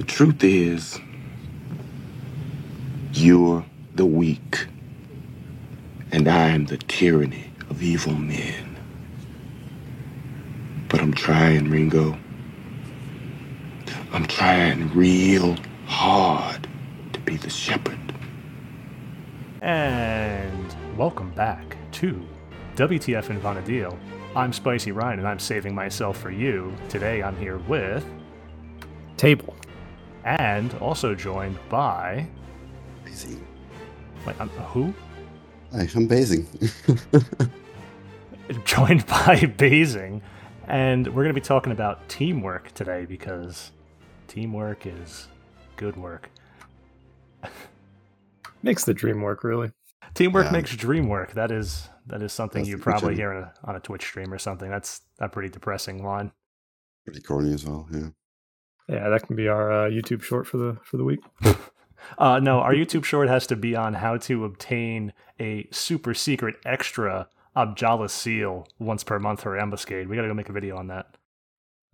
The truth is, you're the weak, and I am the tyranny of evil men. But I'm trying, Ringo. I'm trying real hard to be the shepherd. And welcome back to WTF and Vana'diel. I'm Spicy Ryan and I'm saving myself for you. Today I'm here with Table. And also joined by Basing. wait, um, who? I'm basing. Joined by Basing. And we're going to be talking about teamwork today because teamwork is good work. Makes the dream work, really. Teamwork Yeah. makes dream work. That is that is something That's you probably hear on a, on a Twitch stream or something. That's a pretty depressing line. Pretty corny as well, yeah. Yeah, that can be our uh, YouTube short for the for the week. Uh, no, our YouTube short has to be on how to obtain a super secret extra Abjala seal once per month for Ambuscade. We gotta go make a video on that.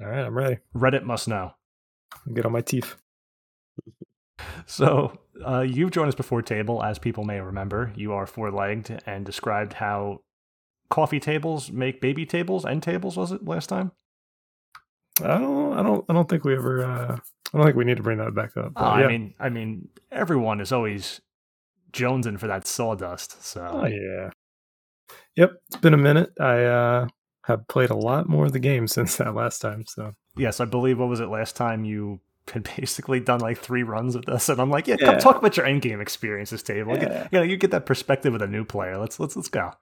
All right, I'm ready. Reddit must know. Get on my teeth. So, uh, you've joined us before table, as people may remember. You are four legged and described how coffee tables make baby tables, end tables, was it last time? I don't, I don't, I don't think we ever. Uh, I don't think we need to bring that back up. Oh, but I mean, I mean, everyone is always jonesing for that sawdust. So, oh yeah. Yep, it's been a minute. I uh, have played a lot more of the game since that last time. So yes, I believe what was it last time you had basically done like three runs of this, and I'm like, yeah, come talk about your end game experiences, table. Get- Yeah. You know, you get that perspective with a new player. Let's let's let's go.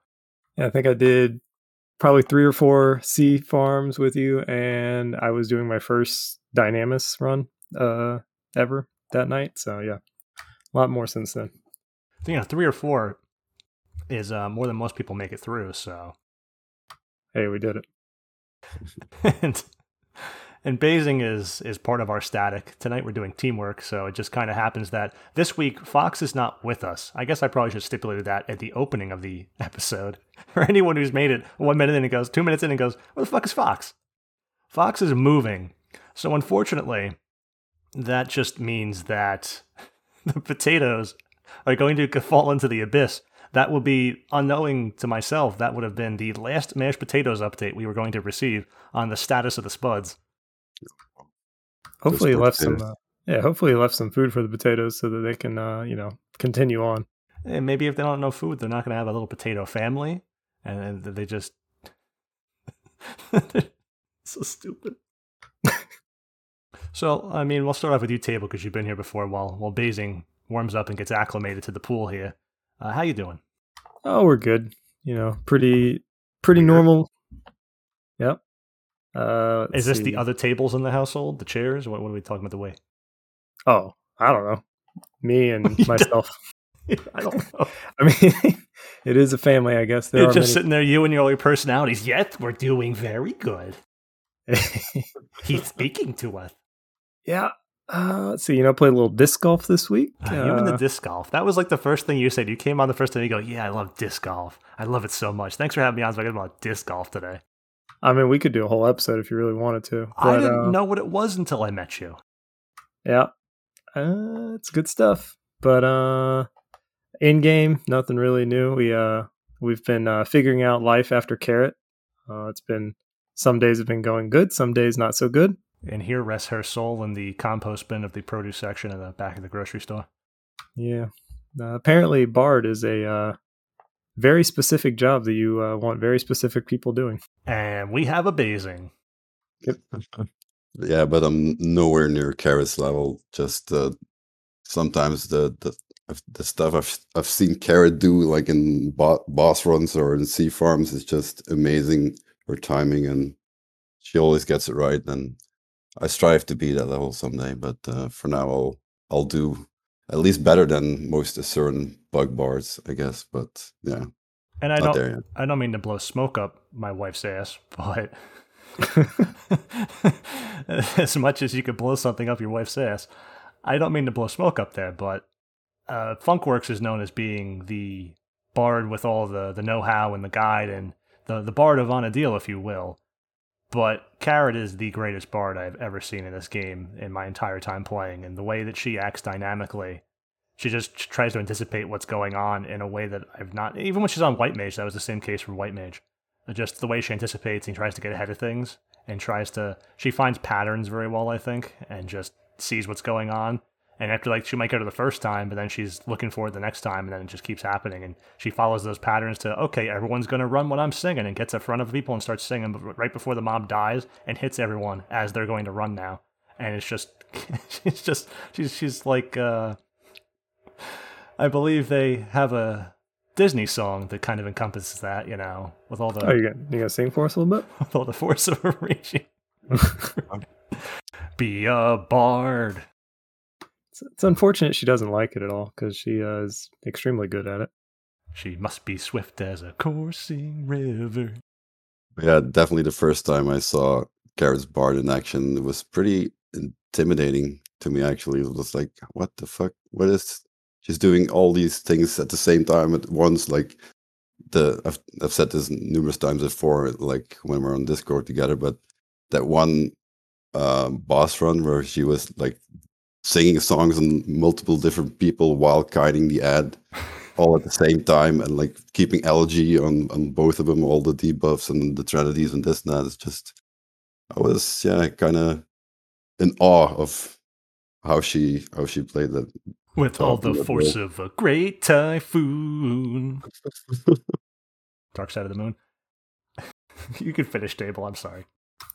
yeah, I think I did probably three or four C farms with you, and I was doing my first Dynamis run uh, ever that night. So yeah, a lot more since then. You know, three or four is uh, more than most people make it through. So. Hey, we did it. and and Basing is is part of our static. Tonight we're doing teamwork, so it just kind of happens that this week Fox is not with us. I guess I probably should have stipulated that at the opening of the episode. For anyone who's made it one minute in and goes, two minutes in and goes, where the fuck is Fox? Fox is moving. So unfortunately, that just means that the potatoes are going to fall into the abyss. That will be unknowing to myself. That would have been the last mashed potatoes update we were going to receive on the status of the spuds. Hopefully, he poor left some. Uh, yeah, hopefully, he left some food for the potatoes so that they can, uh, you know, continue on. And maybe if they don't have no food, they're not going to have a little potato family, and then they just so stupid. so I mean, we'll start off with you, table, because you've been here before. While while Basing warms up and gets acclimated to the pool here, uh, how you doing? Oh, we're good. You know, pretty, pretty normal. Uh, Is this see. the other tables in the household? The chairs? What, what are we talking about? The way? Oh, I don't know. Me and myself. I don't know. I mean, it is a family, I guess. There You're just many- sitting there, you and your your personalities. Yet we're doing very good. He's speaking to us. yeah. Uh, let's see. You know, played a little disc golf this week. Ah, you and the Uh, disc golf. That was like the first thing you said. You came on the first time. You go, "Yeah, I love disc golf. I love it so much." Thanks for having me on. Talking about disc golf today. I mean, we could do a whole episode if you really wanted to. I didn't uh, know what it was until I met you. Yeah. Uh, it's good stuff. But uh in game, nothing really new. We uh we've been uh figuring out life after carrot. Uh it's been some days have been going good, some days not so good. And here rests her soul in the compost bin of the produce section in the back of the grocery store. Yeah. Uh, apparently Bard is a uh very specific job that you uh, want very specific people doing. And we have a basing. Yeah, but I'm nowhere near Carrot's level. Just uh, sometimes the the the stuff I've I've seen Carrot do, like in bo- boss runs or in sea farms, is just amazing. Her timing and she always gets it right. And I strive to be that level someday. But uh, for now, I'll I'll do at least better than most of certain bug bars, I guess. But yeah, And I don't. I don't mean to blow smoke up my wife's ass, but as much as you could blow something up your wife's ass, I don't mean to blow smoke up there, but uh, Funkworks is known as being the bard with all the, the know how and the guide and the, the bard of Anadil, if you will. But Carrot is the greatest bard I've ever seen in this game in my entire time playing, and the way that she acts dynamically, she just tries to anticipate what's going on in a way that I've not. Even when she's on White Mage, that was the same case for White Mage. Just the way she anticipates and tries to get ahead of things, and tries to. She finds patterns very well, I think, and just sees what's going on and after like she might get her the first time, but then she's looking for it the next time, and then it just keeps happening. And she follows those patterns to okay, everyone's gonna run when I'm singing, and gets in front of people and starts singing right before the mob dies and hits everyone as they're going to run now. And it's just, she's just, she's she's like, uh, I believe they have a Disney song that kind of encompasses that, you know, with all the. Oh, you gonna you gonna sing for us a little bit? With all the force of a reaching. Be a bard. It's, it's unfortunate she doesn't like it at all because she uh, is extremely good at it. She must be swift as a coursing river. Yeah, definitely the first time I saw Carrot's Bard in action, it was pretty intimidating to me. Actually, it was like, what the fuck? What is? She's doing all these things at the same time at once. Like the I've I've said this numerous times before, like when we're on Discord together. But that one uh, boss run where she was like singing songs on multiple different people while guiding the ad all at the same time and like keeping LG on on both of them, all the debuffs and the tragedies and this and that. It's just I was yeah kind of in awe of how she how she played that with all the force of a great typhoon. Dark side of the moon. you can finish table. I'm sorry.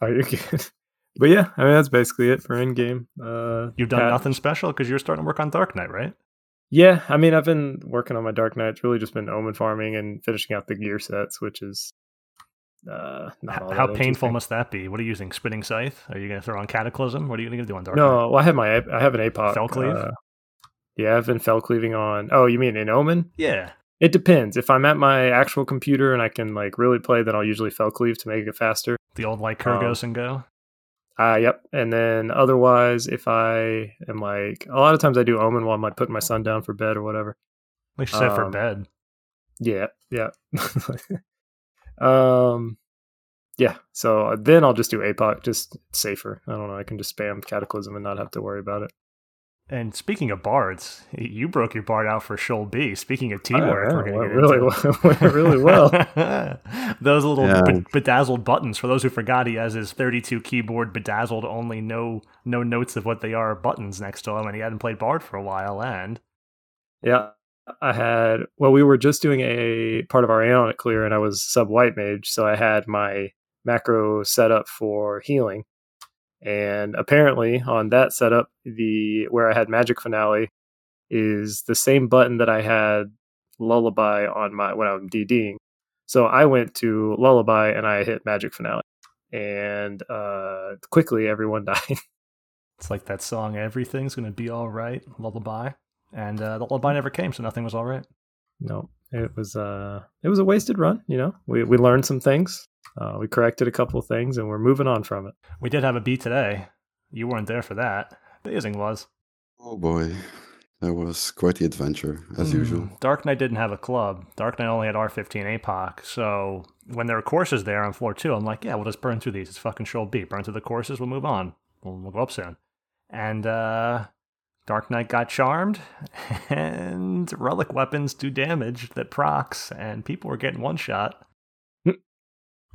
Are oh, you good? but yeah, I mean that's basically it for in game. Uh, You've done Pat. nothing special because you're starting to work on Dark Knight, right? Yeah, I mean I've been working on my Dark Knight. It's really just been omen farming and finishing out the gear sets, which is uh, how, how painful must that be? What are you using? Spinning scythe? Are you going to throw on Cataclysm? What are you going to do on Dark? Knight? No, well, I have my I have an APOC. Uh, yeah, I've been fel cleaving on. Oh, you mean in Omen? Yeah. It depends. If I'm at my actual computer and I can like really play, then I'll usually fel cleave to make it faster. The old like Khergos um, and go. Uh, yep. And then otherwise, if I am like, a lot of times I do Omen while I'm like putting my son down for bed or whatever. Like set um, for bed. Yeah. Yeah. um, yeah. So then I'll just do APOC, just safer. I don't know. I can just spam Cataclysm and not have to worry about it. And speaking of bards, you broke your bard out for Sheol B. Speaking of teamwork, oh, we're going to really well, really well. those little yeah. be- bedazzled buttons. For those who forgot, he has his 32 keyboard bedazzled, only no no notes of what they are buttons next to him, and he hadn't played bard for a while. And yeah, I had. Well, we were just doing a part of our Aeonic clear, and I was sub white mage, so I had my macro set up for healing and apparently on that setup, the where I had Magic Finale is the same button that I had Lullaby on my when I'm DDing. So I went to Lullaby and I hit Magic Finale, and uh, quickly everyone died. It's like that song, "Everything's Gonna Be All Right," Lullaby, and uh, the lullaby never came, so nothing was all right. No, it was uh, it was a wasted run. You know, we we learned some things. Uh, we corrected a couple of things and we're moving on from it. We did have a beat today. You weren't there for that. Amazing was. Oh boy. That was quite the adventure, as mm. usual. Dark Knight didn't have a club. Dark Knight only had R15 APOC. So when there are courses there on floor two, I'm like, yeah, we'll just burn through these. It's fucking Sheol B. Burn through the courses, we'll move on. We'll, we'll go up soon. And uh, Dark Knight got charmed, and relic weapons do damage that procs, and people were getting one shot.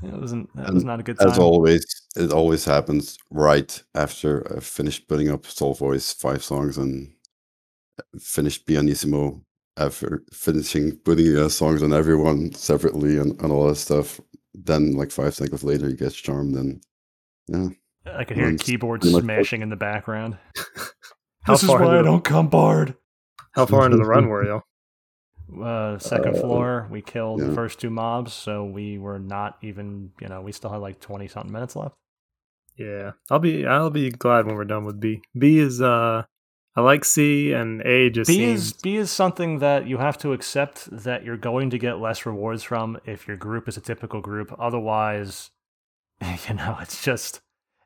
It wasn't. That was not a good time. As always, it always happens right after I've finished putting up Soul Voice five songs and uh, finished Pianissimo after finishing putting uh, songs on everyone separately and, and all that stuff. Then, like five seconds later, he gets charmed, and yeah, I could hear keyboard smashing in the background. this is why I don't come bard. How far into the run were you? Uh, second uh, floor. We killed yeah. the first two mobs, so we were not even. You know, we still had like twenty something minutes left. Yeah, I'll be I'll be glad when we're done with B. B is uh, I like C and A just B seems... is B is something that you have to accept that you're going to get less rewards from if your group is a typical group. Otherwise, you know, it's just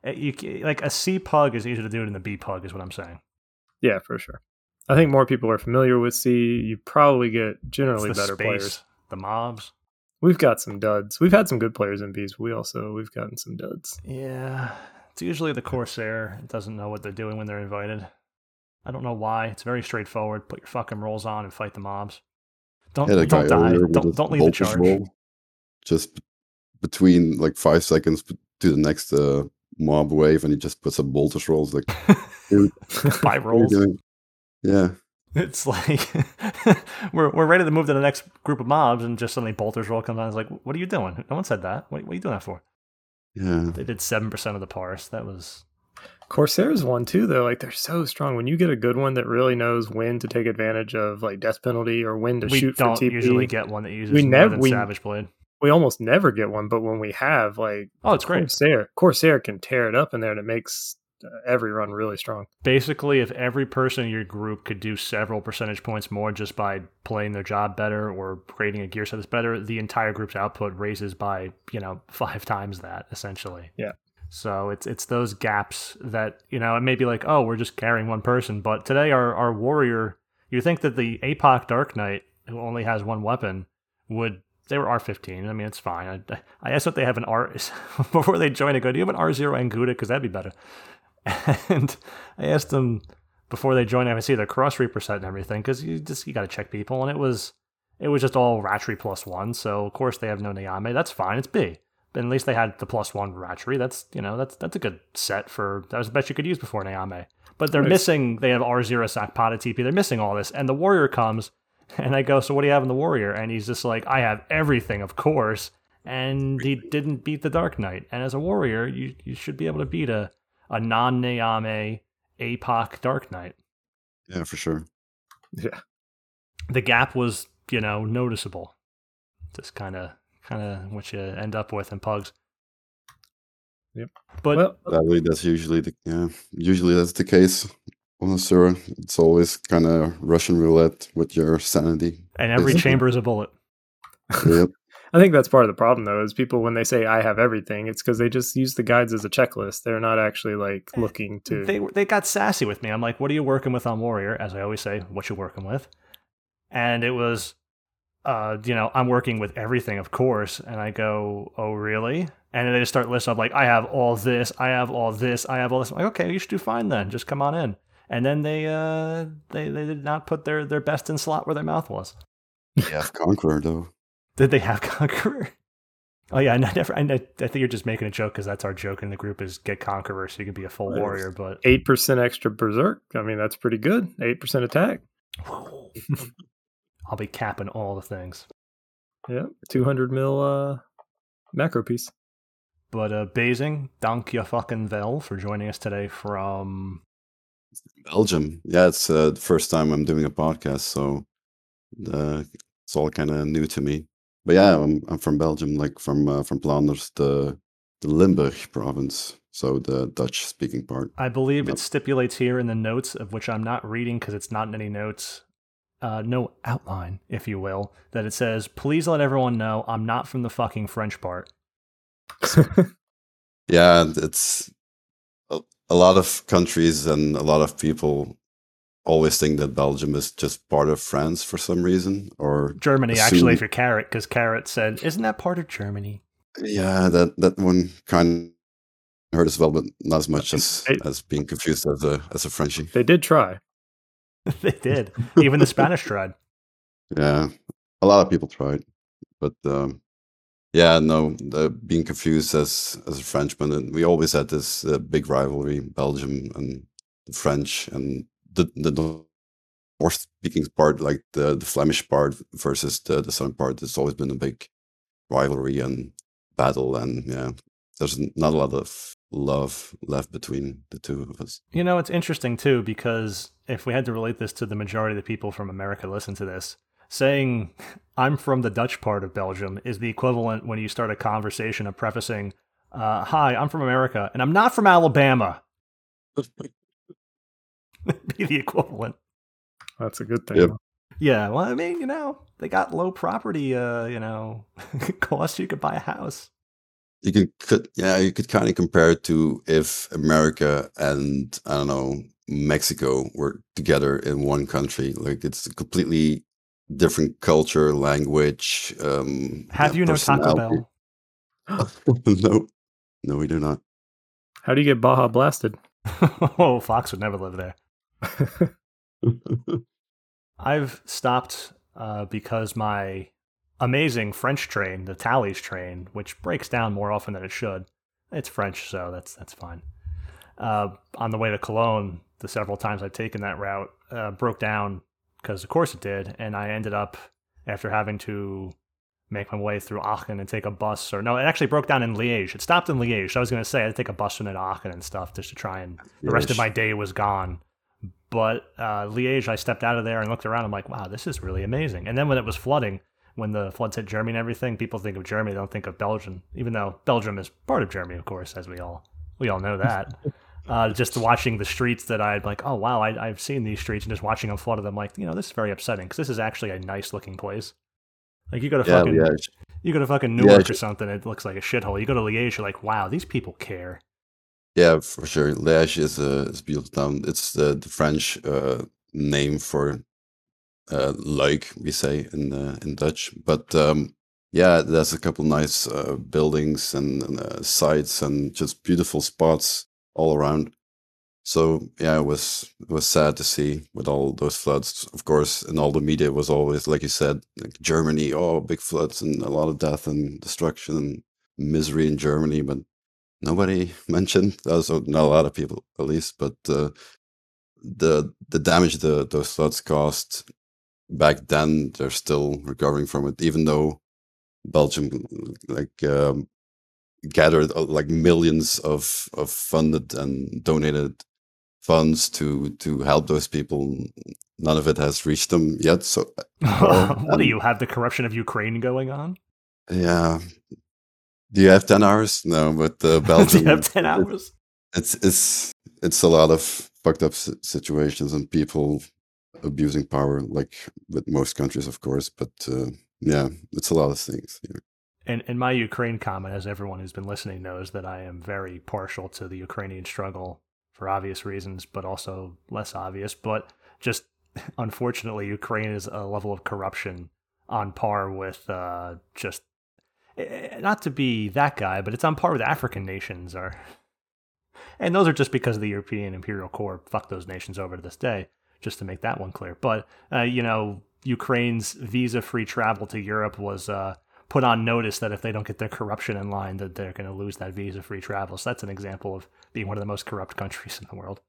eh, you like a C pug is easier to do than the B pug is what I'm saying. Yeah, for sure. I think more people are familiar with C. You probably get generally better space, players. The mobs. We've got some duds. We've had some good players in Bs. But we also we've gotten some duds. Yeah, it's usually the Corsair It doesn't know what they're doing when they're invited. I don't know why. It's very straightforward. Put your fucking rolls on and fight the mobs. Don't don't die. Don't his don't leave the charge. roll, just between like five seconds to the next uh, mob wave, and he just puts a voltage rolls. Like, dude, Five what are you rolls. Doing? Yeah, It's like we're we're ready to move to the next group of mobs, and just suddenly Bolter's roll comes on. It's like, what are you doing? No one said that. What, what are you doing that for? yeah. They did seven percent of the parse. That was Corsair's one too, though. Like they're so strong. When you get a good one that really knows when to take advantage of like death penalty or when to we shoot don't for TP, usually get one that uses We more than we- Savage Blade. we almost never get one. But when we have, like Oh, it's great. Corsair, Corsair can tear it up in there, and it makes every run really strong. Basically, if every person in your group could do several percentage points more just by playing their job better or creating a gear set that's better, the entire group's output raises by you know five times that essentially. Yeah. So it's it's those gaps that you know it may be like oh we're just carrying one person, but today our our warrior you think that the APOC Dark Knight who only has one weapon would they were R fifteen. I mean it's fine. I, I asked if they have an R before they join. I go, do you have an R zero Anguta? Because that'd be better. And I asked them before they joined. I see their cross reaper set and everything because you just you got to check people, and it was it was just all Ratchery plus one. So of course they have no Nyame. That's fine. It's B. But at least they had the plus one Ratchery. That's you know that's that's a good set for that was the best you could use before Nyame. But they're Nice. missing. They have R zero Sakpata TP. They're missing all this, and the warrior comes, and I go, so what do you have in the warrior? And he's just like, I have everything, of course. And he didn't beat the Dark Knight. And as a warrior, you you should be able to beat a a non Nyame APOC Dark Knight. Yeah, for sure. Yeah, The gap was, you know, noticeable. Just kind of, kind of what you end up with in pugs. Yep. But well, uh, Sadly, that's usually the yeah. Usually that's the case on Asura. It's always kind of Russian roulette with your sanity. and every basically. chamber is a bullet. Yep. I think that's part of the problem, though, is people when they say I have everything, it's because they just use the guides as a checklist. They're not actually like looking to. They they got sassy with me. I'm like, what are you working with on Warrior? As I always say, what you working with? And it was, uh, you know, I'm working with everything, of course. And I go, oh really? And then they just start listing up like, I have all this, I have all this, I have all this. I'm like, okay, you should do fine then. Just come on in. And then they uh they, they did not put their their best in slot where their mouth was. Yeah, Conqueror though. Did they have Conqueror? Oh yeah, and I never. I, I think you're just making a joke because that's our joke in the group is get Conqueror so you can be a full Nice. warrior. But Eight percent extra berserk. I mean, that's pretty good. Eight percent attack. I'll be capping all the things. Yeah, two hundred mil uh, macro piece. But uh, Basing, thank you fucking Vel for joining us today from. Belgium. Yeah, it's uh, the first time I'm doing a podcast, so uh, it's all kind of new to me. But yeah, I'm I'm from Belgium, like from uh, from Flanders, the the Limburg province, so the Dutch speaking part. I believe Yep. it stipulates here in the notes, of which I'm not reading because it's not in any notes, uh, no outline, if you will, that it says, please let everyone know I'm not from the fucking French part. Yeah, it's a, a lot of countries and a lot of people always think that Belgium is just part of France for some reason, or Germany, Assume- actually, if you're Carrot, because Carrot said, isn't that part of Germany? yeah, that that one kind of hurt as well, but not as much as It- as being confused as a as a Frenchie. they did try. they did. Even the Spanish tried. Yeah, a lot of people tried, but um, yeah, no, the, being confused as as a Frenchman, and we always had this uh, big rivalry, Belgium and the French, and the the North speaking part, like the the Flemish part versus the the southern part. It's always been a big rivalry and battle, and yeah, there's not a lot of love left between the two of us. You know, it's interesting too because if we had to relate this to the majority of the people from America listen to this, saying I'm from the Dutch part of Belgium is the equivalent when you start a conversation of prefacing, uh, "Hi, I'm from America and I'm not from Alabama." be the equivalent. That's a good thing. Yep. Yeah, well, I mean, you know, they got low property, uh, you know, cost. You could buy a house. you can could yeah you could kind of compare it to if america and i don't know mexico were together in one country like it's a completely different culture, language. Um, Have yeah, you no Taco personality. Bell? no, no, we do not. How do you get Baja blasted? oh, Fox would never live there. I've stopped uh, because my amazing French train, the Thalys train, which breaks down more often than it should. It's French, so that's that's fine. Uh, on the way to Cologne, the several times I've taken that route uh, broke down because, of course, it did, and I ended up after having to make my way through Aachen and take a bus. Or no, it actually broke down in Liège. It stopped in Liège. So I was going to say I to take a bus from Aachen and stuff just to try and the rest of my day was gone. But uh, Liège, I stepped out of there and looked around. I'm like, wow, this is really amazing. And then when it was flooding, when the floods hit Germany and everything, people think of Germany, they don't think of Belgium, even though Belgium is part of Germany, of course, as we all we all know that. uh, just watching the streets that I'd like, oh wow, I, I've seen these streets, and just watching them flooded, I'm like, you know, this is very upsetting because this is actually a nice looking place. Like you go to yeah, fucking yeah, you go to fucking Newark Liège. or something, it looks like a shithole. You go to Liège, you're like, wow, these people care. Yeah, for sure. Liège is a, is a beautiful town. It's the, the French uh, name for uh, we say in uh, in Dutch. But um, yeah, there's a couple nice uh, buildings and, and uh, sites and just beautiful spots all around. So yeah, it was it was sad to see with all those floods. Of course, and all the media was always like you said, like Germany, oh, big floods and a lot of death and destruction and misery in Germany, but nobody mentioned. Also, not a lot of people, at least, but uh, the the damage the those floods caused back then, they're still recovering from it. Even though Belgium like um, gathered uh, like millions of of funded and donated funds to to help those people, none of it has reached them yet. So what do you have the corruption of Ukraine going on? yeah. Do you have ten hours? No, but uh, do Belgium. you have ten hours? it's it's it's a lot of fucked up situations and people abusing power like with most countries of course but uh, yeah it's a lot of things yeah. And in my Ukraine comment, as everyone who's been listening knows, that I am very partial to the Ukrainian struggle for obvious reasons, but also less obvious. But just unfortunately, Ukraine is a level of corruption on par with uh, just not to be that guy, but it's on par with African nations are. And those are just because of the European imperial core fuck those nations over to this day, just to make that one clear. But, uh, you know, Ukraine's visa free travel to Europe was uh, put on notice that if they don't get their corruption in line, that they're going to lose that visa free travel. So that's an example of being one of the most corrupt countries in the world.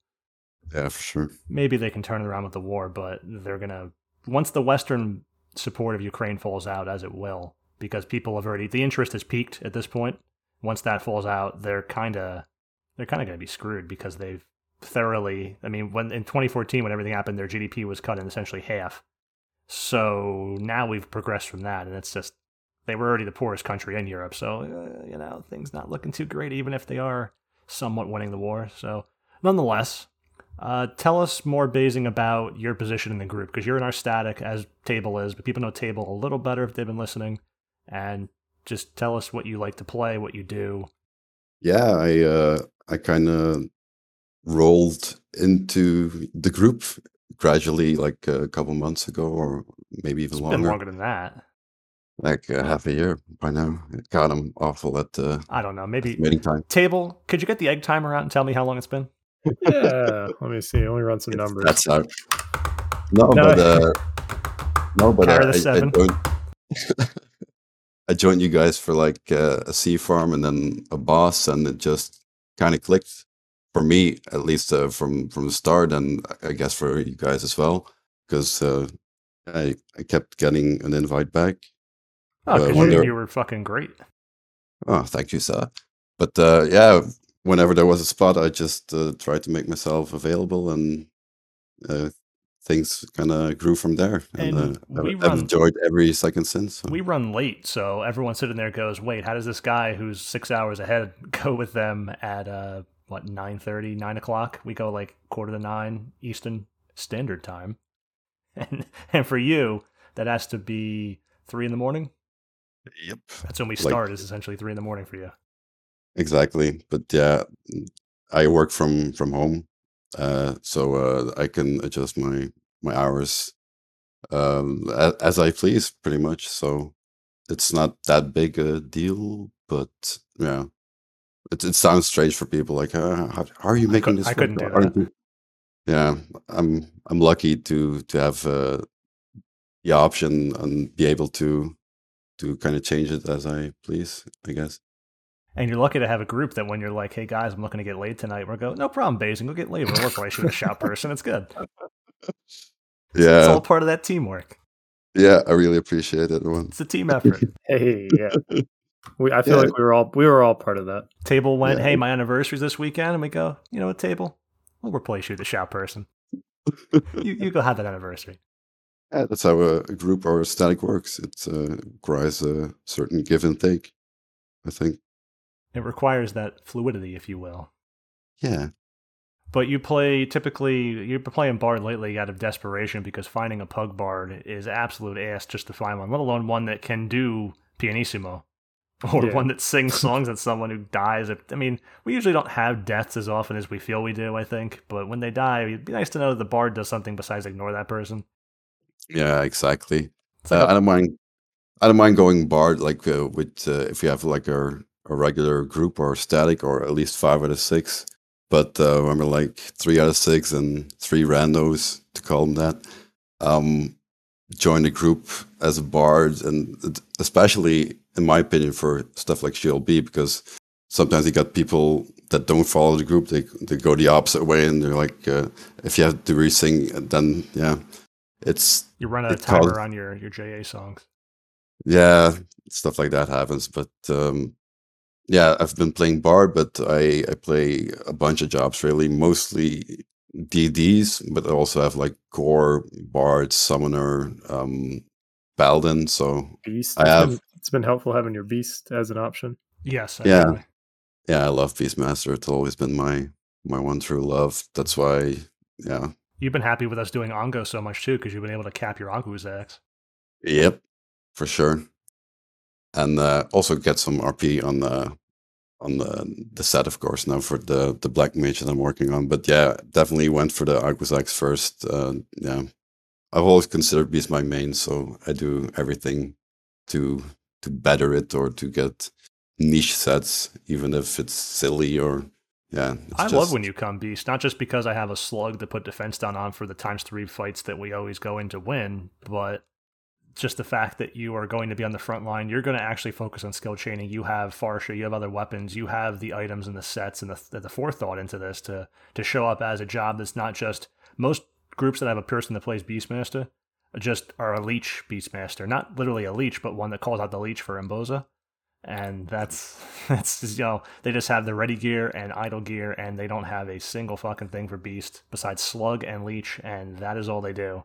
yeah for sure Maybe they can turn it around with the war, but they're going to, once the Western support of Ukraine falls out, as it will, because people have already, the interest has peaked at this point. Once that falls out, they're kind of, they're kind of going to be screwed because they've thoroughly, I mean, when in 2014, when everything happened, their GDP was cut in essentially half. So now we've progressed from that, and it's just they were already the poorest country in Europe. So uh, you know things not looking too great, even if they are somewhat winning the war. So nonetheless, uh, tell us more, Basing, about your position in the group because you're in our static as Table is, but people know Table a little better if they've been listening. And just tell us what you like to play, what you do. yeah i uh i kind of rolled into the group gradually like a couple months ago or maybe even It's longer been longer than that. like uh, half a year by now god i'm awful at uh I don't know. Maybe estimating time Table, could you get the egg timer out and tell me how long it's been? yeah, let me see. Let me run some numbers. that's out no, No. but uh no but Carry uh, the I, I seven. I joined you guys for like uh, a sea farm and then a boss, and it just kind of clicked for me, at least uh, from from the start, and I guess for you guys as well, because uh, I I kept getting an invite back. Oh, Uh, because you, you were fucking great. Oh, thank you, sir. But uh, yeah, whenever there was a spot, I just uh, tried to make myself available, and uh, things kind of grew from there. And, And uh, we I've, run- enjoyed every second since. so. We run late, so everyone sitting there goes, "Wait, how does this guy who's six hours ahead go with them at uh what 9.30, 9 o'clock? We go like quarter to nine Eastern Standard Time, and and for you that has to be three in the morning. Yep. That's when we Like- start. Is essentially three in the morning for you. Exactly. But yeah, I work from from home, uh, so uh, I can adjust my my hours um, as, as I please, pretty much. So it's not that big a deal, but yeah, it, it sounds strange for people. Like, uh, how, how are you making cou- this? I couldn't do that. you-" Yeah, I'm I'm lucky to to have uh, the option and be able to to kind of change it as I please. I guess. And you're lucky to have a group that when you're like, hey guys, I'm looking to get laid tonight, we'll go, no problem, Basing, go get laid. We'll work right with a shout person. It's good. Yeah. It's all part of that teamwork. yeah, I really appreciate it. One. It's a team effort. Hey, yeah. We, I feel Yeah. like we were all we were all part of that. Table went, Yeah. hey, my anniversary's this weekend, and we go, you know what, Table, we'll replace you, the shout person. You you go have that anniversary. Yeah, that's how a, a group or a static works. It uh, requires a certain give and take. I think. It requires that fluidity, if you will. Yeah. But you play typically you've been playing bard lately out of desperation because finding a pug bard is absolute ass just to find one, let alone one that can do pianissimo. Or Yeah. one that sings songs at someone who dies. I mean, we usually don't have deaths as often as we feel we do, I think. But when they die, it'd be nice to know that the bard does something besides ignore that person. Yeah. Exactly. Like Uh, a- I don't mind. I don't mind going bard like uh, with uh, if you have like a a regular group or static or at least five out of six. But uh, remember, like three out of six and three randos to call them that. Um, join the group as a bard, and especially in my opinion for stuff like Sheol B, because sometimes you got people that don't follow the group; they they go the opposite way, and they're like, uh, if you have to re-sing, then yeah, it's you run out of it caused- on your, your JA songs. yeah, stuff like that happens. But um, yeah, I've been playing Bard, but I, I play a bunch of jobs really, mostly DDs, but I also have like Core, Bard, Summoner, um, Paladin. So Beast. I It's have- been, it's been helpful having your beast as an option. Yes. Yeah. actually. yeah, I love Beastmaster. It's always been my my one true love. That's why, yeah, You've been happy with us doing Ongo so much too, because you've been able to cap your Ongo's X. Yep, for sure. And uh, also get some RP on the on the the set, of course, now for the the black mage that I'm working on. But yeah, definitely went for the Argus X first. Uh, yeah, I've always considered Beast my main, so I do everything to to better it or to get niche sets, even if it's silly or yeah. I love when you come Beast, not just because I have a slug to put defense down on for the times three fights that we always go in to win, but just the fact that you are going to be on the front line, you're going to actually focus on skill chaining. You have Farsha, you have other weapons, you have the items and the sets and the, the forethought into this to to show up as a job that's not just most groups that have a person that plays Beastmaster just are a leech Beastmaster, not literally a leech, but one that calls out the leech for Emboza. And that's that's you know they just have the ready gear and idle gear, and they don't have a single fucking thing for Beast besides Slug and Leech, and that is all they do.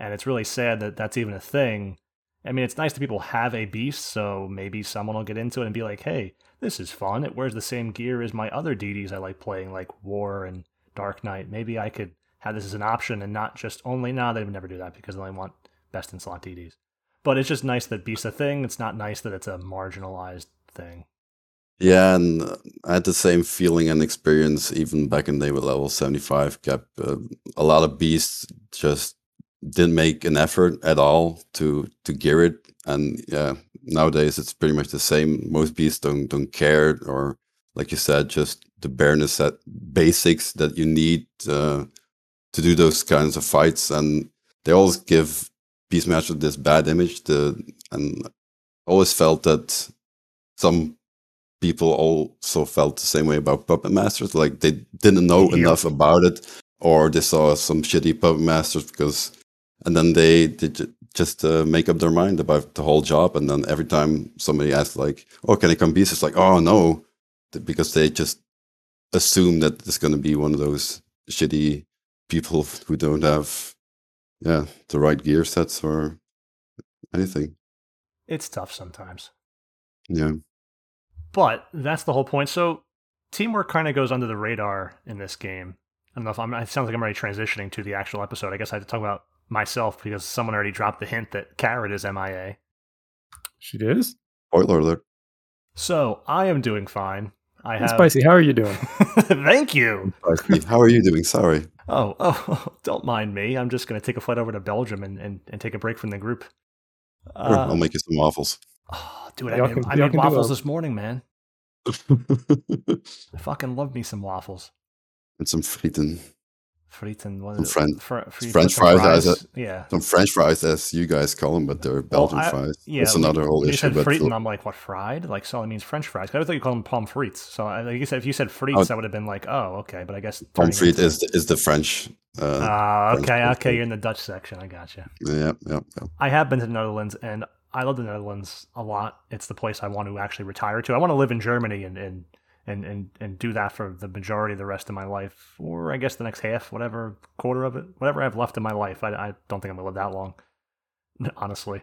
And it's really sad that that's even a thing. I mean, it's nice that people have a Beast, so maybe someone will get into it and be like, "Hey, this is fun. It wears the same gear as my other DDs I like playing, like War and Dark Knight. Maybe I could have this as an option and not just only." Nah, they would never do that because they only want best in slot DDs. But it's just nice that Beast's a thing. It's not nice that it's a marginalized thing. Yeah, and I had the same feeling and experience even back in day with level 75 cap. Uh, a lot of beasts just didn't make an effort at all to to gear it. And yeah, nowadays it's pretty much the same. Most beasts don't don't care or like you said, just the bare necess- basics that you need uh, to do those kinds of fights. And they always give Beastmaster this bad image. The and always felt that some people also felt the same way about puppet masters like they didn't know Yeah. enough about it or they saw some shitty puppet masters because and then they, they just uh, make up their mind about the whole job and then every time somebody asks like oh can i come beast it's like oh no because they just assume that it's going to be one of those shitty people who don't have yeah the right gear sets or anything It's tough sometimes. yeah But that's the whole point. So teamwork kind of goes under the radar in this game. I don't know if I'm. It sounds like I'm already transitioning to the actual episode. I guess I had to talk about myself because someone already dropped the hint that Carrot is MIA. She is. spoiler alert So I am doing fine. I have. Spicy, how are you doing? Thank you. Spicy, How are you doing? Sorry. Oh, oh, don't mind me. I'm just going to take a flight over to Belgium and, and, and take a break from the group. Sure, Uh, I'll make you some waffles. oh, dude, I Y'all made, can- I made waffles this morning, man. I fucking love me some waffles. and some frieten. Frieten, what Some is it? French- Fr- frites French with some fries, is Yeah. Some French fries, as you guys call them, but they're Belgian I- fries. yeah, That's another whole issue. said But frieten, I'm like, what, fried? Like, so it means French fries. I always thought you called them pommes frites. So, I- like you said, if you said frites, Oh. that would have been like, oh, okay. But I guess. pommes frites into- is the, is the French. Uh, Ah, okay, pommes okay. frites. You're in the Dutch section. I gotcha. yeah, yeah, yeah. I have been to the Netherlands and I love the Netherlands a lot. It's the place I want to actually retire to. I want to live in Germany and and and and, and do that for the majority of the rest of my life, or I guess the next half, whatever quarter of it, whatever I have left in my life. I, I don't think I'm gonna live that long, honestly.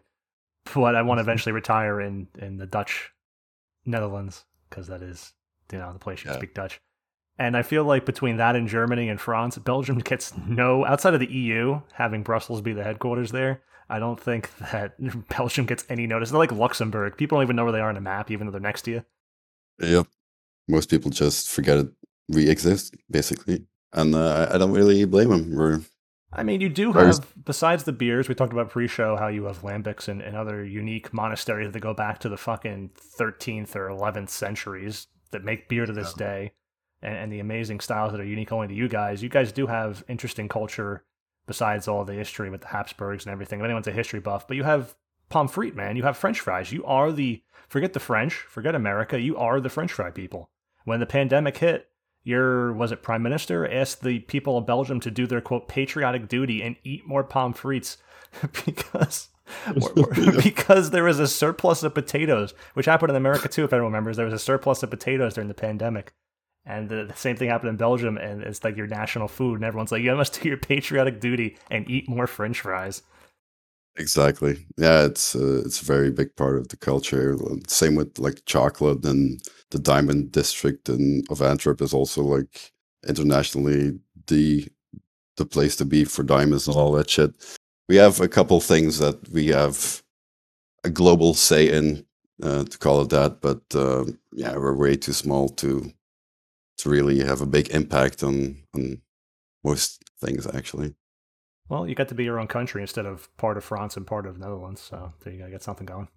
But I want to eventually retire in in the Dutch Netherlands because that is you know the place you Yeah. speak Dutch. And I feel like between that and Germany and France, Belgium gets no outside of the EU having Brussels be the headquarters there. I don't think that Belgium gets any notice. They're like Luxembourg. People don't even know where they are on a map, even though they're next to you. Yep. Most people just forget it we exist, basically. And uh, I- I don't really blame them. We're I mean, you do have, besides the beers, we talked about pre show how you have lambics and, and other unique monasteries that go back to the fucking 13th or 11th centuries that make beer to this day and, and the amazing styles that are unique only to you guys. You guys do have interesting culture besides all the history with the Habsburgs and everything. If anyone's a history buff, but you have pommes frites, man. You have French fries. You are the, forget the French, forget America. You are the French fry people. When the pandemic hit, your was it prime minister asked the people of Belgium to do their quote patriotic duty and eat more pommes frites because because there was a surplus of potatoes, which happened in America too. If anyone remembers, there was a surplus of potatoes during the pandemic, and the, the same thing happened in Belgium. And it's like your national food, and everyone's like, "You must do your patriotic duty and eat more French fries." exactly. Yeah, it's uh, it's a very big part of the culture. Same with like chocolate and the diamond district and of Antwerp is also like internationally the the place to be for diamonds and all that shit. We have a couple things that we have a global say in uh, to call it that, but um, yeah, we're way too small to to really have a big impact on on most things actually. Well, you got to be your own country instead of part of France and part of the Netherlands, so there you go, get something going.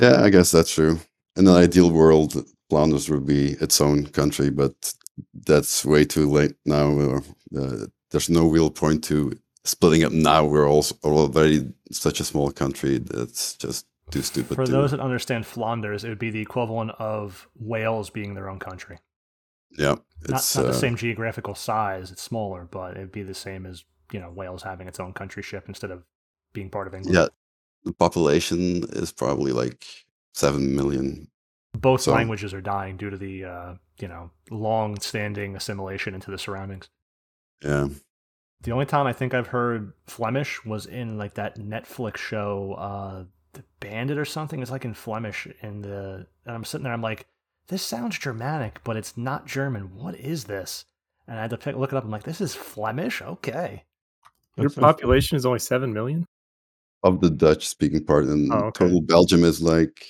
Yeah, I guess that's true. In an ideal world, Flanders would be its own country, but that's way too late now. Uh, there's no real point to splitting up now. We're also already such a small country. That's just too stupid. For those that understand Flanders, it would be the equivalent of Wales being their own country. yeah, Not, it's not uh, the same geographical size; it's smaller, but it'd be the same as you know Wales having its own countryship instead of being part of England. yeah. The population is probably like seven million. Both So- languages are dying due to the uh, you know long-standing assimilation into the surroundings. Yeah, The only time I think I've heard Flemish was in like that Netflix show, uh, The Bandit or something. It's like in Flemish, in the and I'm sitting there, I'm like, this sounds Germanic, but it's not German. What is this? And I had to pick, look it up. I'm like, this is Flemish. Okay. Your population is only seven million. of the Dutch speaking part, and Oh, okay. total Belgium is like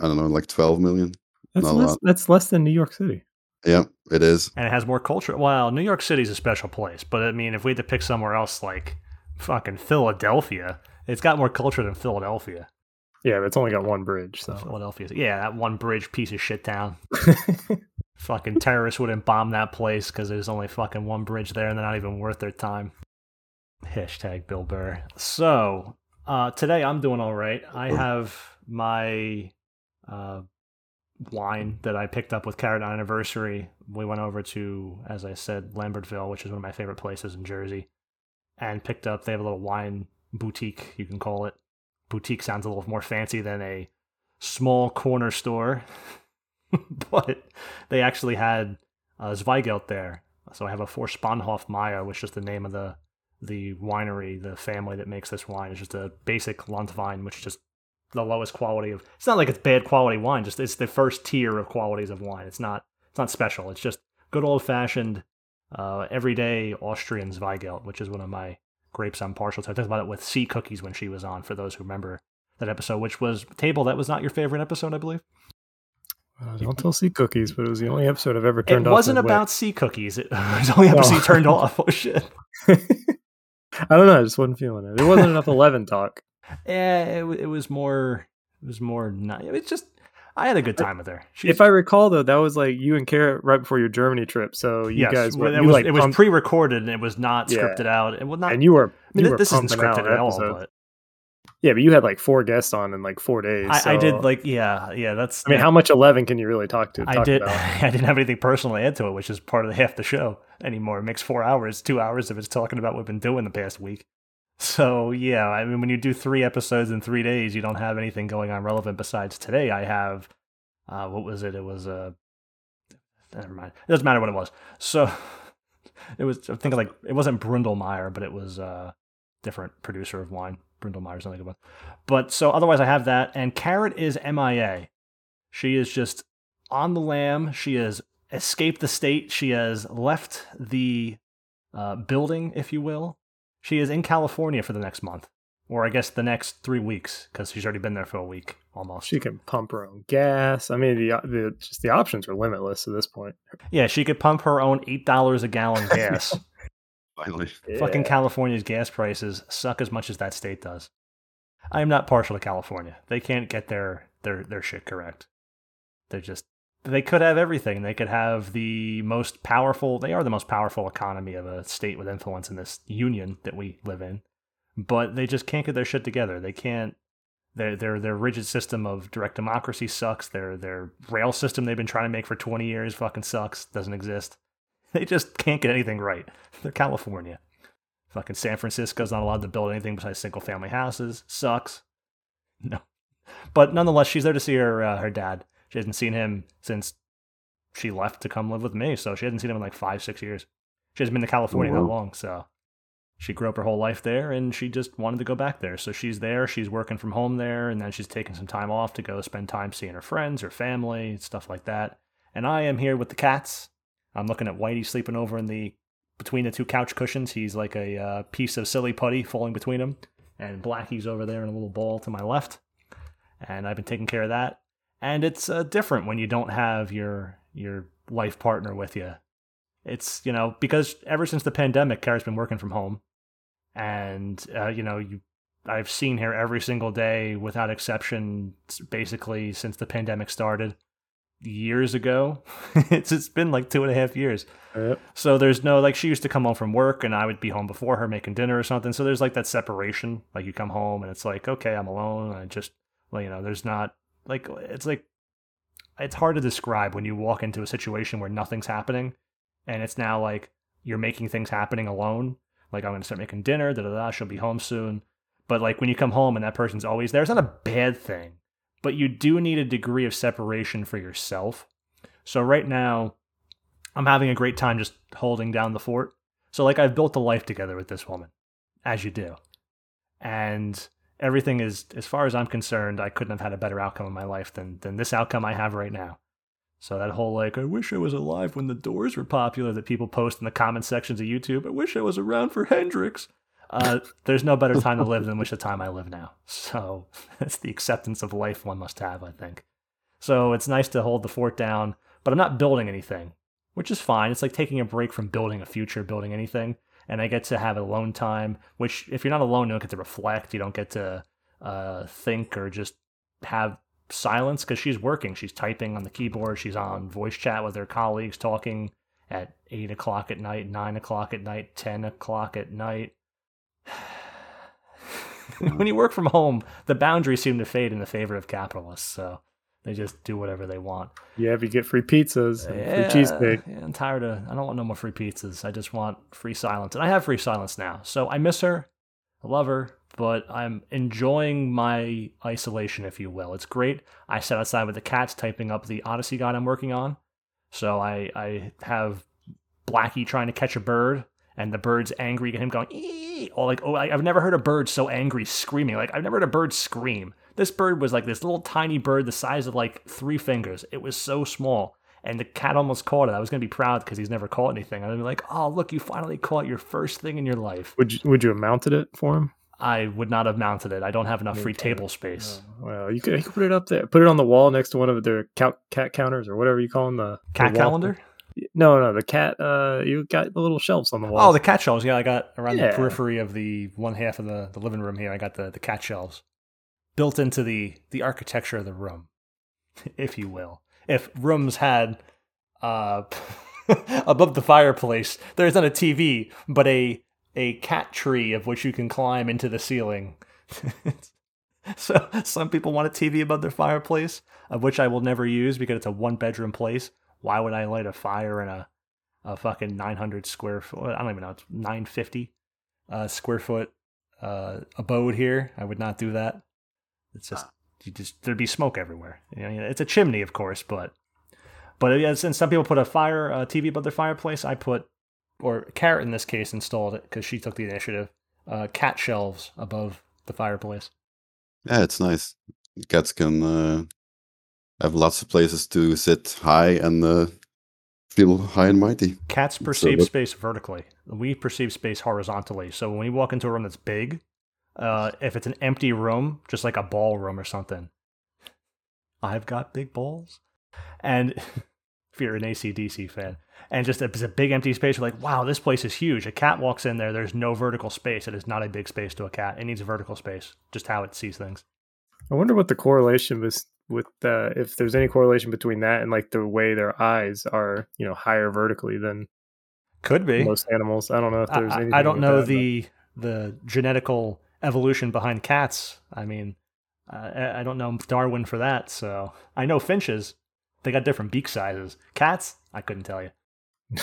I don't know, like twelve million. That's Not less. That's less than New York City. Yeah, it is. And it has more culture. Well, New York City's a special place, but I mean, if we had to pick somewhere else like fucking Philadelphia, it's got more culture than Philadelphia. Yeah, but it's only got one bridge. So Philadelphia's, yeah, that one bridge piece of shit town. fucking terrorists wouldn't bomb that place because there's only fucking one bridge there and they're not even worth their time. Hashtag Bill Burr. So, uh, today I'm doing all right. I have my uh, wine that I picked up with Carrot Anniversary. We went over to, as I said, Lambertville, which is one of my favorite places in Jersey, and picked up, they have a little wine boutique, you can call it. Boutique sounds a little more fancy than a small corner store, but they actually had uh, Zweigelt there. So I have a for Spanhof Meyer, which is the name of the the winery, the family that makes this wine. It's just a basic Landwein, which just the lowest quality of. It's not like it's bad quality wine. Just it's the first tier of qualities of wine. It's not it's not special. It's just good old fashioned, uh, everyday Austrian Zweigelt, which is one of my grapes I'm partial to. I talked about it with Sea Cookies when she was on. For those who remember that episode, which was table that was not your favorite episode, I believe. Uh, don't tell sea cookies, but it was the only episode I've ever It turned off. It wasn't about sea cookies. It was only episode No. turned off. Oh shit. I don't know. I just wasn't feeling it. There wasn't enough Eleven talk. Yeah, it, it was more. It was more. Not, it's just. I had a good uh, time with her. She's, If I recall, though, that was like you and Carrot right before your Germany trip. So you yes, guys were it was, like it was pumped- pre-recorded and it was not Yeah. scripted out. It was not. and you were. I mean, were this isn't scripted at all. But Yeah, but you had like four guests on in like four days. I, I did like yeah, yeah. That's. I mean, how much Eleven can you really talk to? I did. About? I didn't have anything personal to add to it, which is part of the half the show anymore. It makes four hours, two hours of it's talking about what we've been doing the past week. So yeah, I mean, when you do three episodes in three days, you don't have anything going on relevant besides today. I have, uh, what was it? It was uh, never mind. It doesn't matter what it was. So it was. I think like it wasn't Brundlemeyer, but it was uh, different producer of wine. Brundlemeyer's not a good one. But so otherwise, I have that, and Carrot is MIA. She is just on the lam. She has escaped the state. She has left the uh, building, if you will. She is in California for the next month, or I guess the next three weeks, because she's already been there for a week almost. She can pump her own gas. I mean, the uh, the just the options are limitless at this point. yeah, she could pump her own eight dollars a gallon gas. Finally. Fucking Yeah. California's gas prices suck as much as that state does. I am not partial to California. They can't get their their their shit correct. They're just they could have everything. They could have the most powerful. They are the most powerful economy of a state with influence in this union that we live in. But they just can't get their shit together. They can't. Their their their rigid system of direct democracy sucks. Their their rail system they've been trying to make for twenty years fucking sucks. Doesn't exist. They just can't get anything right. They're California. Fucking San Francisco's not allowed to build anything besides single family houses. Sucks. No. But nonetheless, she's there to see her uh, her dad. She hasn't seen him since she left to come live with me. So she hasn't seen him in like five, six years. She hasn't been to California that long. So she grew up her whole life there and she just wanted to go back there. So she's there. She's working from home there. And then she's taking some time off to go spend time seeing her friends, her family, stuff like that. And I am here with the cats. I'm looking at Whitey sleeping over in the between the two couch cushions. He's like a uh, piece of silly putty falling between them. And Blackie's over there in a little ball to my left. And I've been taking care of that. And it's uh, different when you don't have your your life partner with you. It's you know because ever since the pandemic, Kara's been working from home, and uh, you know you I've seen her every single day without exception, basically since the pandemic started years ago. it's it's been like two and a half years. Yep. So there's no like she used to come home from work and I would be home before her making dinner or something. So there's like that separation. Like you come home and it's like, okay, I'm alone. I just well, you know, there's not like it's like it's hard to describe when you walk into a situation where nothing's happening and it's now like you're making things happening alone. Like I'm gonna start making dinner, da da da, she'll be home soon. But like when you come home and that person's always there, it's not a bad thing. But you do need a degree of separation for yourself. So right now, I'm having a great time just holding down the fort. So like I've built a life together with this woman, as you do. And everything is as far as I'm concerned, I couldn't have had a better outcome in my life than than this outcome I have right now. So that whole like I wish I was alive when the doors were popular that people post in the comment sections of YouTube. I wish I was around for Hendrix. Uh, there's no better time to live than which the time I live now. So that's the acceptance of life one must have, I think. So it's nice to hold the fort down, but I'm not building anything, which is fine. It's like taking a break from building a future, building anything. And I get to have alone time, which if you're not alone, you don't get to reflect. You don't get to uh, think or just have silence because she's working. She's typing on the keyboard. She's on voice chat with her colleagues, talking at eight o'clock at night, nine o'clock at night, ten o'clock at night. when you work from home, the boundaries seem to fade in the favor of capitalists. So they just do whatever they want. Yeah, if you get free pizzas and free cheesesteak. yeah, I'm tired of. I don't want no more free pizzas. I just want free silence, and I have free silence now. So I miss her. I love her, but I'm enjoying my isolation, if you will. It's great. I sat outside with the cats typing up the Odyssey guide I'm working on. So I I have Blackie trying to catch a bird, and the bird's angry at him going ee, or like oh I, I've never heard a bird so angry screaming. Like I've never heard a bird scream. This bird was like this little tiny bird the size of like three fingers. It was so small. And the cat almost caught it. I was gonna be proud because he's never caught anything. I'd be like, "Oh, look, you finally caught your first thing in your life." Would you would you have mounted it for him? I would not have mounted it. I don't have enough free table space. Oh, well, you could, you could put it up there. Put it on the wall next to one of their cat, cat counters or whatever you call them. The Cat the calendar? No, no, the cat. Uh, you got the little shelves on the wall. Oh, the cat shelves. Yeah, I got around Yeah. the periphery of the one half of the, the living room here. I got the, the cat shelves built into the, the architecture of the room, if you will. If rooms had uh, above the fireplace, there's not a TV, but a a cat tree of which you can climb into the ceiling. so some people want a TV above their fireplace, of which I will never use because it's a one bedroom place. Why would I light a fire in a a fucking 900 square foot? I don't even know. It's 950 uh, square foot uh, abode here. I would not do that. It's just you just there'd be smoke everywhere. You know, it's a chimney, of course, but but yeah, since some people put a fire uh, TV above their fireplace, I put or Carrot in this case installed it because she took the initiative. Uh, cat shelves above the fireplace. Yeah, it's nice. Cats can uh, have lots of places to sit high and uh, feel high and mighty. Cats So perceive space vertically. We perceive space horizontally. So when we walk into a room that's big, uh, if it's an empty room, just like a ballroom or something, I've got big balls. And if you're an ACDC fan, and just if it's a big empty space, you're like, wow, this place is huge. A cat walks in there, there's no vertical space. It is not a big space to a cat. It needs a vertical space, just how it sees things. I wonder what the correlation was with uh, if there's any correlation between that and like the way their eyes are, you know, higher vertically than Could be. most animals. I don't know if there's I- anything. I don't know that, but- the the genetical evolution behind cats. I mean, uh, I don't know Darwin for that. So I know finches; they got different beak sizes. Cats, I couldn't tell you.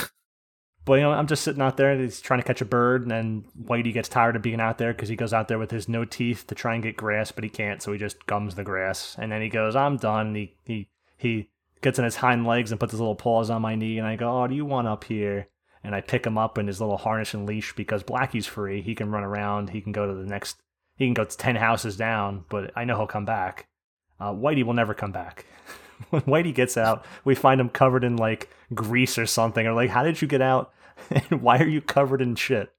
but you know, I'm just sitting out there. and He's trying to catch a bird, and then Whitey gets tired of being out there because he goes out there with his no teeth to try and get grass, but he can't. So he just gums the grass, and then he goes, "I'm done." He he he gets on his hind legs and puts his little paws on my knee, and I go, "Oh, do you want up here?" And I pick him up in his little harness and leash because Blackie's free. He can run around. He can go to the next. He can go to ten houses down, but I know he'll come back. Uh, Whitey will never come back. when Whitey gets out, we find him covered in like grease or something. Or like, how did you get out? And why are you covered in shit?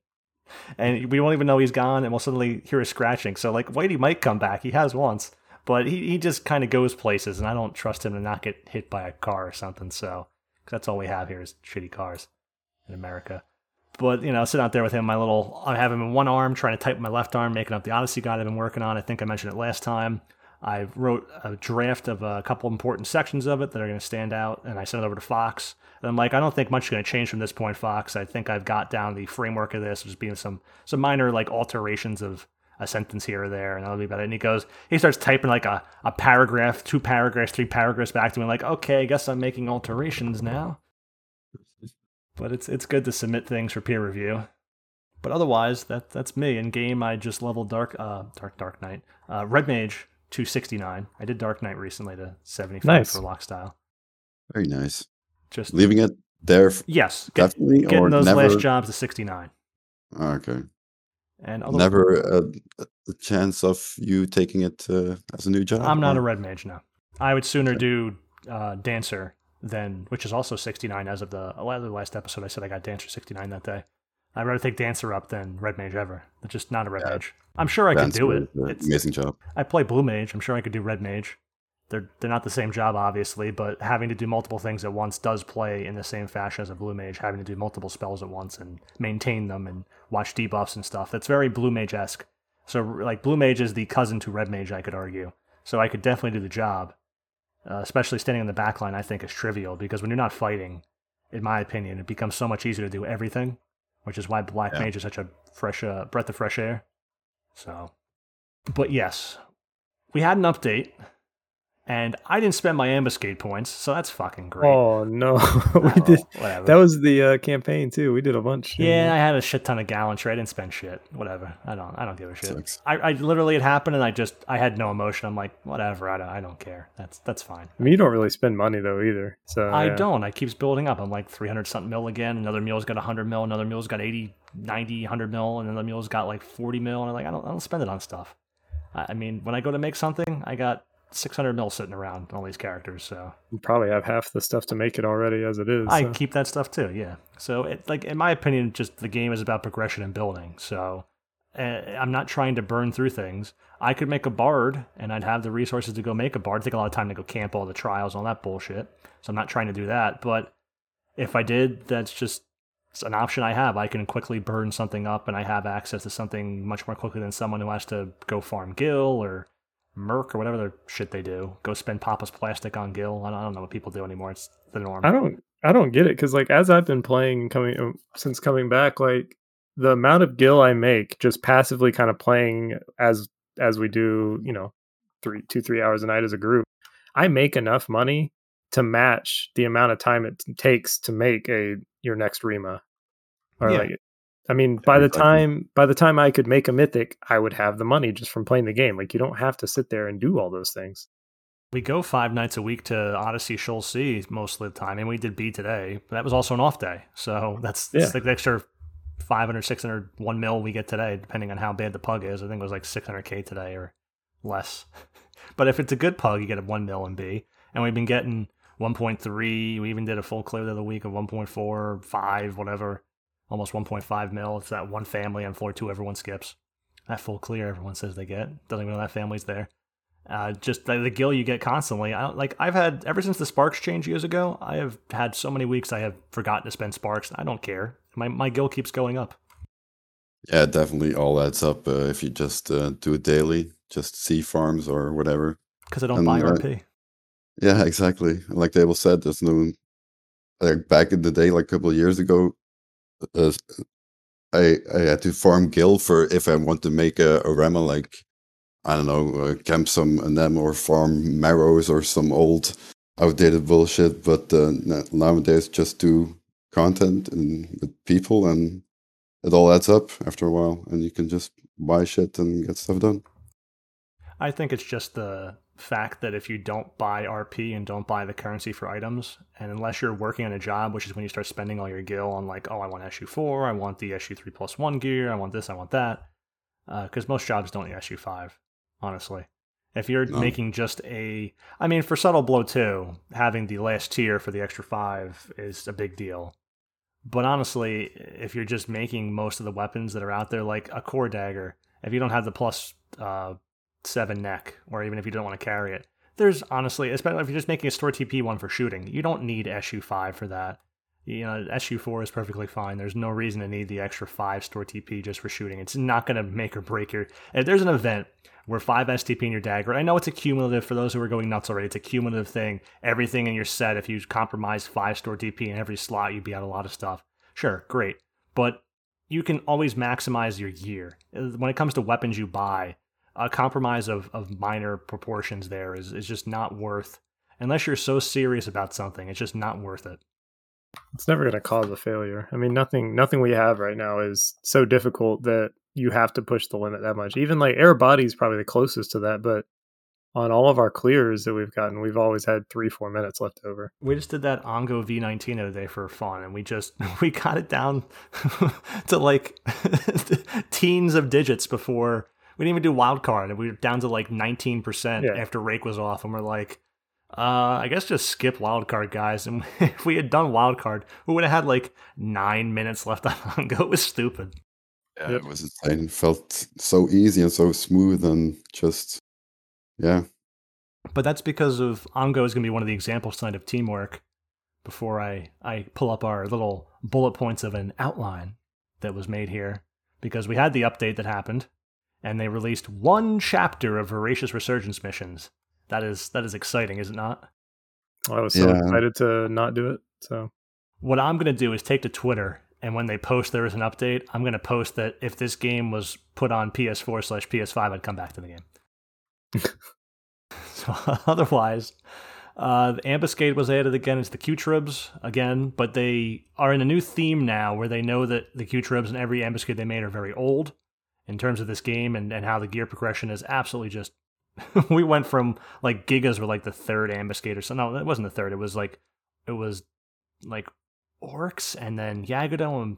And we won't even know he's gone, and we'll suddenly hear a scratching. So like, Whitey might come back. He has once, but he he just kind of goes places, and I don't trust him to not get hit by a car or something. So that's all we have here is shitty cars in America. But you know, sitting out there with him, my little, I have him in one arm, trying to type my left arm, making up the Odyssey guide I've been working on. I think I mentioned it last time. I wrote a draft of a couple important sections of it that are going to stand out, and I sent it over to Fox. And I'm like, I don't think much is going to change from this point, Fox. I think I've got down the framework of this, just being some some minor like alterations of a sentence here or there, and that'll be about it. And he goes, he starts typing like a, a paragraph, two paragraphs, three paragraphs back to me, like, okay, I guess I'm making alterations now but it's it's good to submit things for peer review. But otherwise, that that's me. In game, I just leveled Dark uh Dark Dark Knight, uh, Red Mage to sixty nine. I did Dark Knight recently to seventy five Nice. for lock style. Very nice. Just Leaving it there f- yes, get, definitely, or getting those never. last jobs to sixty nine. Okay. And other, Never a, a chance of you taking it uh, as a new job. I'm not a Red Mage now. I would sooner do uh, Dancer than, which is also sixty nine as of the, the last episode. I said I got Dancer sixty nine that day. I'd rather take Dancer up than Red Mage ever. It's just not a Red Yeah. Mage. I'm sure I could Dancer do it. It's, Amazing job. I play Blue Mage. I'm sure I could do Red Mage. They're they're not the same job, obviously, but having to do multiple things at once does play in the same fashion as a Blue Mage. Having to do multiple spells at once and maintain them and watch debuffs and stuff. That's very Blue Mage esque. So like Blue Mage is the cousin to Red Mage, I could argue. So I could definitely do the job. Uh, especially standing in the back line, I think is trivial because when you're not fighting, in my opinion, it becomes so much easier to do everything, which is why Black Yeah. Mage is such a fresh uh, breath of fresh air. So, but yes, we had an update, and I didn't spend my ambuscade points, so that's fucking great. Oh no, we Oh, did. whatever. That was the uh, campaign too. We did a bunch. yeah, I had a shit ton of gallantry. I didn't spend shit. Whatever. I don't. I don't give a shit. Sucks. I, I literally it happened, and I just I had no emotion. I'm like, whatever. I don't. I don't care. That's that's fine. I mean, you don't really spend money though either. So I yeah. don't. I keeps building up. I'm like 300 something mil again. Another mule's got 100 mil. Another mule's got 80, 90, 100 mil. And another mule's got like 40 mil. And I'm like, I don't, I don't spend it on stuff. I I mean, when I go to make something, I got 600 mil sitting around all these characters. So You probably have half the stuff to make it already as it is. I so. keep that stuff too. Yeah. So it, like, in my opinion, just the game is about progression and building. So uh, I'm not trying to burn through things. I could make a bard and I'd have the resources to go make a bard. It'd take a lot of time to go camp all the trials, all that bullshit. So I'm not trying to do that. But if I did, that's just an option I have. I can quickly burn something up and I have access to something much more quickly than someone who has to go farm Gil or Merc or whatever the shit they do. Go spend Papa's plastic on Gil. I don't, I don't know what people do anymore. It's the norm. I don't I don't get it because like as I've been playing coming uh, since coming back, like the amount of Gil I make just passively kind of playing as as we do, you know, three two three hours a night as a group. I make enough money to match the amount of time it takes to make a your next Rema. Or Yeah. like I mean, by the time by the time I could make a mythic, I would have the money just from playing the game. Like you don't have to sit there and do all those things. We go five nights a week to Odyssey Sheol C most of the time, and we did B today. But that was also an off day. So that's, that's like the extra 500, 600, 1 mil we get today, depending on how bad the pug is. I think it was like 600K today or less. but if it's a good pug, you get a 1 mil in B. And we've been getting 1.3. We even did a full clear the other week of 1.4, 5, whatever. Almost 1.5 mil. It's that one family on floor two everyone skips. That full clear everyone says they get. Doesn't even know that family's there uh, just the, the gil you get constantly. I like I've had ever since the sparks change years ago. I have had so many weeks I have forgotten to spend sparks. I don't care. My my gil keeps going up. Yeah, definitely all adds up uh, if you just uh, do it daily, just sea farms or whatever. because I don't And, buy uh, RP. Yeah, exactly. Like Dable said, there's no like back in the day, like a couple of years ago, uh, I I had to farm Gil for if I want to make a, a Rema like I don't know, uh, camp some them or farm marrows or some old outdated bullshit. But uh, nowadays, just do content and with people, and it all adds up after a while, and you can just buy shit and get stuff done. I think it's just the fact that if you don't buy RP and don't buy the currency for items, and unless you're working on a job, which is when you start spending all your gil on like, oh, I want SU four, I want the SU three plus one gear, I want this, I want that, because most jobs don't need SU five, honestly. If you're No. making just a, I mean, for subtle blow two, having the last tier for the extra five is a big deal. But honestly, if you're just making most of the weapons that are out there, like a core dagger, if you don't have the plus uh, seven neck, or even if you don't want to carry it. There's honestly, especially if you're just making a store TP one for shooting, you don't need SU five for that. You know, SU four is perfectly fine. There's no reason to need the extra five store TP just for shooting. It's not going to make or break your. If there's an event where five STP in your dagger, I know it's a cumulative for those who are going nuts already. It's a cumulative thing. Everything in your set, if you compromise five store TP in every slot, you'd be out a lot of stuff. Sure, great, but you can always maximize your gear. Uh, when it comes to weapons you buy, a compromise of, of minor proportions there is, is just not worth unless you're so serious about something it's just not worth it It's never going to cause a failure. I mean, nothing nothing we have right now is so difficult that you have to push the limit that much. Even like air body is probably the closest to that, but on all of our clears that we've gotten, we've always had three four minutes left over. we just did that ongo v19 the other day for fun and we just we got it down to like teens of digits before we didn't even do wild card and we were down to like 19% Yeah. after rake was off and we're like uh, I guess just skip wild card, guys. And if we had done wild card, we would have had like nine minutes left on Ongo. It was stupid. Yeah, Yep. it was insane. It felt so easy and so smooth and just yeah. But that's because of Ongo is going to be one of the examples tonight of teamwork. Before I, I pull up our little bullet points of an outline that was made here, because we had the update that happened, and they released one chapter of Voracious Resurgence missions. That is that is exciting, is it not? I was so Yeah. excited to not do it. So What I'm going to do is take to Twitter, and when they post there is an update, I'm going to post that if this game was put on PS4 slash PS5, I'd come back to the game. so otherwise, uh, the ambuscade was added again. It's the Qutrubs again, but they are in a new theme now where they know that the Qutrubs and every ambuscade they made are very old in terms of this game and, and how the gear progression is absolutely just. we went from like Gigas were like the third ambuscade or something. No, that wasn't the third. It was like it was like orcs and then Yagudo and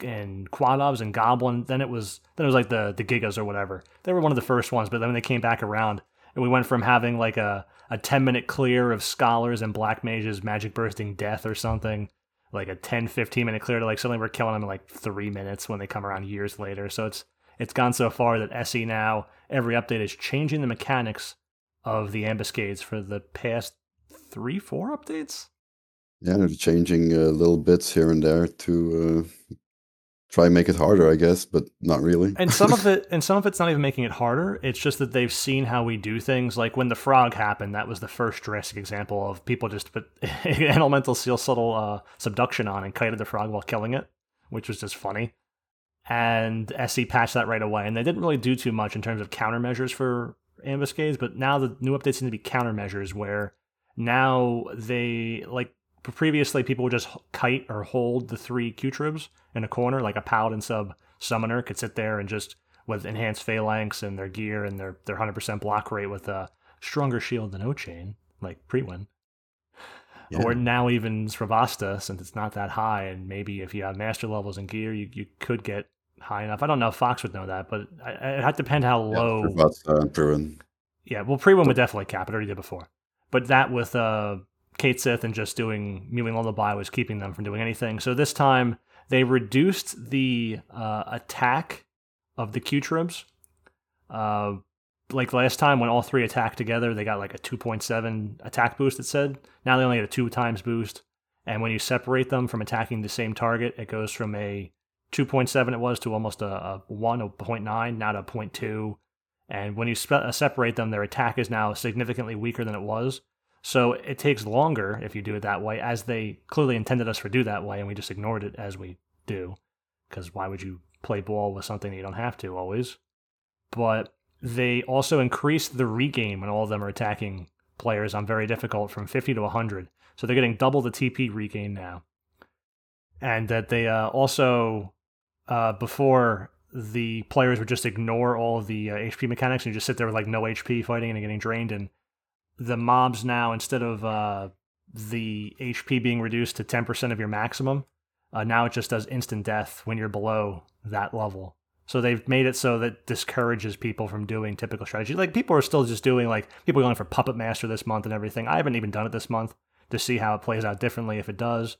and Quadavs and Goblin. Then it was then it was like the the Gigas or whatever. They were one of the first ones, but then they came back around and we went from having like a a ten minute clear of scholars and black mages magic bursting death or something like a 10 15 minute clear to like suddenly we're killing them in like three minutes when they come around years later so it's it's gone so far that SE now every update is changing the mechanics of the ambuscades for the past three, four updates. Yeah, they're changing uh, little bits here and there to uh, try and make it harder, I guess, but not really. and some of it, and some of it's not even making it harder. It's just that they've seen how we do things. Like when the frog happened, that was the first drastic example of people just put elemental seal subtle uh, subduction on and kited the frog while killing it, which was just funny. And SE patched that right away, and they didn't really do too much in terms of countermeasures for ambuscades. But now the new updates seem to be countermeasures where now they like previously people would just kite or hold the three Qutrubs in a corner, like a paladin sub summoner could sit there and just with enhanced phalanx and their gear and their their hundred percent block rate with a stronger shield than Ochain, like Priwen. Yeah. Or now even Srivatsa, since it's not that high, and maybe if you have master levels and gear, you, you could get high enough. I don't know if Fox would know that, but it had to depend how low. Yeah, Srivatsa and Priwen. Yeah, well, Priwen would definitely cap it. Already did before, but that with uh Cait Sith and just doing Mewing Lullaby was keeping them from doing anything. So this time they reduced the uh, attack of the Qutrubs. Uh, like last time when all three attacked together, they got like a 2.7 attack boost, it said. Now they only get a two times boost. And when you separate them from attacking the same target, it goes from a 2.7 it was to almost a, a 1, a 0.9, now to a 0.2. And when you spe- uh, separate them, their attack is now significantly weaker than it was. So it takes longer if you do it that way, as they clearly intended us to do that way, and we just ignored it as we do. Because why would you play ball with something you don't have to always? But they also increased the regain when all of them are attacking players on very difficult from 50 to 100. So they're getting double the TP regain now. And that they uh, also, uh, before the players would just ignore all of the uh, HP mechanics and just sit there with like no HP fighting and getting drained and the mobs now instead of uh, the HP being reduced to 10% of your maximum, uh, now it just does instant death when you're below that level. So they've made it so that discourages people from doing typical strategy. Like people are still just doing like people going for Puppet Master this month and everything. I haven't even done it this month to see how it plays out differently if it does.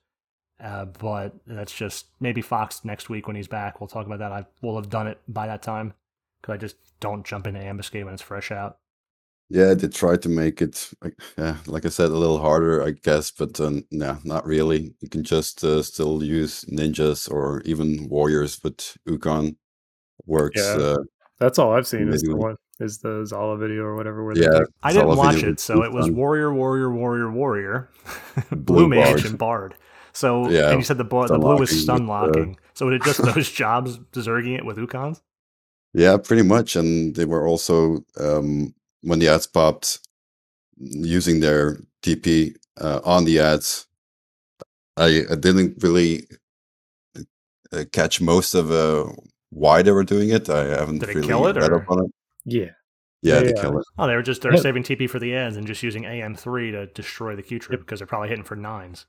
Uh, but that's just maybe Fox next week when he's back. We'll talk about that. I will have done it by that time because I just don't jump into ambuscade when it's fresh out. Yeah, they tried to make it, like, yeah, like I said, a little harder, I guess, but um, yeah, not really. You can just uh, still use ninjas or even warriors, but Ukon works. Yeah. Uh, That's all I've seen is the one is the Zala video or whatever. Where yeah, I didn't watch it, so it was warrior, warrior, warrior, warrior, blue, blue mage, and bard. So yeah, and you said the the blue was stun locking. Uh, so it just those jobs zerging it with Ukons. Yeah, pretty much, and they were also um, when the ads popped using their TP uh, on the ads, I, I didn't really uh, catch most of uh, why they were doing it. I haven't Did really kill it, read or? up on it. Yeah. Yeah, they kill it. Oh, they were just they're saving TP for the ads and just using AM3 to destroy the Qutrub because they're probably hitting for nines.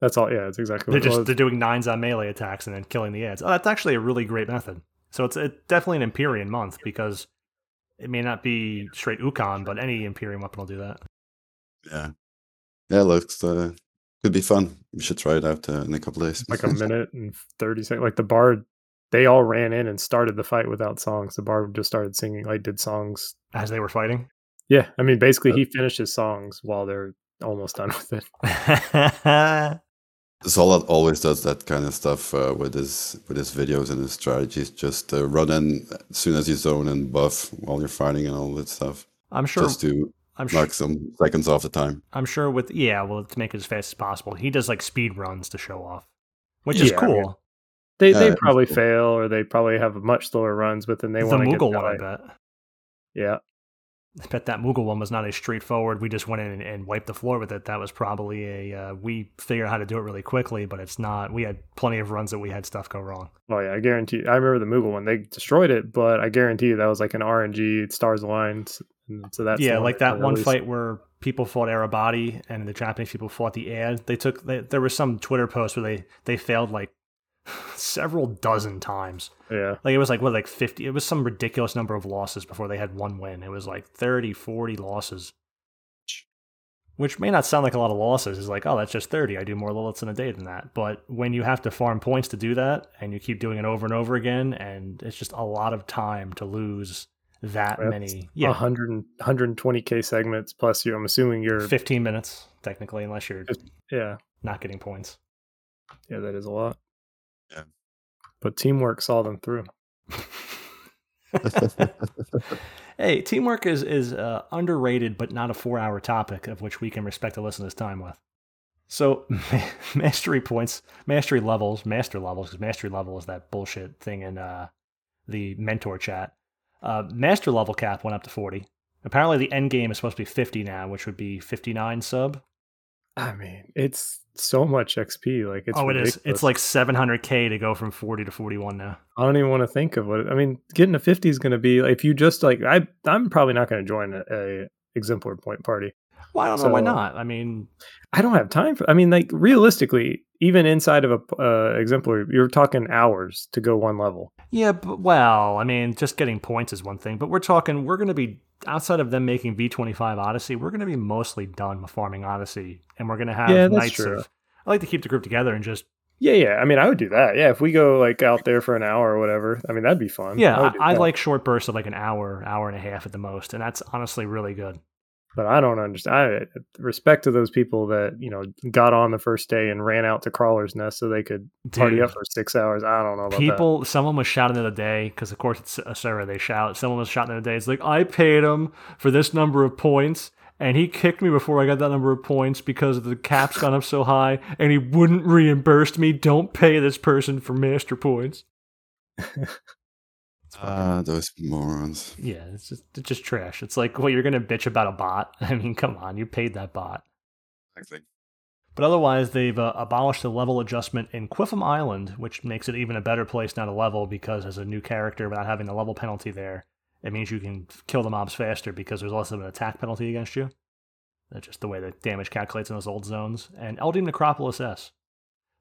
That's all. Yeah, it's exactly. They're just they're doing nines on melee attacks and then killing the ads. Oh, that's actually a really great method. So it's a, definitely an Empyrean month because it may not be straight Ukon, but any Empyrean weapon will do that. Yeah. Yeah, looks uh, could be fun. We should try it out uh, in a couple days. like a minute and thirty seconds. Like the bard, they all ran in and started the fight without songs. The bard just started singing, like did songs as they were fighting. Yeah, I mean, basically, he finished his songs while they're almost done with it. Zola always does that kind of stuff uh, with his with his videos and his strategies. Just uh, run in as soon as you zone and buff while you're fighting and all that stuff. I'm sure. Just to I'm knock sure, some seconds off the time. I'm sure with yeah, well, to make it as fast as possible, he does like speed runs to show off, which yeah, is cool. I mean, they they probably cool. fail or they probably have much slower runs, but then they want to get Moogle one. I bet. Yeah, I bet that Moogle one was not as straightforward. We just went in and, and wiped the floor with it. That was probably a uh, we figured out how to do it really quickly, but it's not. We had plenty of runs that we had stuff go wrong. Oh yeah, I guarantee. I remember the Moogle one. They destroyed it, but I guarantee you that was like an RNG stars aligned. So that's yeah, like that one fight where people fought Arebati and the Japanese people fought the ad. They took they, there was some Twitter post where they they failed like several dozen times. Yeah. Like it was like what like 50 it was some ridiculous number of losses before they had one win. It was like 30, 40 losses. which may not sound like a lot of losses. Is like, oh, that's just 30. I do more Liliths in a day than that. But when you have to farm points to do that and you keep doing it over and over again, and it's just a lot of time to lose that That's many. Yeah, 100 120k segments plus you. I'm assuming you're 15 minutes technically, unless you're yeah not getting points. yeah that is a lot. But teamwork saw them through. hey, teamwork is is uh, underrated, but not a four-hour topic of which we can respect a listener's time with. So, mastery points, mastery levels, master levels, because mastery level is that bullshit thing in uh, the mentor chat. Uh, master level cap went up to forty. Apparently, the end game is supposed to be fifty now, which would be fifty-nine sub. I mean, it's so much XP. Like it's oh, it is. ridiculous. It's like seven hundred k to go from forty to forty-one now. I don't even want to think of what. I mean, getting to 50 is going to be if you just like I. I'm probably not going to join a, a exemplar point party. Well, I don't know why not. I mean, I don't have time for. I mean, like realistically, even inside of a uh, exemplar, you're talking hours to go one level. Yeah, but well, I mean, just getting points is one thing, but we're talking we're going to be outside of them making V25 Odyssey, we're going to be mostly done with farming Odyssey, and we're going to have Yeah, nights true. of. I like to keep the group together and just Yeah, yeah. I mean, I would do that. Yeah, if we go like out there for an hour or whatever, I mean, that'd be fun. yeah. I, I like short bursts of like an hour, hour and a half at the most, and that's honestly really good. But I don't understand. I respect to those people that you know got on the first day and ran out to Crawler's Nest so they could party Dude. up for six hours. I don't know about that. People, someone was shouting the other day because of course it's a server they shout. Someone was shouting in the other day. It's like I paid him for this number of points, and he kicked me before I got that number of points because the cap's gone up so high, and he wouldn't reimburse me. Don't pay this person for master points. Ah, those morons. Yeah, it's just it's just trash. It's like, well, you're gonna bitch about a bot. I mean, come on, you paid that bot. Exactly. But otherwise, they've uh, abolished the level adjustment in Qufim Island, which makes it even a better place now to level because as a new character, without having the level penalty there, it means you can kill the mobs faster because there's less of an attack penalty against you. That's just the way the damage calculates in those old zones. And Eldieme Necropolis S.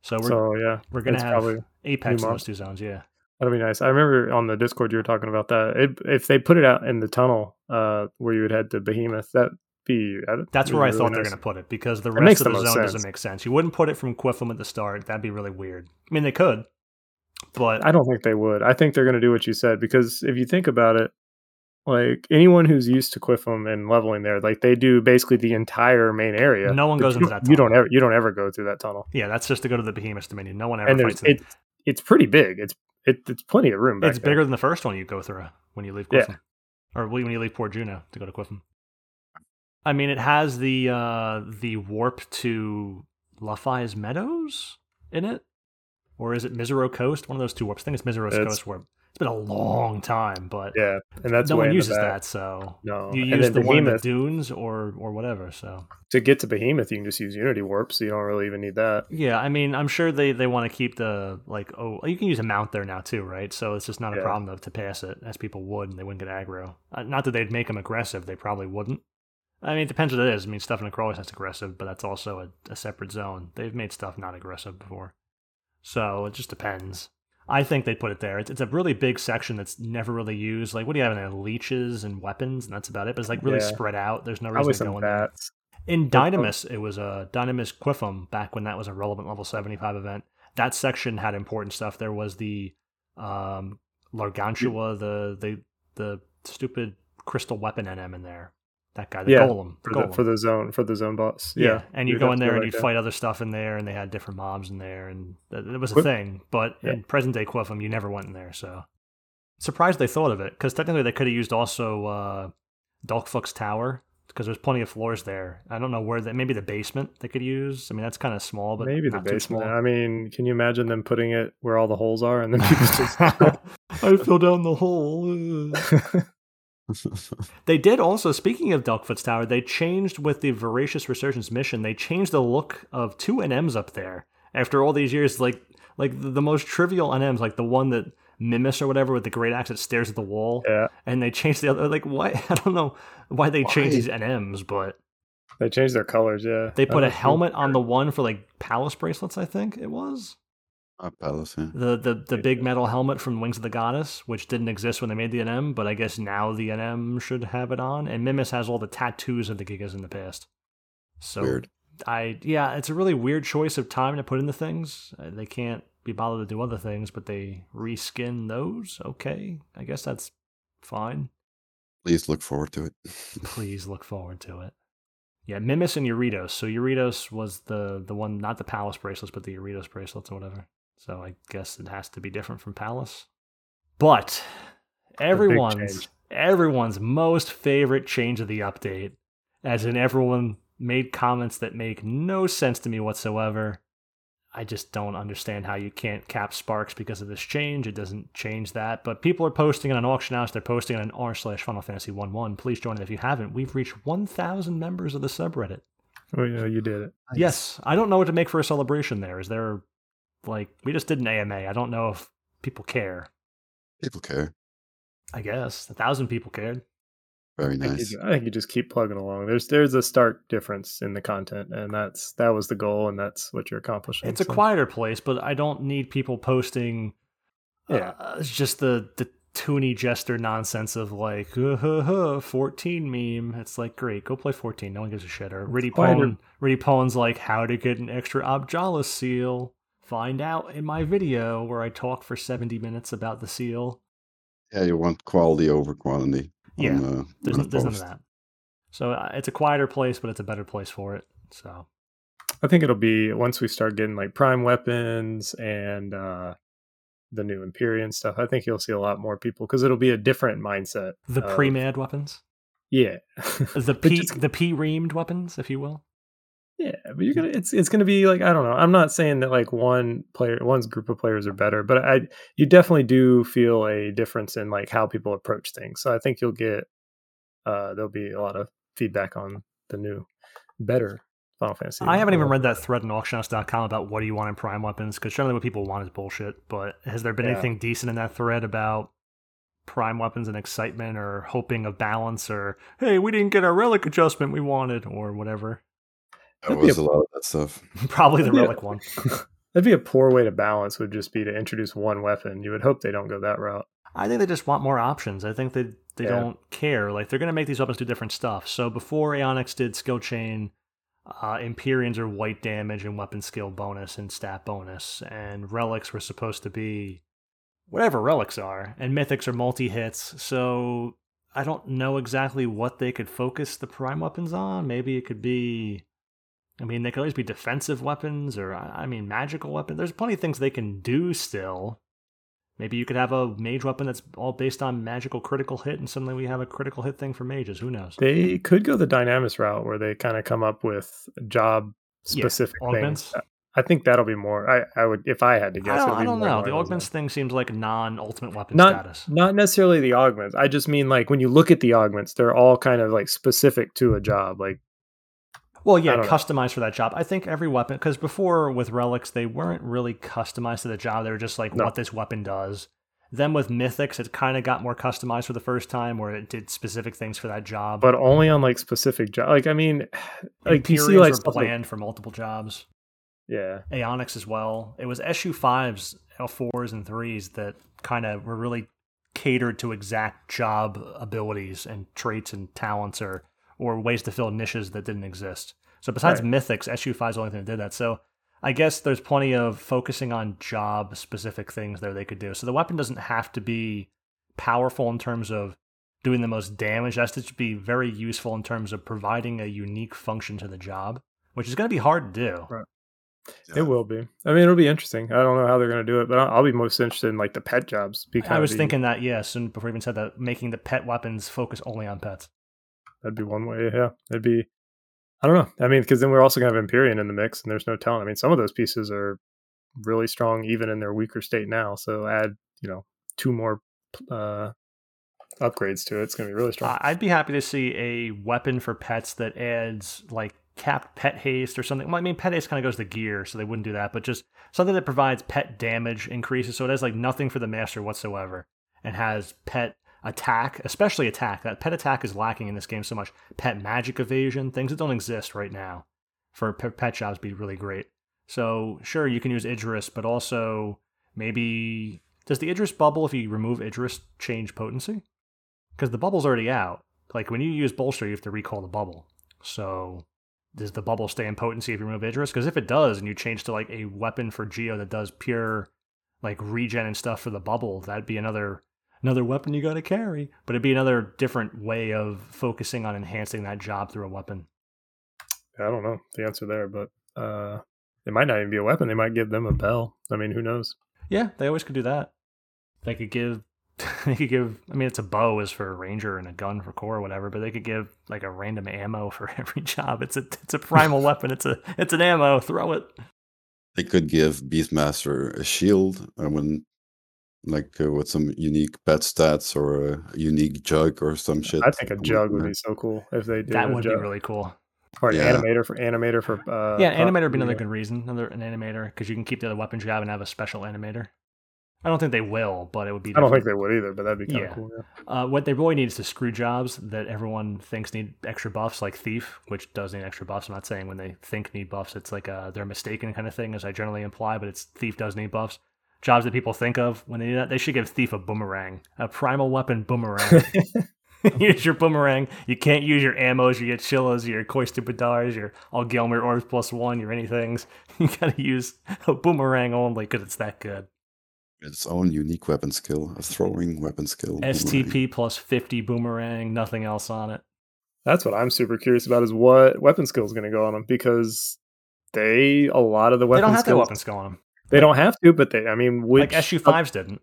So we're so yeah, we're gonna have probably Apex new in those two zones. Yeah. That'll be nice. I remember on the Discord you were talking about that. It, if they put it out in the tunnel uh, where you would head to Behemoth, that be That's where I really thought they're going to put it because the rest of the the zone doesn't make sense. You wouldn't put it from Qufim at the start. That'd be really weird. I mean, they could, but I don't think they would. I think they're going to do what you said because if you think about it, like anyone who's used to Qufim and leveling there, like they do basically the entire main area. No one goes into that You don't tunnel. ever you don't ever go through that tunnel. yeah, that's just to go to the Behemoth Dominion. No one ever and fights in it, it's pretty big. It's it, it's plenty of room. Back It's there. bigger than the first one you go through when you leave Yeah. Or when you leave Port Jeuno to go to Qufim. I mean, it has the uh, the warp to Lufaise Meadows in it, or is it Misareaux Coast? One of those two warps. I think it's Misareaux It's- Coast warp. It's been a long time, but Yeah, and that's no one uses that. So No, you use the one in the dunes or or whatever. So to get to Behemoth, you can just use Unity Warp, so you don't really even need that. yeah, I mean, I'm sure they they want to keep the like oh you can use a mount there now too, right? So it's just not a Yeah. problem to, to pass it as people would, and they wouldn't get aggro. Uh, not that they'd make them aggressive, they probably wouldn't. I mean, it depends what it is. I mean, stuff in Acropolis that's aggressive, but that's also a, a separate zone. They've made stuff not aggressive before, so it just depends. I think they put it there. It's, it's a really big section that's never really used. Like, what do you have in there? Leeches and weapons, and that's about it. But it's like really Yeah. spread out. There's no reason to go in there. In um, Dynamis, it was a Dynamis Qufim back when that was a relevant level 75 event. That section had important stuff. There was the um, Largantua, the, the the stupid crystal weapon NM in there. That guy, the Yeah, golem. The for the, for the zone for the zone boss. yeah. Yeah, and you You'd go in there and you fight other stuff in there, and they had different mobs in there, and it was a thing. But Yeah. in present day Qufim, you never went in there. So surprised they thought of it because technically they could have used also uh, Delkfutt's Tower because there's plenty of floors there. I don't know where that maybe the basement they could use. I mean that's kind of small, but Maybe the basement. I mean, can you imagine them putting it where all the holes are and then people just I fell down the hole. They did also, speaking of Delkfutt's Tower, they changed with the Voracious Resurgence mission. They changed the look of two NMs up there after all these years. Like, like the, the most trivial NMs, like the one that Mimus or whatever with the great axe that stares at the wall, yeah. and they changed the other. Like, why? I don't know why they changed these NMs, but They changed their colors. Yeah, they put a helmet on the one for like palace bracelets. I think it was Palace, yeah. the the the big metal helmet from Wings of the Goddess, which didn't exist when they made the NM, but I guess now the NM should have it on. And Mimus has all the tattoos of the Gigas in the past. So Weird. I yeah, it's a really weird choice of time to put into things. Uh, They can't be bothered to do other things, but they reskin those. Okay, I guess that's fine. Please look forward to it. Please look forward to it. Yeah, Mimus and Eurytos. So Eurytos was the the one, not the Palace bracelets, but the Eurytos bracelets or whatever. So I guess it has to be different from Palace. But everyone's everyone's most favorite change of the update, as in everyone made comments that make no sense to me whatsoever. I just don't understand how you can't cap sparks because of this change. It doesn't change that. But people are posting on an auction house. They're posting on an r slash Final Fantasy one one. Please join it if you haven't. We've reached one thousand members of the subreddit. Oh, yeah, you did it. Yes, I don't know what to make for a celebration. There is there, like we just did an AMA. I don't know if people care. People care. I guess a thousand people cared. Very I think, nice. you, I think you just keep plugging along. There's there's a stark difference in the content, and that's that was the goal, and that's what you're accomplishing. It's a quieter place, but I don't need people posting. Yeah. uh, it's just the the toony jester nonsense of like uh, huh, huh, 14 meme. It's like great, go play 14. No one gives a shit. Or Riddy quieter. Pone, Riddy Pone's like how to get an extra Objalas seal. Find out in my video where I talk for 70 minutes about the seal. Yeah, you want quality over quantity. Yeah, on, uh, There's, on a there's none of that. So uh, it's a quieter place, but it's a better place for it. So I think it'll be once we start getting like prime weapons and uh the new Empyrean stuff. I think you'll see a lot more people because it'll be a different mindset. the of- pre-mad weapons, yeah, the P, just- the P-reamed weapons, if you will. Yeah, but you're gonna it's it's gonna be like I don't know. I'm not saying that like one player, one's group of players are better, but I you definitely do feel a difference in like how people approach things. So I think you'll get uh there'll be a lot of feedback on the new, better Final Fantasy. I haven't even read that thread on auctionhouse.com about what do you want in prime weapons because generally what people want is bullshit. But has there been Yeah. anything decent in that thread about prime weapons and excitement or hoping of balance or hey we didn't get our relic adjustment we wanted or whatever? There That'd be was a- a lot of that stuff. Probably the Yeah. relic one. That'd be a poor way to balance. Would just be to introduce one weapon. You would hope they don't go that route. I think they just want more options. I think they they Yeah. don't care. Like they're gonna make these weapons do different stuff. So before Aeonics did skill chain, uh, Empyreans are white damage and weapon skill bonus and stat bonus, and relics were supposed to be whatever relics are, and mythics are multi hits. So I don't know exactly what they could focus the prime weapons on. Maybe it could be. I mean, they could always be defensive weapons, or I mean, magical weapons. There's plenty of things they can do still. Maybe you could have a mage weapon that's all based on magical critical hit, and suddenly we have a critical hit thing for mages. Who knows? They could go the Dynamis route where they kind of come up with job Yeah, specific augments? things. I think that'll be more. I, I would if I had to guess. I don't, I don't know. The augments thing seems like non ultimate weapon Not status. not necessarily the augments. I just mean like when you look at the augments, they're all kind of like specific to a job. Like Well, yeah, don't know. customized for that job. I think every weapon, because before with relics, they weren't really customized to the job. They were just like No. what this weapon does. Then with mythics, it kind of got more customized for the first time, where it did specific things for that job. but only on like specific job. Like I mean, like you see like were like- planned for multiple jobs. yeah, Aeonics as well. It was SU fives, L fours, and threes that kind of were really catered to exact job abilities and traits and talents, or or ways to fill niches that didn't exist. So besides Right. Mythics, SU five is the only thing that did that. So I guess there's plenty of focusing on job specific things there they could do. So the weapon doesn't have to be powerful in terms of doing the most damage. It has to be very useful in terms of providing a unique function to the job, which is going to be hard to do. Right. Yeah. it will be. I mean, it'll be interesting. I don't know how they're going to do it, but I'll, I'll be most interested in like the pet jobs. Because I was thinking that, yes, and before I even said that, making the pet weapons focus only on pets. That'd be one way. Yeah, it'd be. I don't know. I mean, because then we're also gonna have Empyrean in the mix, and there's no telling. I mean, some of those pieces are really strong even in their weaker state now. So add, you know, two more uh, upgrades to it. It's gonna be really strong. I'd be happy to see a weapon for pets that adds like capped pet haste or something. Well, I mean, pet haste kind of goes to gear, so they wouldn't do that, but just something that provides pet damage increases. So it has like nothing for the master whatsoever and has pet attack, especially attack. That pet attack is lacking in this game so much. Pet magic evasion, things that don't exist right now for pet shops be really great. So sure, you can use Idris, but also maybe does the Idris bubble if you remove Idris change potency? Because the bubble's already out. Like when you use bolster, you have to recall the bubble. So does the bubble stay in potency if you remove Idris? Because if it does, and you change to like a weapon for Geo that does pure like regen and stuff for the bubble, that'd be another another weapon you got to carry. But it'd be another different way of focusing on enhancing that job through a weapon. I don't know the answer there, but uh, it might not even be a weapon. They might give them a bell. I mean, who knows? Yeah, they always could do that. They could give they could give I mean it's a bow is for a ranger and a gun for core or whatever, but they could give like a random ammo for every job. It's a it's a primal weapon. It's a it's an ammo. Throw it. They could give Beastmaster a shield. I wouldn't like uh, with some unique pet stats or a unique jug or some shit. I think a jug would be so cool if they did. That would jug. be really cool. or an Yeah. animator for animator for. Uh, yeah, pro- animator would be another yeah. good reason. Another an animator because you can keep the other weapons you have and have a special animator. I don't think they will, but it would be. I don't think they would either, but that'd be kind of Yeah. cool. Yeah. Uh, what they really need is the screw jobs that everyone thinks need extra buffs, like Thief, which does need extra buffs. I'm not saying when they think need buffs, it's like uh, they're mistaken kind of thing, as I generally imply, but it's Thief does need buffs. Jobs that people think of when they do that, they should give Thief a boomerang, a primal weapon boomerang. use your boomerang. You can't use your ammos, your chillas, your Coiste Bodhars, your Aurgelmir orbs plus one, your anythings. You gotta use a boomerang only because it's that good. its own unique weapon skill, a throwing weapon skill. STP plus 50 boomerang, nothing else on it. That's what I'm super curious about is what weapon skill is going to go on them because they a lot of the They don't have to skills weapon skill on them. They don't have to, but they I mean which Like SU fives didn't.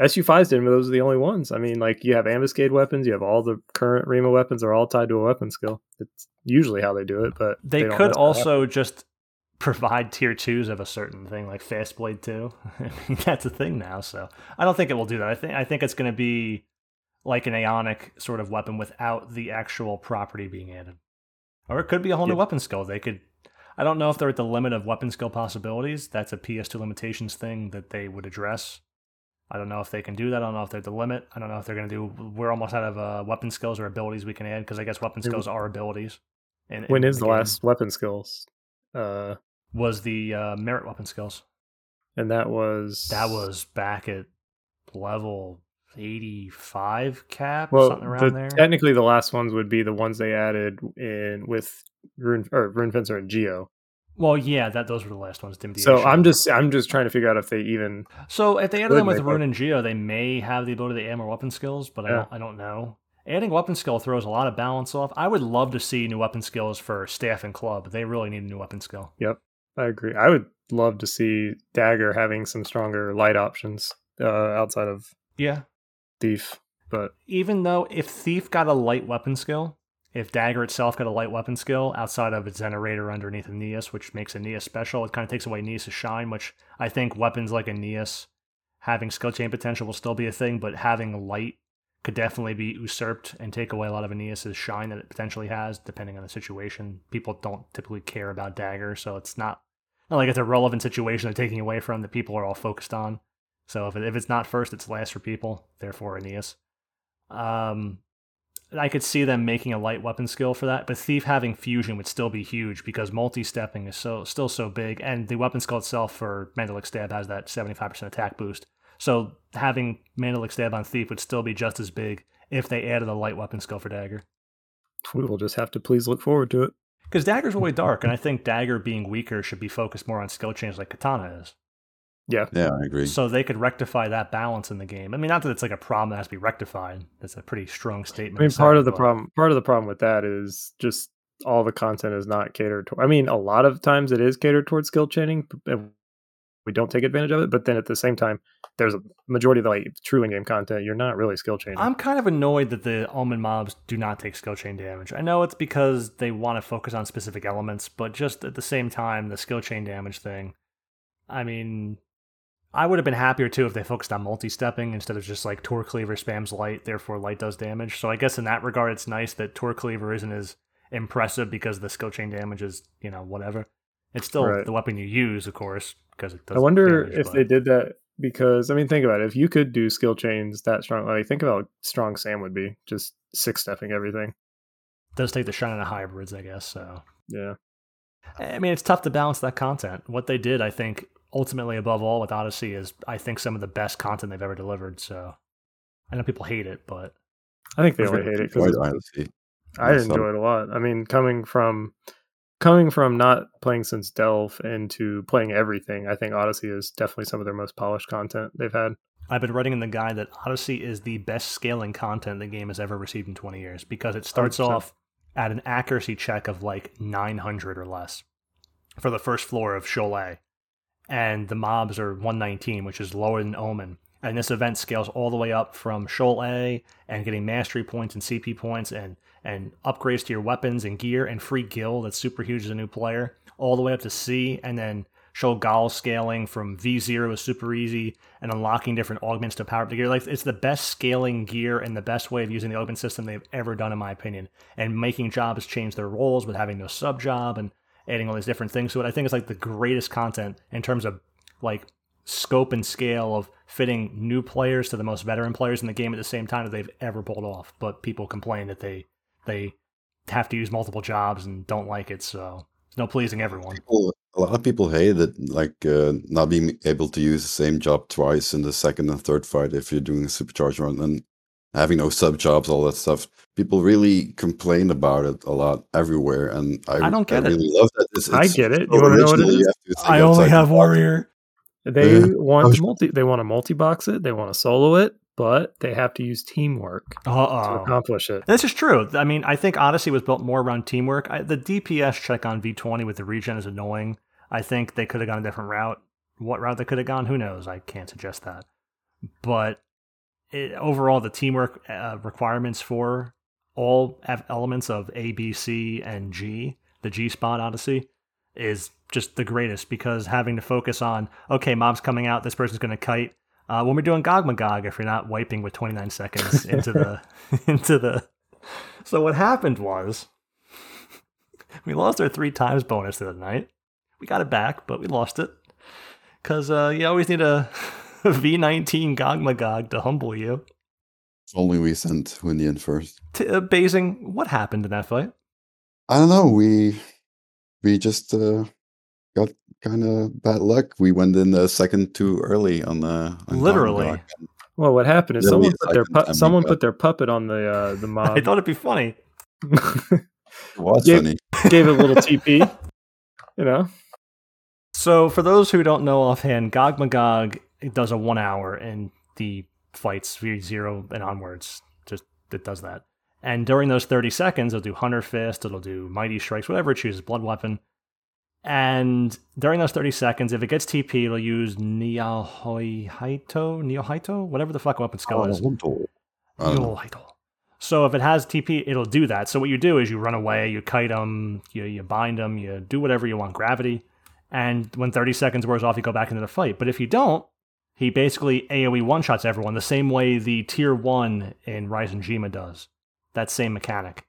SU fives didn't, but those are the only ones. I mean, like you have ambuscade weapons, you have all the current Rema weapons are all tied to a weapon skill. It's usually how they do it, but They, don't could also just provide tier twos of a certain thing, like Fast Blade Two. I mean, that's a thing now. So I don't think it will do that. I think I think it's going to be like an Aeonic sort of weapon without the actual property being added, or it could be a whole new weapon skill. They could. I don't know if they're at the limit of weapon skill possibilities. That's a PS2 limitations thing that they would address. I don't know if they can do that. I don't know if they're at the limit. I don't know if they're going to do. We're almost out of uh, weapon skills or abilities we can add because I guess weapon skills are abilities. And When is the last weapon skills? Uh, was the uh, merit weapon skills. and that was That was back at level 85 cap, well. something around the- there. Technically, the last ones would be the ones they added in with Rune or Rune Fencer and Geo. well, yeah, that those were the last ones. Dim So. I'm just I'm just trying to figure out if they even so if they added them with Rune and Geo, they may have the ability to add more weapon skills, but I don't I don't know. Adding weapon skill throws a lot of balance off. I would love to see new weapon skills for staff and club. They really need a new weapon skill. Yep, I agree. I would love to see Dagger having some stronger light options uh, outside of Yeah. Thief, but even though if Thief got a light weapon skill, if Dagger itself got a light weapon skill outside of its Exenterator underneath Aeneas, which makes Aeneas special, it kind of takes away Aeneas' shine, which I think weapons like Aeneas having skill chain potential will still be a thing, but having light could definitely be usurped and take away a lot of Aeneas' shine that it potentially has, depending on the situation. People don't typically care about Dagger, so it's not, not like it's a relevant situation they're taking away from that people are all focused on. So if, it, if it's not first, it's last for people, therefore Aeneas. Um, I could see them making a light weapon skill for that, but Thief having fusion would still be huge because multi-stepping is so still so big, and the weapon skill itself for Mandalic Stab has that 75% attack boost. So having Mandalic Stab on Thief would still be just as big if they added a light weapon skill for Dagger. we will just have to please look forward to it. Because Dagger's really dark, and I think Dagger being weaker should be focused more on skill chains like Katana is. Yeah, Yeah, I agree. So they could rectify that balance in the game. I mean, not that it's like a problem that has to be rectified. That's a pretty strong statement. I mean, part of the but- problem part of the problem with that is just all the content is not catered to. I mean, a lot of times it is catered towards skill chaining, and we don't take advantage of it. But then at the same time, there's a majority of the like true in-game content. You're not really skill chaining. I'm kind of annoyed that the Omen mobs do not take skill chain damage. I know it's because they want to focus on specific elements, but just at the same time, the skill chain damage thing. I mean, I would have been happier too if they focused on multi-stepping instead of just like Tor Cleaver spams light, therefore light does damage. So I guess in that regard, it's nice that Tor Cleaver isn't as impressive because the skill chain damage is you know whatever. It's still Right. the weapon you use, of course, because it does. I wonder damage, if but- they did that because I mean, think about it. If you could do skill chains that strong, like think about strong Sam would be, just six stepping everything. does take the shine out of hybrids, I guess. So Yeah, I mean, it's tough to balance that content. What they did, I think, ultimately above all with Odyssey is, I think, some of the best content they've ever delivered. So I know people hate it, but I think they I've only hate it because Odyssey. I myself. enjoy it a lot. I mean, coming from coming from not playing since Delve into playing everything, I think Odyssey is definitely some of their most polished content they've had. I've been writing in the guide that Odyssey is the best scaling content the game has ever received in 20 years because it starts 100%. off at an accuracy check of like 900 or less for the first floor of Sheol A. And the mobs are 119, which is lower than Omen. And this event scales all the way up from Sheol A and getting mastery points and CP points and, and upgrades to your weapons and gear and free gil that's super huge as a new player, all the way up to C. And then Sheol Gaol scaling from V0 is super easy and unlocking different augments to power up the gear. Like it's the best scaling gear and the best way of using the augment system they've ever done, in my opinion. And making jobs change their roles with having no sub job and adding all these different things to it. I think it's like the greatest content in terms of like scope and scale of fitting new players to the most veteran players in the game at the same time that they've ever pulled off. But people complain that they they have to use multiple jobs and don't like it, so it's no pleasing everyone. People, a lot of people hate it, like uh, not being able to use the same job twice in the second and third fight if you're doing a supercharge run and having no sub jobs, all that stuff. People really complain about it a lot everywhere, and I, I don't get it. really love that. It's, I get it. so You wanna know what it original, you is? have to think outside the box. Warrior. They Yeah. want was- multi they want to multi box it, they want to solo it, but they have to use teamwork to Uh oh. accomplish it. This is true. I mean, I think Odyssey was built more around teamwork. I, the DPS check on V20 with the regen is annoying. I think they could have gone a different route. What route they could have gone, who knows? I can't suggest that. But it, overall, the teamwork uh, requirements for all elements of A, B, C, and G, the G spot Odyssey, is just the greatest because having to focus on, okay, mob's coming out, this person's going to kite. Uh, when we're doing Gog Magog, if you're not wiping with 29 seconds into the into the. So what happened was, we lost our three times bonus the other night. We got it back, but we lost it because uh, you always need a V19 Gogmagog to humble you. If Only we sent Hundian first. T- uh, Basing, what happened in that fight? I don't know. We we just uh, got kind of bad luck. We went in the second too early on the on Literally. Well, what happened is Yeah, someone put their pu- someone put their puppet on the uh, the mob, I thought it'd be funny. It was Yeah. funny. gave it a little TP. You know, So, for those who don't know offhand, Gog Magog it does a one hour and the fights zero and onwards. Just it does that. And during those 30 seconds, it'll do Hundred Fist, it'll do Mighty Strikes, whatever it chooses, Blood Weapon. And during those 30 seconds, if it gets TP, it'll use Niohaito, Niohaito, whatever the fuck weapon skill oh, is. I don't know. Niohaito. So if it has TP, it'll do that. So what you do is you run away, you kite them, you, you bind them, you do whatever you want, gravity. And when 30 seconds wears off, you go back into the fight. But if you don't, he basically AoE one shots everyone the same way the tier one in Reisenjima does. That same mechanic.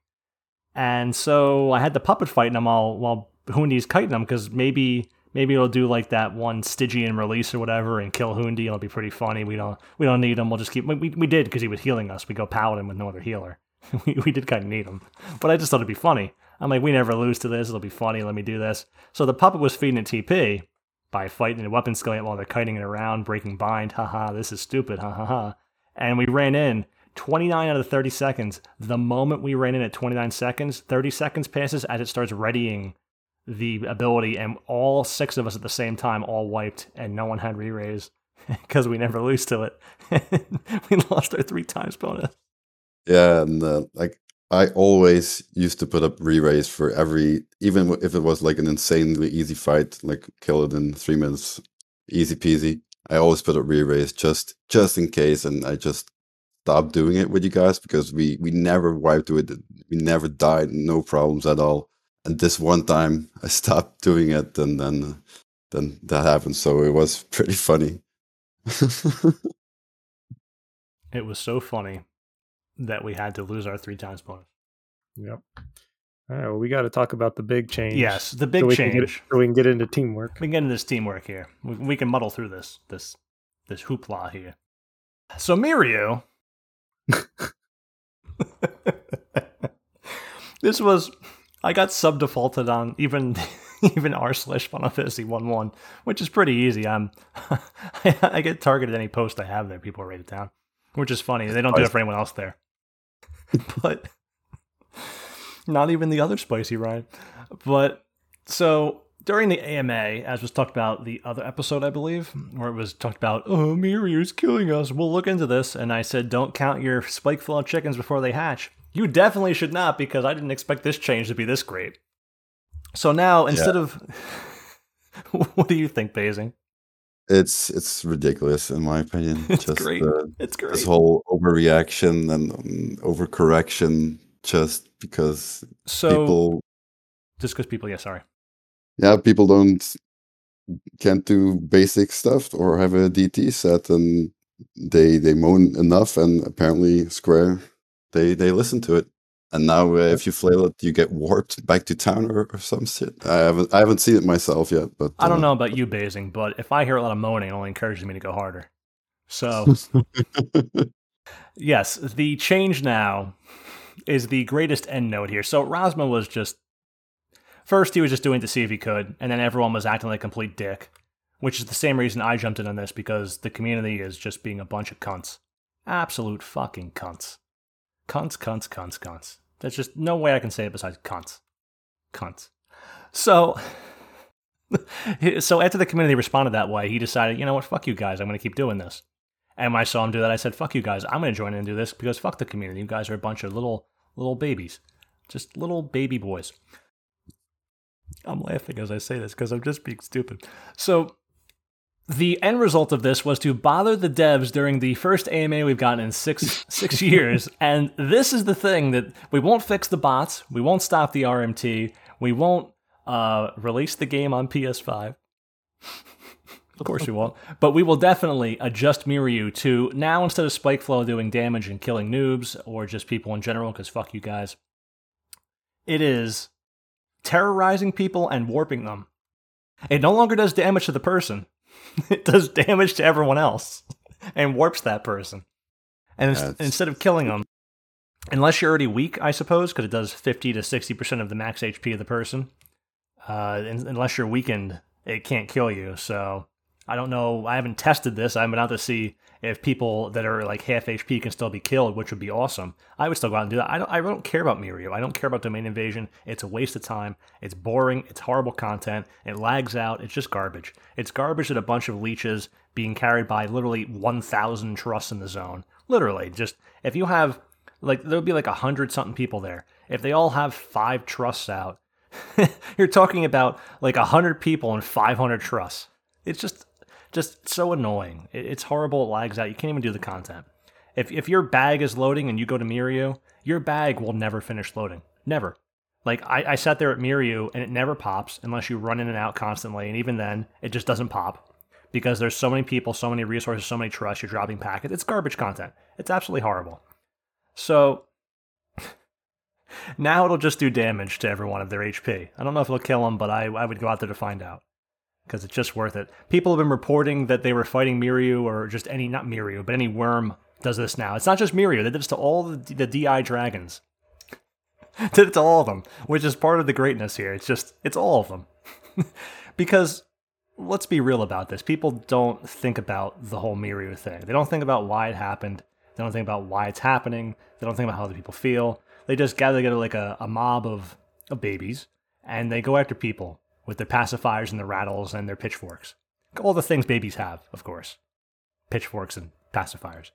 And so I had the puppet fighting him while while Hundi's kiting him because maybe maybe it'll do like that one Stygian release or whatever and kill Hundi. It'll be pretty funny. We don't we don't need him. We'll just keep we, we did because he was healing us. We go paladin with no other healer. we, we did kind of need him, but I just thought it'd be funny. I'm like, we never lose to this. It'll be funny. Let me do this. So the puppet was feeding it TP by fighting the weapon skill while they're kiting it around, breaking bind. Haha, this is stupid. Ha ha ha. And we ran in 29 out of the 30 seconds. The moment we ran in at 29 seconds, 30 seconds passes as it starts readying the ability, and all six of us at the same time all wiped, and no one had re raise because we never lose to it. we lost our three times bonus. Yeah, and uh, like I always used to put up re-raise for every, even if it was like an insanely easy fight, like kill it in three minutes, easy peasy. I always put up re-raise just just in case, and I just stopped doing it with you guys because we we never wiped with it, we never died, no problems at all. And this one time I stopped doing it, and then then that happened. So it was pretty funny. It was so funny that we had to lose our three times bonus. yep. All right, well, we got to talk about the big change. Yes, the big we Can get, change. so we can get into teamwork. We can get into this teamwork here. We, we can muddle through this this this hoopla here. So Miryu, this was I got sub defaulted on even even r slash Final Fantasy one one, which is pretty easy. I'm I, I get targeted any post I have there. People write it down, which is funny. They don't do it for anyone else there, but not even the other spicy Ryan. But So during the AMA, as was talked about the other episode, I believe, where it was talked about, oh, Miryu's killing us. We'll look into this. And I said, don't count your Spike Flail chickens before they hatch. You definitely should not because I didn't expect this change to be this great. So now, instead yeah. of. what do you think, Basing? It's it's ridiculous in my opinion. It's just, great. Uh, it's great. This whole overreaction and um, overcorrection just because so, people. Just because people, yeah, sorry yeah, people don't can't do basic stuff or have a DT set, and they they moan enough, and apparently Square they they listen to it. And now, uh, if you flail it, you get warped back to town or, or some shit. I haven't I haven't seen it myself yet, but I don't uh, know about you, Basing, but if I hear a lot of moaning, it only encourages me to go harder. So, yes, the change now is the greatest end note here. So Rosma was just First, he was just doing it to see if he could, and then everyone was acting like a complete dick, which is the same reason I jumped in on this because the community is just being a bunch of cunts. Absolute fucking cunts. Cunts, cunts, cunts, cunts. There's just no way I can say it besides cunts. Cunts. So, so after the community responded that way, he decided, you know what, fuck you guys, I'm going to keep doing this. And when I saw him do that, I said, fuck you guys, I'm going to join in and do this because fuck the community. You guys are a bunch of little, little babies. Just little baby boys. I'm laughing as I say this because I'm just being stupid. So, the end result of this was to bother the devs during the first AMA we've gotten in six six years, and this is the thing that we won't fix the bots, we won't stop the RMT, we won't uh, release the game on PS5. of course we won't, but we will definitely adjust Miryu to now instead of Spike Flail doing damage and killing noobs or just people in general, because fuck you guys. It is terrorizing people and warping them. It no longer does damage to the person, it does damage to everyone else and warps that person. And instead of killing them, unless you're already weak, I suppose, because it does 50 to 60% of the max HP of the person, uh, unless you're weakened, it can't kill you. So I don't know. I haven't tested this. I haven't been out to see if people that are like half HP can still be killed, which would be awesome. I would still go out and do that. I don't. I don't care about Miryu. I don't care about domain invasion. It's a waste of time. It's boring. It's horrible content. It lags out. It's just garbage. It's garbage that a bunch of leeches being carried by literally 1,000 trusts in the zone. Literally, just if you have like there'll be like a hundred something people there. If they all have five trusts out, you're talking about like a hundred people and 500 trusts. It's just just so annoying. It's horrible. It lags out. You can't even do the content. If if your bag is loading and you go to Miryu, your bag will never finish loading. Never. Like I, I sat there at Miryu and it never pops unless you run in and out constantly, and even then it just doesn't pop because there's so many people, so many resources, so many trusts. You're dropping packets. It's garbage content. It's absolutely horrible. So now it'll just do damage to everyone of their HP. I don't know if it'll kill them, but I, I would go out there to find out because it's just worth it. People have been reporting that they were fighting Miryu or just any, not Miryu, but any worm does this now. It's not just Miryu, they did this to all the, the DI dragons. did it to all of them, which is part of the greatness here. It's just, it's all of them. because let's be real about this. People don't think about the whole Miryu thing. They don't think about why it happened. They don't think about why it's happening. They don't think about how other people feel. They just gather together like a, a mob of, of babies and they go after people with their pacifiers and their rattles and their pitchforks. All the things babies have, of course. Pitchforks and pacifiers.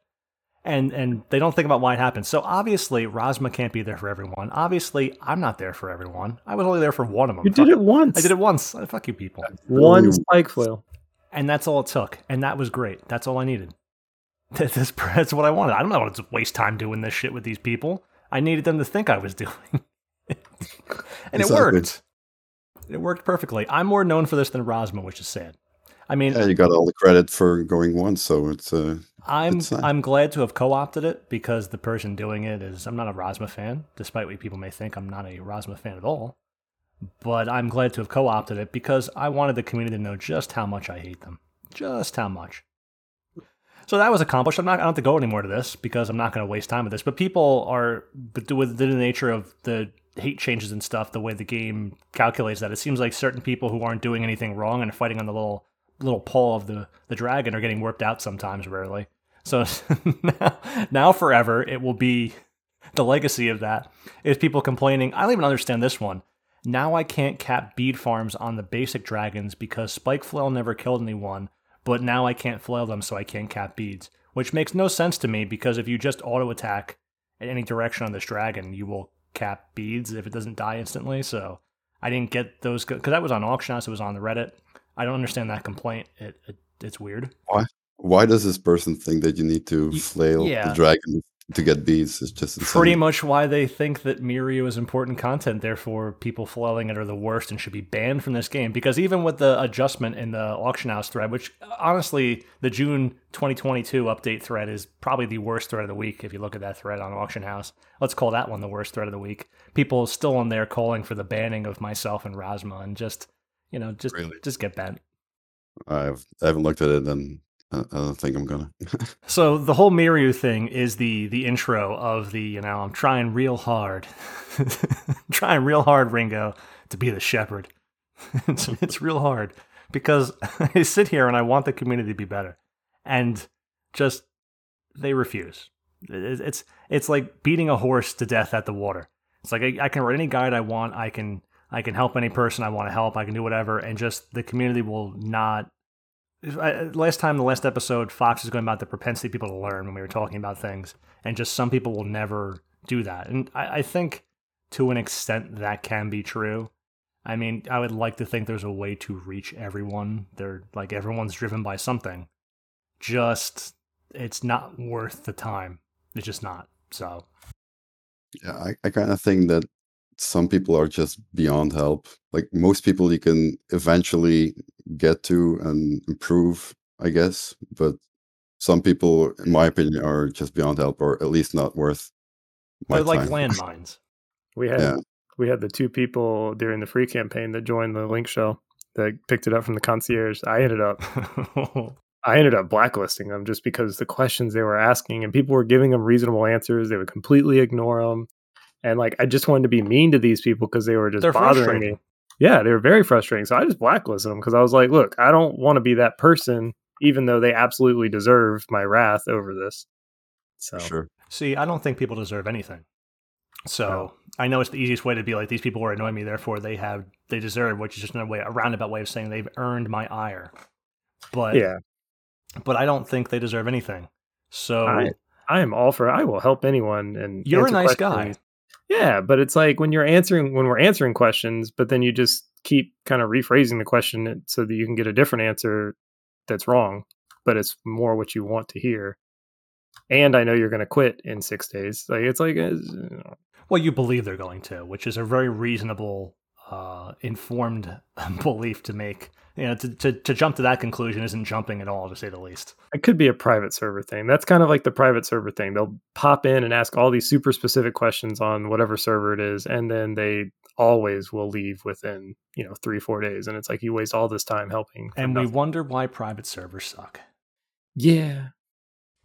And and they don't think about why it happens. So obviously Rosma can't be there for everyone. Obviously, I'm not there for everyone. I was only there for one of them. You did it once. I did it once. Fuck you people. One spike flail. And that's all it took. And that was great. That's all I needed. That's, that's what I wanted. I don't know what to waste time doing this shit with these people. I needed them to think I was doing. and exactly. it worked. It worked perfectly. I'm more known for this than Rosma, which is sad. I mean, yeah, you got all the credit for going once, so it's. Uh, I'm it's, uh, I'm glad to have co-opted it because the person doing it is. I'm not a Rosma fan, despite what people may think. I'm not a Rosma fan at all. But I'm glad to have co-opted it because I wanted the community to know just how much I hate them, just how much. So that was accomplished. I'm not. I don't have to go anymore to this because I'm not going to waste time with this. But people are, but with the nature of the hate changes and stuff, the way the game calculates that, it seems like certain people who aren't doing anything wrong and fighting on the little little paw of the the dragon are getting warped out sometimes. Rarely. So now, now forever, it will be the legacy of that is people complaining. I don't even understand this one. Now I can't cap bead farms on the basic dragons because Spike Flail never killed anyone, but now I can't flail them so I can't cap beads. Which makes no sense to me because if you just auto attack in any direction on this dragon, you will cap beads if it doesn't die instantly. So I didn't get those because that was on auction house. It was on the Reddit. I don't understand that complaint. It, it it's weird. Why Why does this person think that you need to flail yeah. the dragon to get beads? is just insane. Pretty much why they think that Miryu is important content. Therefore, people flailing it are the worst and should be banned from this game. Because even with the adjustment in the auction house thread, which honestly, the June 2022 update thread is probably the worst thread of the week. If you look at that thread on auction house, let's call that one the worst thread of the week. People still in there calling for the banning of myself and Rasma, and just you know, just Really? just get banned. I've I haven't looked at it, and I, don't think I'm gonna. So the whole Miryu thing is the the intro of the you know I'm trying real hard, trying real hard, Ringo, to be the shepherd. it's it's real hard because I sit here and I want the community to be better, and just they refuse. It's it's like beating a horse to death at the water. It's like I, I can write any guide I want. I can I can help any person I want to help. I can do whatever, and just the community will not Last time, the last episode, Fox was going about the propensity of people to learn when we were talking about things, and just some people will never do that. And I, I think to an extent that can be true. I mean, I would like to think there's a way to reach everyone. They're like everyone's driven by something. Just it's not worth the time. It's just not. So Yeah, I, I kind of think that some people are just beyond help. Like most people, you can eventually get to and improve, I guess. But some people, in my opinion, are just beyond help, or at least not worth my they're like landmines. We had Yeah. we had the two people during the free campaign that joined the link show that picked it up from the concierge. I ended up I ended up blacklisting them just because the questions they were asking and people were giving them reasonable answers. They would completely ignore them. And like, I just wanted to be mean to these people because they were just They're bothering me. Yeah, they were very frustrating. So I just blacklisted them because I was like, look, I don't want to be that person, even though they absolutely deserve my wrath over this. So Sure. See, I don't think people deserve anything. So No. I know it's the easiest way to be like these people were annoying me, therefore they have they deserve, which is just a way a roundabout way of saying they've earned my ire. But yeah, but I don't think they deserve anything. So I, I am all for. I will help anyone. And You're a answer nice guy. Yeah, but it's like when you're answering when we're answering questions, but then you just keep kind of rephrasing the question so that you can get a different answer that's wrong, but it's more what you want to hear. And I know you're going to quit in six days. Like it's like, uh, you know, well, you believe they're going to, which is a very reasonable, uh, informed belief to make. You know, to, to, to jump to that conclusion isn't jumping at all, to say the least. it could be a private server thing. That's kind of like the private server thing. They'll pop in and ask all these super specific questions on whatever server it is, and then they always will leave within you know three four days. And it's like you waste all this time helping. And we wonder why private servers suck. yeah,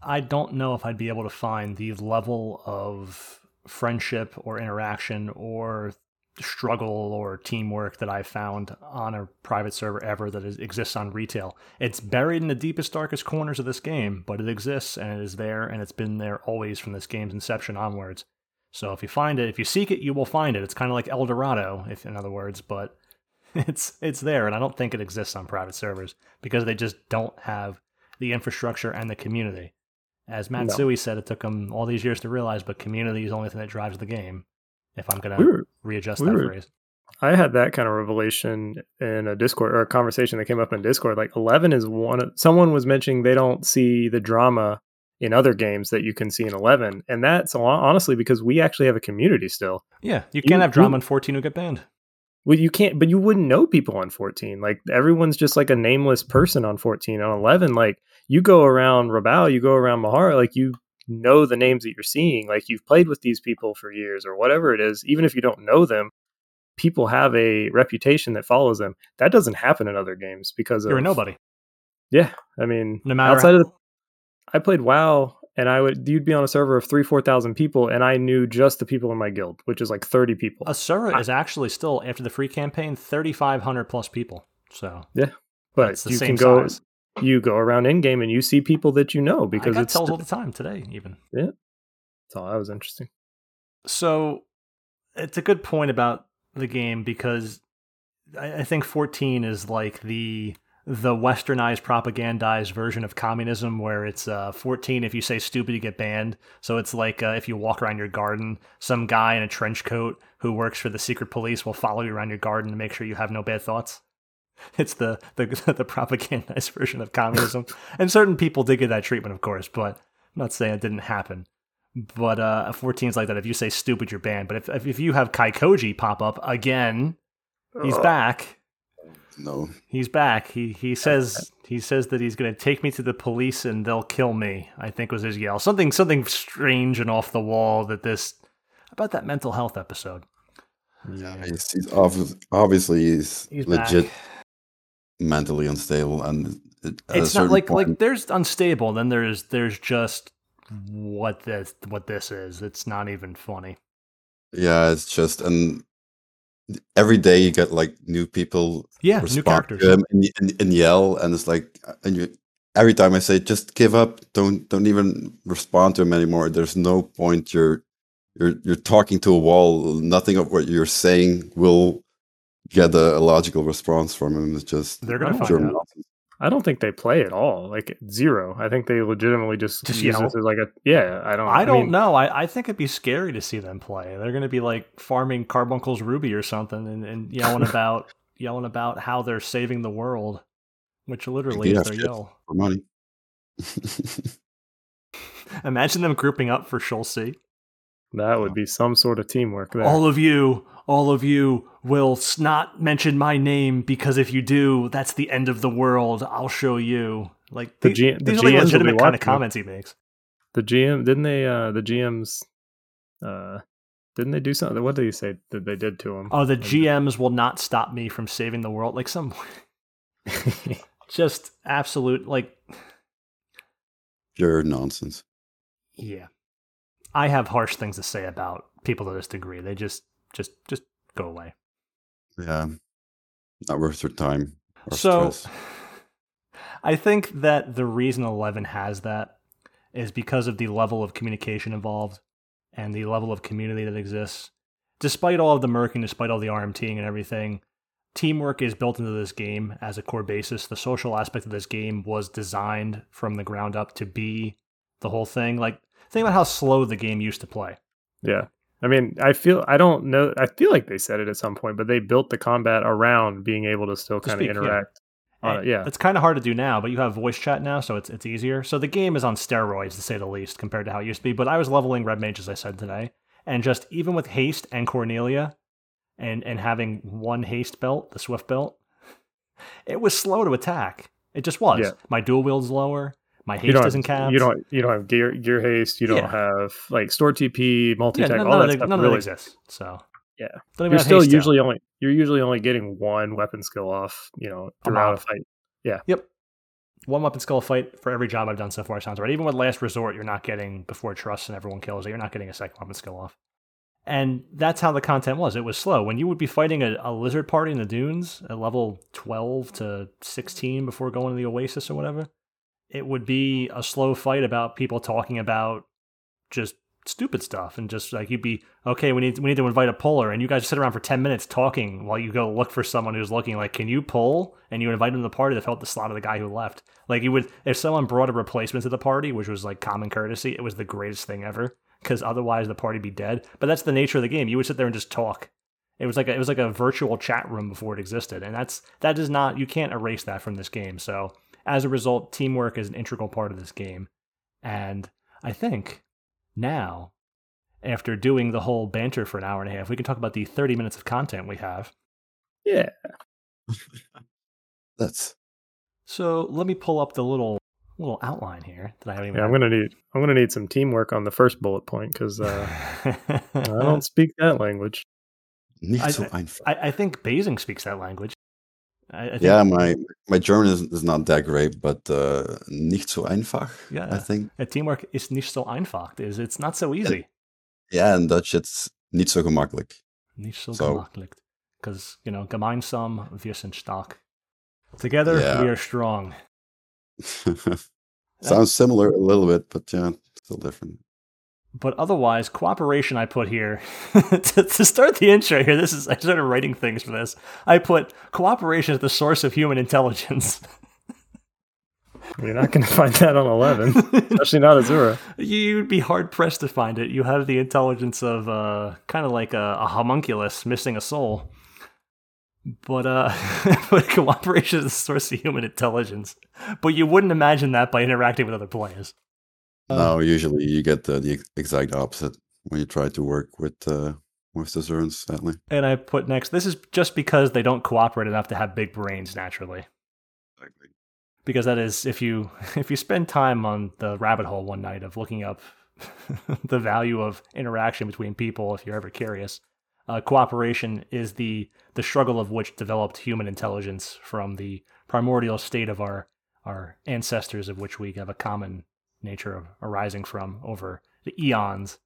I don't know if I'd be able to find the level of friendship or interaction or struggle or teamwork that I found on a private server ever that is, exists on retail. It's buried in the deepest, darkest corners of this game, but it exists and it is there and it's been there always from this game's inception onwards. So if you find it, if you seek it, you will find it. It's kind of like El Dorado, if in other words, but it's it's there, and I don't think it exists on private servers because they just don't have the infrastructure and the community. As No. Matsui said, it took him all these years to realize, but community is the only thing that drives the game. If I'm gonna we readjust we that were- phrase, I had that kind of revelation in a Discord or a conversation that came up in Discord. Like Eleven is one. Of, someone was mentioning they don't see the drama in other games that you can see in Eleven, and that's honestly because we actually have a community still. yeah, you You- can't have you- drama in 14 who get banned. Well, you can't, but you wouldn't know people on 14. Like everyone's just like a nameless person on 14. On 11, like you go around Rabao, you go around Mhaura, like you know the names that you're seeing. Like you've played with these people for years or whatever it is. Even if you don't know them, people have a reputation that follows them. That doesn't happen in other games because You're a of nobody. Yeah, I mean, No matter outside how- of the, I played WoW, and I would you'd be on a server of three, four thousand people, and I knew just the people in my guild, which is like thirty people. A server I- is actually still after the free campaign 3,500 plus people. So yeah, but you can go size. You go around in game and you see people that you know because I got it's tells all the time today, even. Yeah. So that was interesting. So it's a good point about the game because I, I think 14 is like the the westernized propagandized version of communism where it's uh, 14 if you say stupid you get banned so it's like uh, if you walk around your garden some guy in a trench coat who works for the secret police will follow you around your garden to make sure you have no bad thoughts it's the the, the propagandized version of communism and certain people did get that treatment of course but i'm not saying it didn't happen but uh 14 is like that if you say stupid you're banned but if, if you have kai koji pop up again he's back No. He's back. He he says he says that he's going to take me to the police and they'll kill me. I think was his yell. Something something strange and off the wall that this about that mental health episode. Yeah, he's, he's obviously he's, He's legit back. Mentally unstable, and it, It's not like point, like there's unstable. Then there's there's just what this what this is. It's not even funny. yeah, it's just and every day you get like new people Yeah, new characters. and, and, and yell, and it's like uh, and you every time I say just give up, don't don't even respond to him anymore. There's no point. You're you're you're talking to a wall. Nothing of what you're saying will get a, a logical response from him. It's just They're gonna Oh, find out. I don't think they play at all. Like zero. I think they legitimately just, Just use this as like a yeah. I don't. I don't mean, know. I, I think it'd be scary to see them play. They're going to be like farming Carbuncle's Ruby or something, and, and yelling about yelling about how they're saving the world, which literally Yeah, is their shit. yell. for money. Imagine them grouping up for Schulze. That would be some sort of teamwork there. All of you, all of you will s- not mention my name because if you do, that's the end of the world. I'll show you. Like The these, G- the these are like GMs will legitimate kind of comments he makes. the GM didn't they? uh The GMs, uh didn't they do something? What did he say that they did to him? Oh, the GMs will not stop me from saving the world. Like some just absolute like Pure nonsense. Yeah. I have harsh things to say about people to this degree. They just just just go away. Yeah, not worth your time. Or So stress. I think that the reason 11 has that is because of the level of communication involved and the level of community that exists. Despite all of the murking, despite all the RMTing and everything, teamwork is built into this game as a core basis. The social aspect of this game was designed from the ground up to be the whole thing. Like, think about how slow the game used to play. yeah. I mean, I feel I don't know. I feel like they said it at some point, but they built the combat around being able to still kind of yeah. interact. it, yeah. it's kind of hard to do now, but you have voice chat now, so it's it's easier. So the game is on steroids to say the least compared to how it used to be. But I was leveling red mage as I said today, and just even with haste and Cornelia, and and having one haste belt, the swift belt, it was slow to attack. It just was. Yeah. My dual wield's lower. My You haste don't, isn't capped. you don't you don't have gear gear haste. You don't Yeah. have like store TP, multi Yeah, tech. none, all that the, stuff none really exists. So Yeah. You're still haste down. usually only you're usually only getting one weapon skill off. You know, throughout a mob. fight. Yeah. Yep. One weapon skill fight for every job I've done so far sounds right. Even with Last Resort, you're not getting before trust and everyone kills it. You're not getting a second weapon skill off. And that's how the content was. It was slow. When you would be fighting a, a lizard party in the dunes at level 12 to 16 before going to the Oasis or whatever, it would be a slow fight about people talking about just stupid stuff and just like you'd be okay we need we need to invite a puller and you guys sit around for 10 minutes talking while you go look for someone who's looking like can you pull? and you invite them to the party to fill the slot of the guy who left. Like you would if someone brought a replacement to the party which was like common courtesy it was the greatest thing ever because otherwise the party would be dead. But that's the nature of the game. You would sit there and just talk. It was like a, it was like a virtual chat room before it existed and that's that is not you can't erase that from this game so as a result teamwork is an integral part of this game and i think now after doing the whole banter for an hour and a half we can talk about the 30 minutes of content we have Yeah. That's so let me pull up the little little outline here that i haven't even Yeah, I'm gonna need I'm gonna need some teamwork on the first bullet point because uh, I don't speak that language. nicht I- so einfach. I, I think Basing speaks that language. I, I think, Yeah, my my German is, is not that great, but uh, nicht so einfach. Yeah. I think. teamwork is nicht so einfach. Is it's not so easy. Yeah, in Dutch it's nicht so gemakkelijk. Nicht so, So- gemakkelijk. Because you know, gemeinsam wir sind stark. Together Yeah. we are strong. Sounds similar a little bit, but yeah, still different. But otherwise, cooperation I put here to, to start the intro here. This is I started writing things for this. I put cooperation is the source of human intelligence. You're not going to find that on 11, especially not Asura. You'd be hard pressed to find it. You have the intelligence of uh, kind of like a, a homunculus missing a soul. But uh, but cooperation is the source of human intelligence. But you wouldn't imagine that by interacting with other players. No, usually you get the, the exact opposite when you try to work with uh, with the Zerns, sadly. And I put next. This is just because they don't cooperate enough to have big brains naturally. Because that is if you if you spend time on the rabbit hole one night of looking up the value of interaction between people, if you're ever curious, uh, cooperation is the the struggle of which developed human intelligence from the primordial state of our our ancestors, of which we have a common nature of arising from over the eons.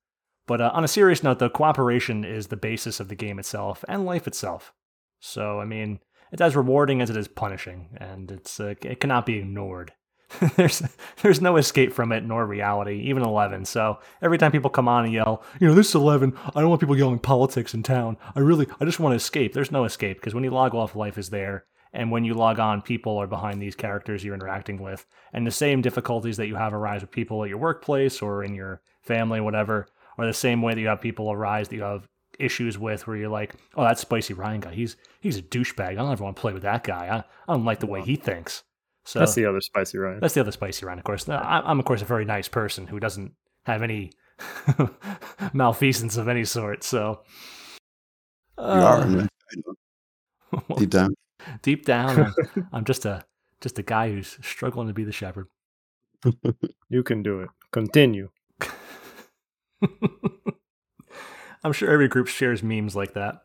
But uh, on a serious note, the cooperation is the basis of the game itself and life itself. So, I mean, it's as rewarding as it is punishing, and it's uh, it cannot be ignored. there's there's no escape from it nor reality, even 11. So every time people come on and yell, you know, this is 11. I don't want people yelling politics in town. I really, I just want to escape. There's no escape because when you log off, life is there. And when you log on, people are behind these characters you're interacting with. And the same difficulties that you have arise with people at your workplace or in your family, whatever, are the same way that you have people arise that you have issues with where you're like, oh, that spicy Ryan guy, he's he's a douchebag. I don't ever want to play with that guy. I, I don't like the way he thinks. So That's the other spicy Ryan. that's the other spicy Ryan, of course. Now, I'm, of course, a very nice person who doesn't have any malfeasance of any sort. So, You are, Uh. I know. Deep down. Deep down, I'm, I'm just a just a guy who's struggling to be the shepherd. You can do it. Continue. I'm sure every group shares memes like that.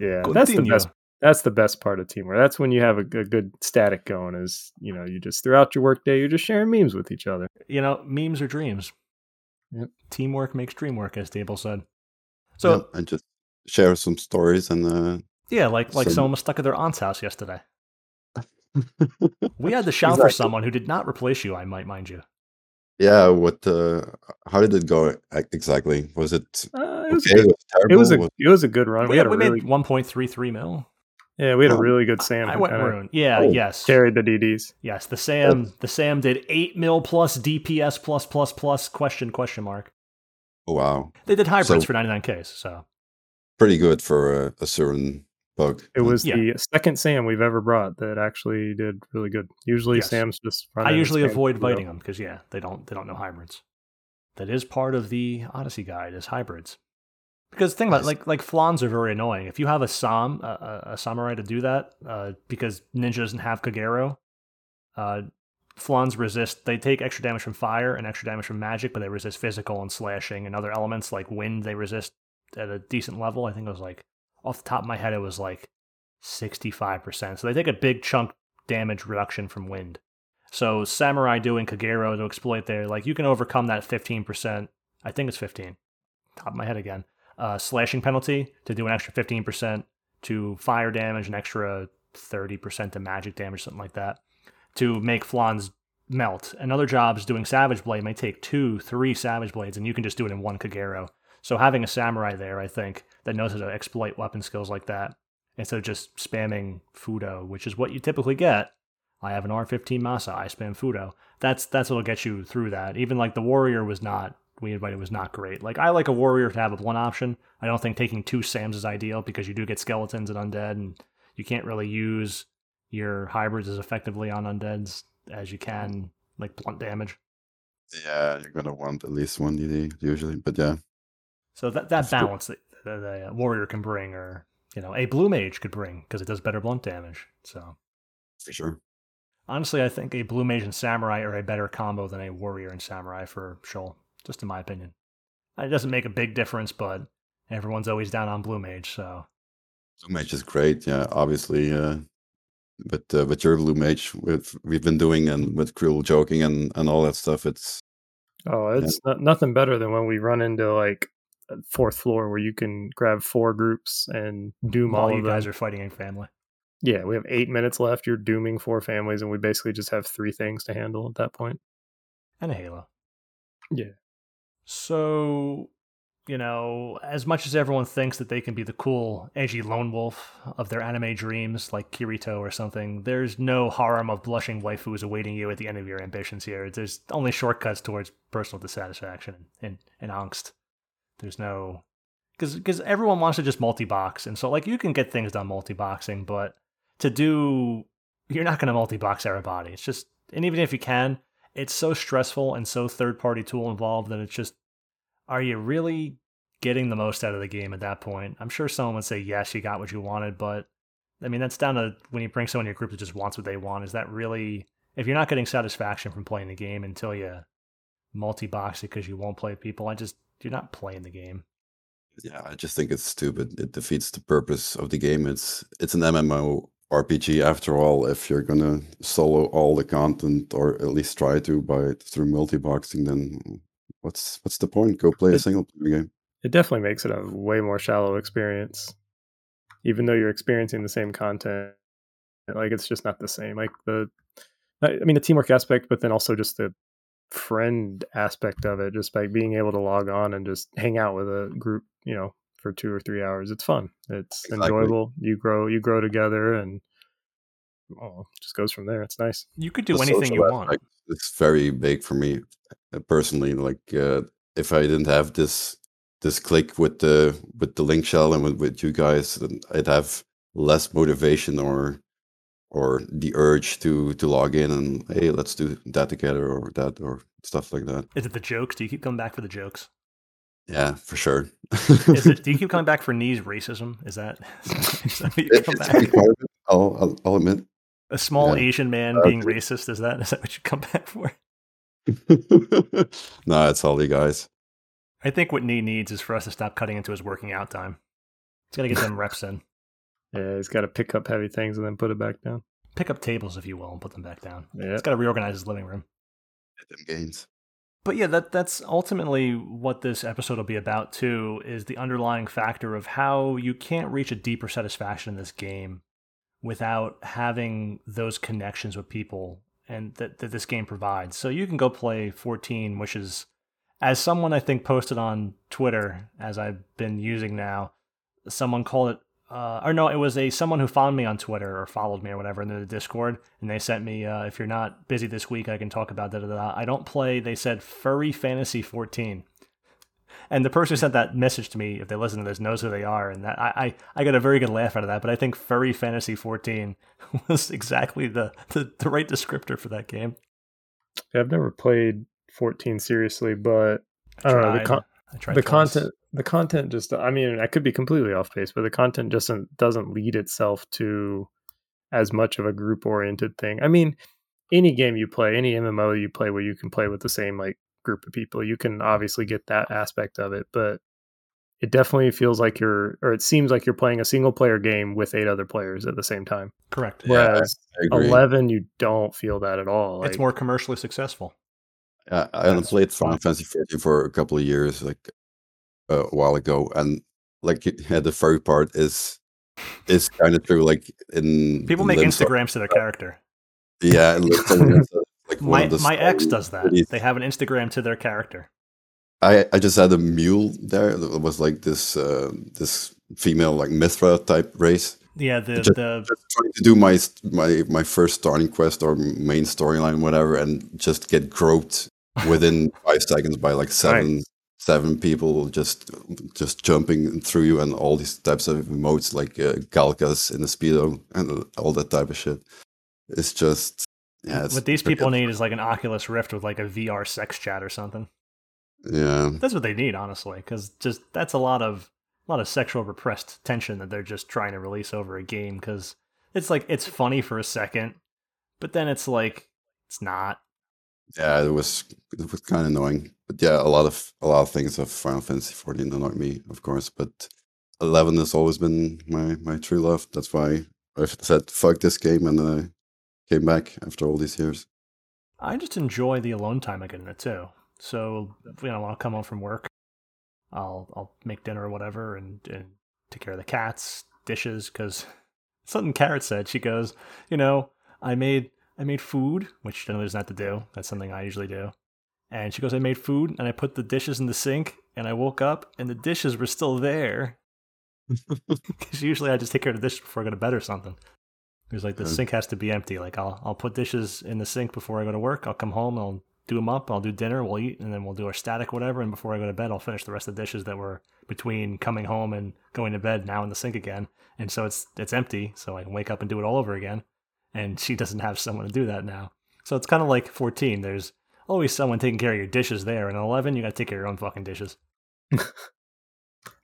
Yeah, that's the best. That's the best part of teamwork. That's when you have a, a good static going. Is you know you just throughout your workday you're just sharing memes with each other. You know, memes are dreams. Yep. Teamwork makes dream work, as Dable said. So yeah, and just share some stories and uh, yeah, like like So- someone was stuck at their aunt's house yesterday. We had to shout for someone who did not replace you. I might mind you. yeah. What? Uh, how did it go exactly? Was it Uh, it was okay? good. Was it terrible? It was a it was a good run. We, We had a we really made 1.33 mil. yeah we had a Oh, really good Sam. I went maroon. Yeah, Oh, yes, Carried the DDs. yes. The Sam, the Sam did eight mil plus DPS plus plus plus question question mark. oh, wow, They did hybrids So- for 99ks. So pretty good for a, a certain bug. It was Yeah. the second Sam we've ever brought that actually did really good. Usually Yes. Sam's just. I usually avoid through. fighting them because yeah, they don't they don't know hybrids. That is part of the Odyssey guide is hybrids. Because think about it, like like flans are very annoying. If you have a sam a, a, a samurai to do that, uh, because ninja doesn't have kagero, uh, flans resist. They take extra damage from fire and extra damage from magic, but they resist physical and slashing and other elements like wind. They resist at a decent level. I think it was like off the top of my head, it was like sixty five percent. So they take a big chunk damage reduction from wind. So samurai doing kagero to exploit there, like you can overcome that fifteen percent. I think it's fifteen. Top of my head again. Uh, slashing penalty to do an extra fifteen percent to fire damage, an extra thirty percent to magic damage, something like that, to make flans melt. And other jobs doing savage blade may take two, three savage blades, and you can just do it in one kagero. So having a samurai there, I think, that knows how to exploit weapon skills like that, instead of just spamming Fudo, which is what you typically get. I have an R15 Masa, I spam Fudo. That's that's what'll get you through that. Even like the warrior was not we invited was not great. Like I like a warrior to have a one option. I don't think taking two Sams is ideal because you do get skeletons and undead, and you can't really use your hybrids as effectively on undeads as you can mm. like blunt damage. Yeah, you're gonna want at least one DD usually, but yeah, So that that That's balance the, the warrior can bring, or you know, a blue mage could bring because it does better blunt damage. So for sure. honestly, I think a blue mage and samurai are a better combo than a warrior and samurai for Shoal, just in my opinion. It doesn't make a big difference, but everyone's always down on blue mage. So Blue Mage is great, yeah. Obviously, uh, but uh, with your Blue Mage, with we've been doing and with cruel joking and and all that stuff, it's Oh, it's not, nothing better than when we run into like a fourth floor where you can grab four groups and doom all all you guys them. are fighting in family. Yeah, we have eight minutes left. You're dooming four families, and we basically just have three things to handle at that point. And a Halo. Yeah. So, you know, as much as everyone thinks that they can be the cool, edgy lone wolf of their anime dreams, like Kirito or something, there's no harm of blushing waifus awaiting you at the end of your ambitions here. There's only shortcuts towards personal dissatisfaction and, and angst. There's no. Because because everyone wants to just multi box. And so, like, you can get things done multi boxing, but to do. You're not going to multi box everybody. It's just. And even if you can, it's so stressful and so third party tool involved that it's just are you really getting the most out of the game at that point? I'm sure someone would say yes, you got what you wanted, but I mean that's down to when you bring someone in your group that just wants what they want. Is that really if you're not getting satisfaction from playing the game until you multi box it because you won't play people, I just you're not playing the game. Yeah, I just think it's stupid. It defeats the purpose of the game. It's it's an MMO RPG after all. If you're gonna solo all the content, or at least try to by through multi-boxing, then what's what's the point? Go play a single player game. It definitely makes it a way more shallow experience, even though you're experiencing the same content. Like it's just not the same. Like the, I mean, the teamwork aspect, but then also just the friend aspect of it, just by being able to log on and just hang out with a group, you know, for two or three hours. It's fun. It's exactly. enjoyable. You grow, you grow together, and oh, just goes from there. It's nice. You could do the anything you want. It's very big for me uh, personally. Like uh, if I didn't have this this click with the with the link shell and with, with you guys, I'd have less motivation or or the urge to to log in and hey, let's do that together or that or stuff like that. Is it the jokes? Do you keep coming back for the jokes? Yeah, for sure. is it, do you keep coming back for knees racism? Is that, is that what you come back? I'll, I'll, I'll admit. A small yeah. Asian man uh, being racist is that is that what you come back for? no, it's all you guys. I think what knee needs is for us to stop cutting into his working out time. He's got to get them reps in. Yeah, he's got to pick up heavy things and then put it back down. Pick up tables, if you will, and put them back down. Yeah. He's got to reorganize his living room. Get them gains. But yeah, that that's ultimately what this episode will be about too, is the underlying factor of how you can't reach a deeper satisfaction in this game without having those connections with people and that, that this game provides. So you can go play 14, which is as someone I think posted on Twitter, as I've been using now, someone called it uh, or no, it was a someone who found me on Twitter or followed me or whatever in the Discord, and they sent me, uh, if you're not busy this week, I can talk about that. I don't play. They said Furry Fantasy 14, and the person who sent that message to me, if they listen to this, knows who they are, and that I I, I got a very good laugh out of that. But I think Furry Fantasy 14 was exactly the the, the right descriptor for that game. I've never played 14 seriously, but I, I don't know the con- the content the content just i mean i could be completely off base but the content just doesn't doesn't lead itself to as much of a group oriented thing. I mean any game you play any mmo you play where you can play with the same like group of people you can obviously get that aspect of it but it definitely feels like you're or it seems like you're playing a single player game with eight other players at the same time. Correct. Whereas yeah, 11 you don't feel that at all it's more commercially successful I, I played Final Fantasy 14 for a couple of years, like a while ago, and like yeah, the furry part is is kind of true. Like in people make Instagrams to their character. Yeah, like my my ex does that. They have an Instagram to their character. I I just had a mule there. It was like this uh, this female like Mithra type race. Yeah, the just, the just trying to do my my my first starting quest or main storyline, whatever, and just get groped within five seconds by like seven nice. seven people just just jumping through you and all these types of emotes like uh, Galkas in the speedo and all that type of shit. It's just yeah. It's what these people need is like an Oculus Rift with like a VR sex chat or something. Yeah, that's what they need, honestly, because just that's a lot of a lot of sexual repressed tension that they're just trying to release over a game. Because it's like it's funny for a second, but then it's like it's not. Yeah, it was it was kind of annoying. But yeah, a lot of a lot of things of Final Fantasy 14 annoyed me, of course. But 11 has always been my my true love. That's why I said fuck this game and then I came back after all these years. I just enjoy the alone time I get in it too. So you know, I'll come home from work, I'll I'll make dinner or whatever, and and take care of the cats, dishes, because something Carrot said. She goes, you know, I made I made food, which generally doesn't have to do. That's something I usually do. And she goes, I made food and I put the dishes in the sink and I woke up and the dishes were still there. Because usually I just take care of the dishes before I go to bed or something. It's like the sink has to be empty. Like I'll I'll put dishes in the sink before I go to work. I'll come home, I'll do them up, I'll do dinner, we'll eat, and then we'll do our static whatever. And before I go to bed, I'll finish the rest of the dishes that were between coming home and going to bed now in the sink again. And so it's it's empty, so I can wake up and do it all over again. And she doesn't have someone to do that now. So it's kind of like 14. There's always someone taking care of your dishes there. And 11, you got to take care of your own fucking dishes.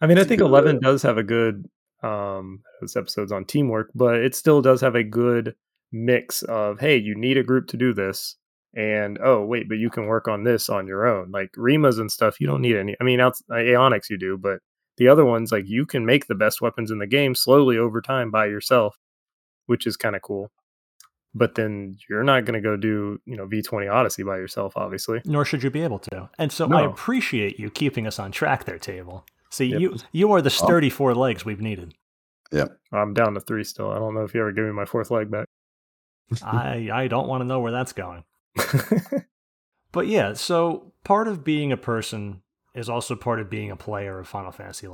I mean, I think 11 does have a good um those episodes on teamwork, but it still does have a good mix of hey, you need a group to do this and oh, wait, but you can work on this on your own. Like Remas and stuff, you don't need any. I mean, out Aeonics you do, but the other ones like you can make the best weapons in the game slowly over time by yourself, which is kind of cool. But then you're not going to go do, you know, V20 Odyssey by yourself, obviously. Nor should you be able to. And so I appreciate you keeping us on track there, Table. See, Yep. you you are the sturdy four legs we've needed. Yep. I'm down to three still. I don't know if you ever give me my fourth leg back. I I don't want to know where that's going. But yeah, so part of being a person is also part of being a player of Final Fantasy XI.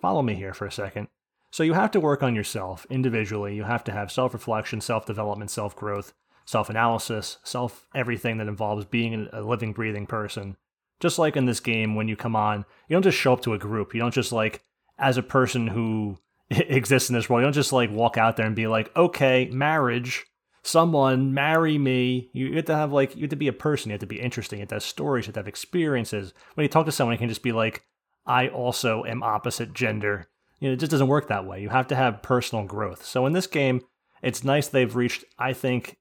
Follow me here for a second. So you have to work on yourself individually. You have to have self-reflection, self-development, self-growth, self-analysis, self everything that involves being a living, breathing person. Just like in this game, when you come on, you don't just show up to a group. You don't just like, as a person who exists in this world, you don't just like walk out there and be like, okay, marriage, someone marry me. You have to have like you have to be a person. You have to be interesting. You have to have stories. You have to have experiences. When you talk to someone, you can just be like, I also am opposite gender. You know, it just doesn't work that way. You have to have personal growth. So in this game, it's nice they've reached, I think,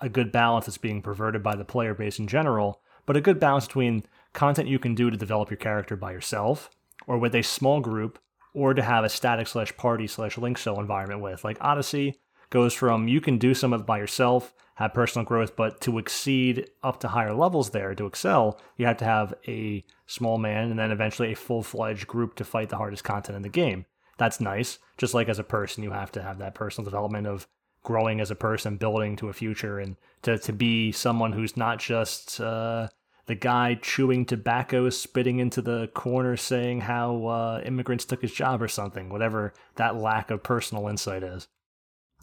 a good balance that's being perverted by the player base in general, but a good balance between content you can do to develop your character by yourself, or with a small group, or to have a static slash party slash link shell environment with. Like Odyssey goes from you can do some of it by yourself, have personal growth, but to exceed up to higher levels there, to excel, you have to have a small man and then eventually a full fledged group to fight the hardest content in the game. That's nice. Just like as a person, you have to have that personal development of growing as a person, building to a future, and to, to be someone who's not just uh, the guy chewing tobacco, spitting into the corner, saying how uh, immigrants took his job or something, whatever that lack of personal insight is.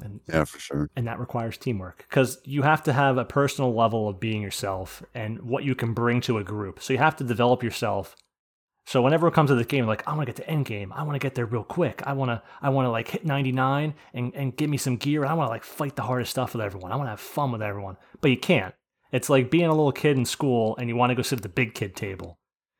And Yeah, for sure. and that requires teamwork because you have to have a personal level of being yourself and what you can bring to a group. So you have to develop yourself. So whenever it comes to this game, like I want to get to end game, I want to get there real quick. I want to, I want to like hit 99 and and get me some gear. And I want to like fight the hardest stuff with everyone. I want to have fun with everyone, but you can't. It's like being a little kid in school and you want to go sit at the big kid table.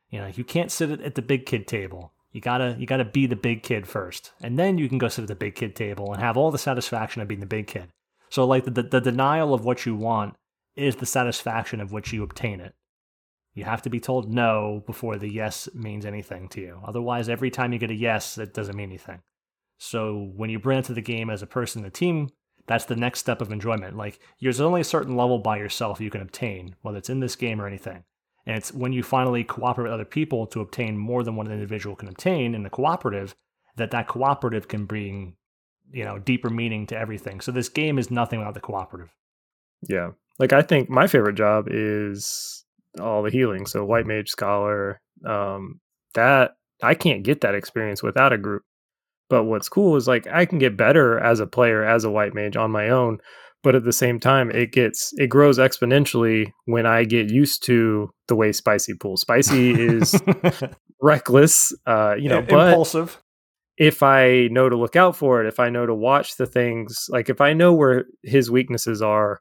You know, you can't sit at the big kid table. You gotta you gotta be the big kid first, and then you can go sit at the big kid table and have all the satisfaction of being the big kid. So like the, the, the denial of what you want is the satisfaction of which you obtain it. You have to be told no before the yes means anything to you. Otherwise, every time you get a yes, it doesn't mean anything. So when you bring it to the game as a person, the team, that's the next step of enjoyment. Like there's only a certain level by yourself you can obtain, whether it's in this game or anything. And it's when you finally cooperate with other people to obtain more than one individual can obtain in the cooperative that that cooperative can bring, you know, deeper meaning to everything. So this game is nothing without the cooperative. Yeah. Like I think my favorite job is all the healing. So white mage scholar, um, that I can't get that experience without a group. But what's cool is like I can get better as a player as a white mage on my own, but at the same time it gets it grows exponentially when I get used to the way spicy pulls. Spicy is reckless, uh, you know, but impulsive. if I know to look out for it, if I know to watch the things, like if I know where his weaknesses are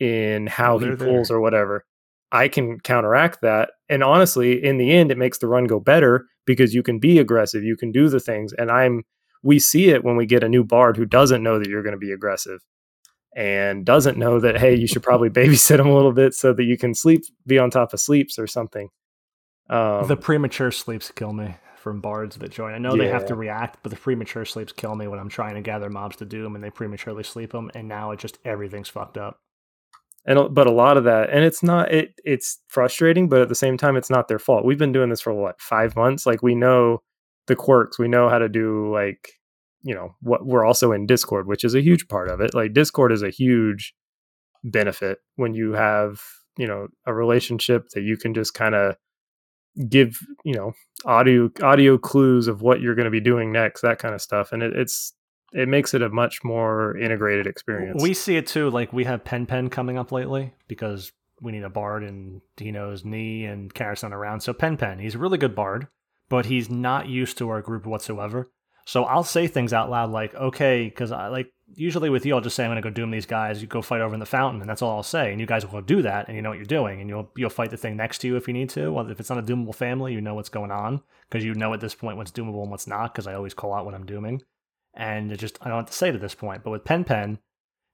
in how Oh, he they're there. pulls or whatever, I can counteract that. And honestly, in the end, it makes the run go better because you can be aggressive, you can do the things. And I'm, we see it when we get a new bard who doesn't know that you're going to be aggressive and doesn't know that, hey, you should probably babysit him a little bit so that you can sleep, be on top of sleeps or something. Um, the premature sleeps kill me from bards that join. I know they have to react, but the premature sleeps kill me when I'm trying to gather mobs to do them and they prematurely sleep them. And now it just everything's fucked up. And but a lot of that and it's not it it's frustrating but at the same time it's not their fault. We've been doing this for what five months? Like we know the quirks. We know how to do like you know what we're also in discord which is a huge part of it. Like discord is a huge benefit when you have you know a relationship that you can just kind of give you know audio audio clues of what you're going to be doing next that kind of stuff. And it, it's it makes it a much more integrated experience We see it too. Like we have Pen Pen coming up lately because we need a bard and Dino's knee and not around. So Pen Pen, he's a really good bard, but he's not used to our group whatsoever. So I'll say things out loud like, okay, because I like usually with you, I'll just say I'm gonna go doom these guys. You go fight over in the fountain, and that's all I'll say. And you guys will go do that, and you know what you're doing, and you'll you'll fight the thing next to you if you need to. Well, if it's not a doomable family, you know what's going on because you know at this point what's doomable and what's not. Because I always call out when I'm dooming, and just I don't have to say at this point. But with Pen Pen,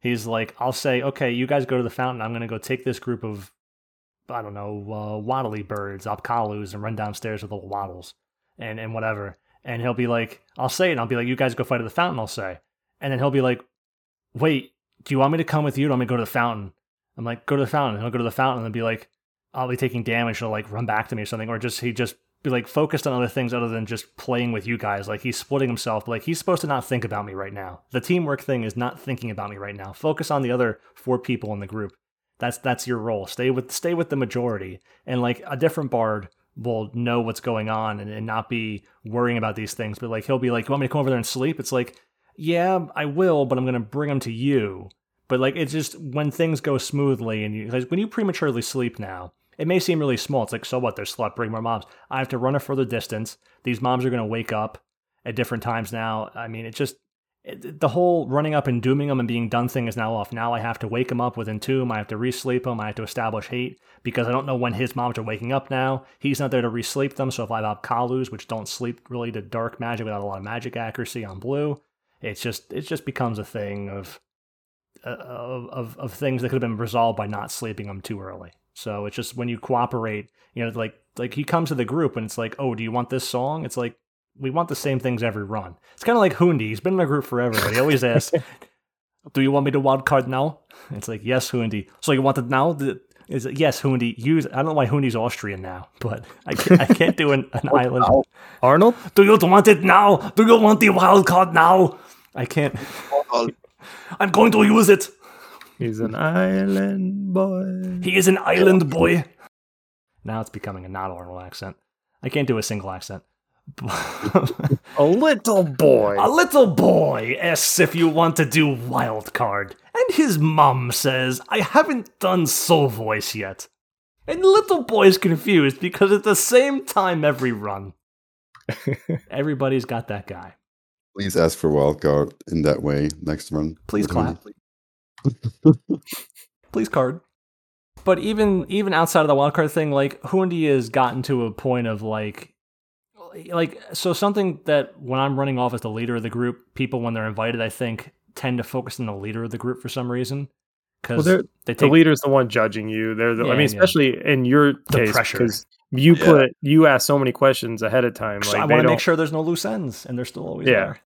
he's like, I'll say, okay, you guys go to the fountain. I'm gonna go take this group of I don't know, uh, waddly birds, Apkallus, and run downstairs with little waddles and, and whatever. And he'll be like, I'll say it, and I'll be like, you guys go fight at the fountain, I'll say. And then he'll be like, wait, do you want me to come with you? Or do you want me to go to the fountain? I'm like, go to the fountain. And he'll go to the fountain and be like, I'll be taking damage. He'll like run back to me or something. Or just, he just like focused on other things other than just playing with you guys. Like he's splitting himself. Like he's supposed to not think about me right now. The teamwork thing is not thinking about me right now. Focus on the other four people in the group. That's that's your role. Stay with stay with the majority. And like a different bard will know what's going on and, and not be worrying about these things. But like he'll be like, You want me to come over there and sleep? It's like, Yeah, I will, but I'm gonna bring them to you. But like it's just when things go smoothly and you like when you prematurely sleep now, it may seem really small. It's like, so what? They're slept, bring more mobs. I have to run a further distance. These mobs are gonna wake up at different times now. I mean, it just it, the whole running up and dooming them and being done thing is now off. Now I have to wake him up within entomb. I have to re-sleep him. I have to establish hate because I don't know when his mobs are waking up now. He's not there to re-sleep them. So if I have Kalus, which don't sleep really to dark magic without a lot of magic accuracy on blue, it's just it just becomes a thing of uh, of of, of things that could have been resolved by not sleeping them too early. So it's just when you cooperate, you know, like like he comes to the group and it's like, oh, do you want this song? It's like we want the same things every run. It's kind of like Hundi. He's been in the group forever, but he always asks, "Do you want me to wild card now?" It's like, "Yes, Hundi." So you want it now? Is it yes, Hundi? Use. I don't know why Hundi's Austrian now, but I can't, I can't do an, an island. arnold Do you want it now? Do you want the wild card now? I can't. I'm going to use it. He's an island boy He is an island boy. Now it's becoming a not Arnold accent. I can't do a single accent. a little boy A little boy asks if you want to do wild card, and his mom says, I haven't done soul voice yet. And the little boy's confused because at the same time every run, everybody's got that guy. Please ask for wild card in that way next run. Please With him. clap. Please card. But even even outside of the wild card thing, like Hundi has gotten to a point of like like so something that when I'm running off as the leader of the group, people when they're invited, I think tend to focus on the leader of the group for some reason. Because they're they the take leader's the one judging you they're the, i Yeah, mean yeah. especially in your The case because you Yeah. put you ask so many questions ahead of time like I want to make sure there's no loose ends, and they're still always Yeah. there.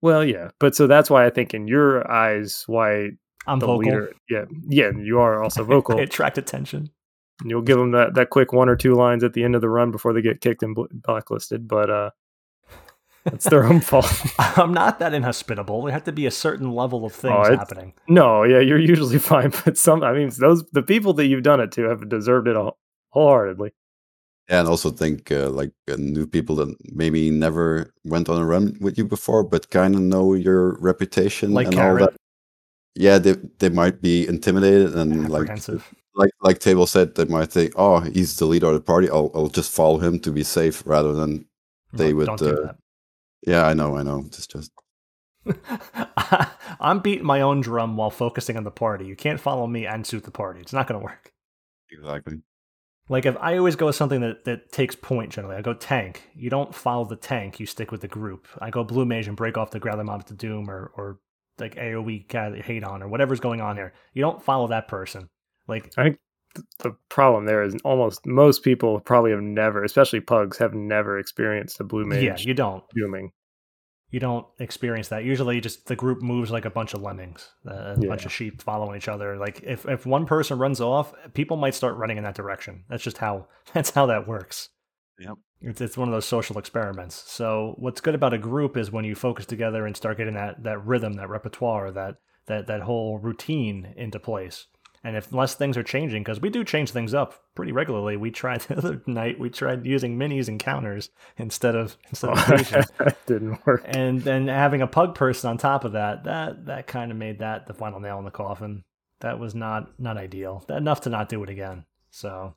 well yeah but so that's why i think in your eyes why I'm the vocal. leader yeah yeah you are also vocal I attract attention. And you'll give them that, that quick one or two lines at the end of the run before they get kicked and blacklisted but uh it's their own fault I'm not that inhospitable. There have to be a certain level of things Oh, happening. no yeah you're usually fine but some i mean those the people that you've done it to have deserved it all, wholeheartedly Yeah, and also think uh, like uh, new people that maybe never went on a run with you before, but kind of know your reputation Like and all that. Yeah, they they might be intimidated and like like like Table said, they might think, "Oh, he's the leader of the party. I'll I'll just follow him to be safe," rather than they Look, would. don't do Uh, that. yeah, I know, I know. It's just I'm beating my own drum while focusing on the party. You can't follow me and suit the party. It's not going to work. exactly. Like if I always go with something that, that takes point generally, I go tank. You don't follow the tank, you stick with the group. I go blue mage and break off the growler mob to doom or or like AoE cat hate on or whatever's going on here. You don't follow that person. Like I think the problem there is almost most people probably have never, especially pugs, have never experienced a blue mage yeah, you don't. dooming. You don't experience that. Usually, just the group moves like a bunch of lemmings, uh, a Yeah. bunch of sheep following each other. Like if if one person runs off, people might start running in that direction. That's just how that's how that works. Yep. It's it's one of those social experiments. So what's good about a group is when you focus together and start getting that that rhythm, that repertoire, that that that whole routine into place. And if unless things are changing, because we do change things up pretty regularly. We tried the other night. We tried using minis and counters instead of instead of oh, stations. didn't work. and then having a pug person on top of that, that that kind of made that the final nail in the coffin. That was not not ideal. Enough to not do it again. So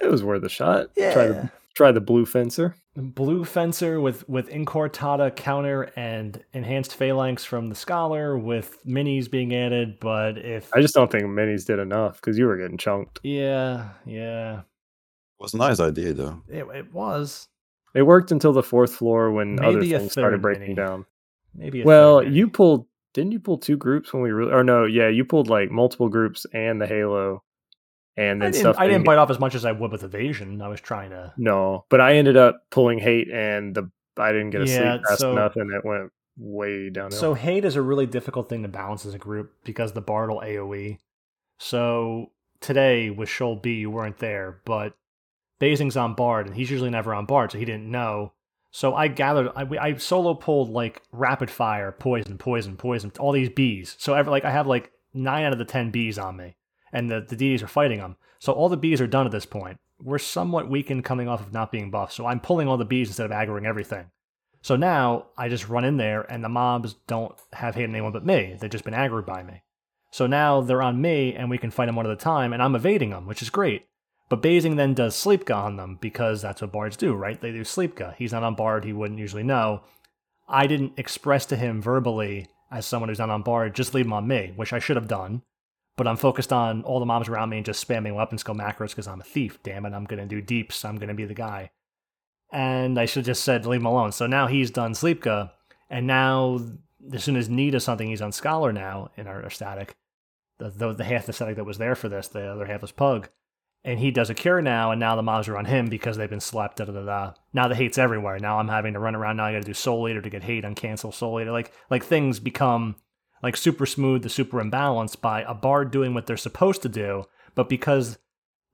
It was worth a shot. Try Yeah. the try the blue fencer. blue fencer with with Inquartata counter and enhanced phalanx from the scholar with minis being added. But if I just don't think minis did enough because you were getting chunked. yeah yeah It was a nice idea though. it, it was It worked until the fourth floor when other Maybe a things started breaking mini. down. maybe a Well, third. you pulled didn't you pull two groups when we really or no, yeah, you pulled like multiple groups and the Halo and I then didn't, stuff. I didn't didn't bite off as much as I would with evasion. I was trying to No, but I ended up pulling hate, and the I didn't get a Yeah, sleep fast so- enough, and it went way downhill. So hate is a really difficult thing to balance as a group because the Bard will AoE. So today with Sheol B, you weren't there, but Basing's on Bard, and he's usually never on Bard, so he didn't know. So I gathered, I, I solo pulled like rapid fire, poison, poison, poison, all these bees. So every, like I have like nine out of the ten bees on me, and the the DDs are fighting them. So all the bees are done at this point. We're somewhat weakened coming off of not being buffed, so I'm pulling all the bees instead of aggroing everything. So now I just run in there, and the mobs don't have on anyone but me. They've just been aggroed by me. So now they're on me, and we can fight them one at a time, and I'm evading them, which is great. But Basing then does Sleepga on them because that's what bards do, right? They do Sleepga. He's not on bard, he wouldn't usually know. I didn't express to him verbally, as someone who's not on bard, just leave him on me, which I should have done. But I'm focused on all the mobs around me and just spamming weapon skill macros because I'm a thief, damn it. I'm going to do deeps, I'm going to be the guy. And I should have just said, leave him alone. So now he's done Sleepga, and now as soon as Need does something, he's on Scholar now in our, our static. The, the, the half the static that was there for this, the other half was Pug and he does a cure now, and now the mobs are on him because they've been slapped. Da da da. da. Now the hate's everywhere. Now I'm having to run around. Now I got to do Soul Leader to get hate on cancel Soul Leader. Like like things become like super smooth, the super imbalanced by a bard doing what they're supposed to do, but because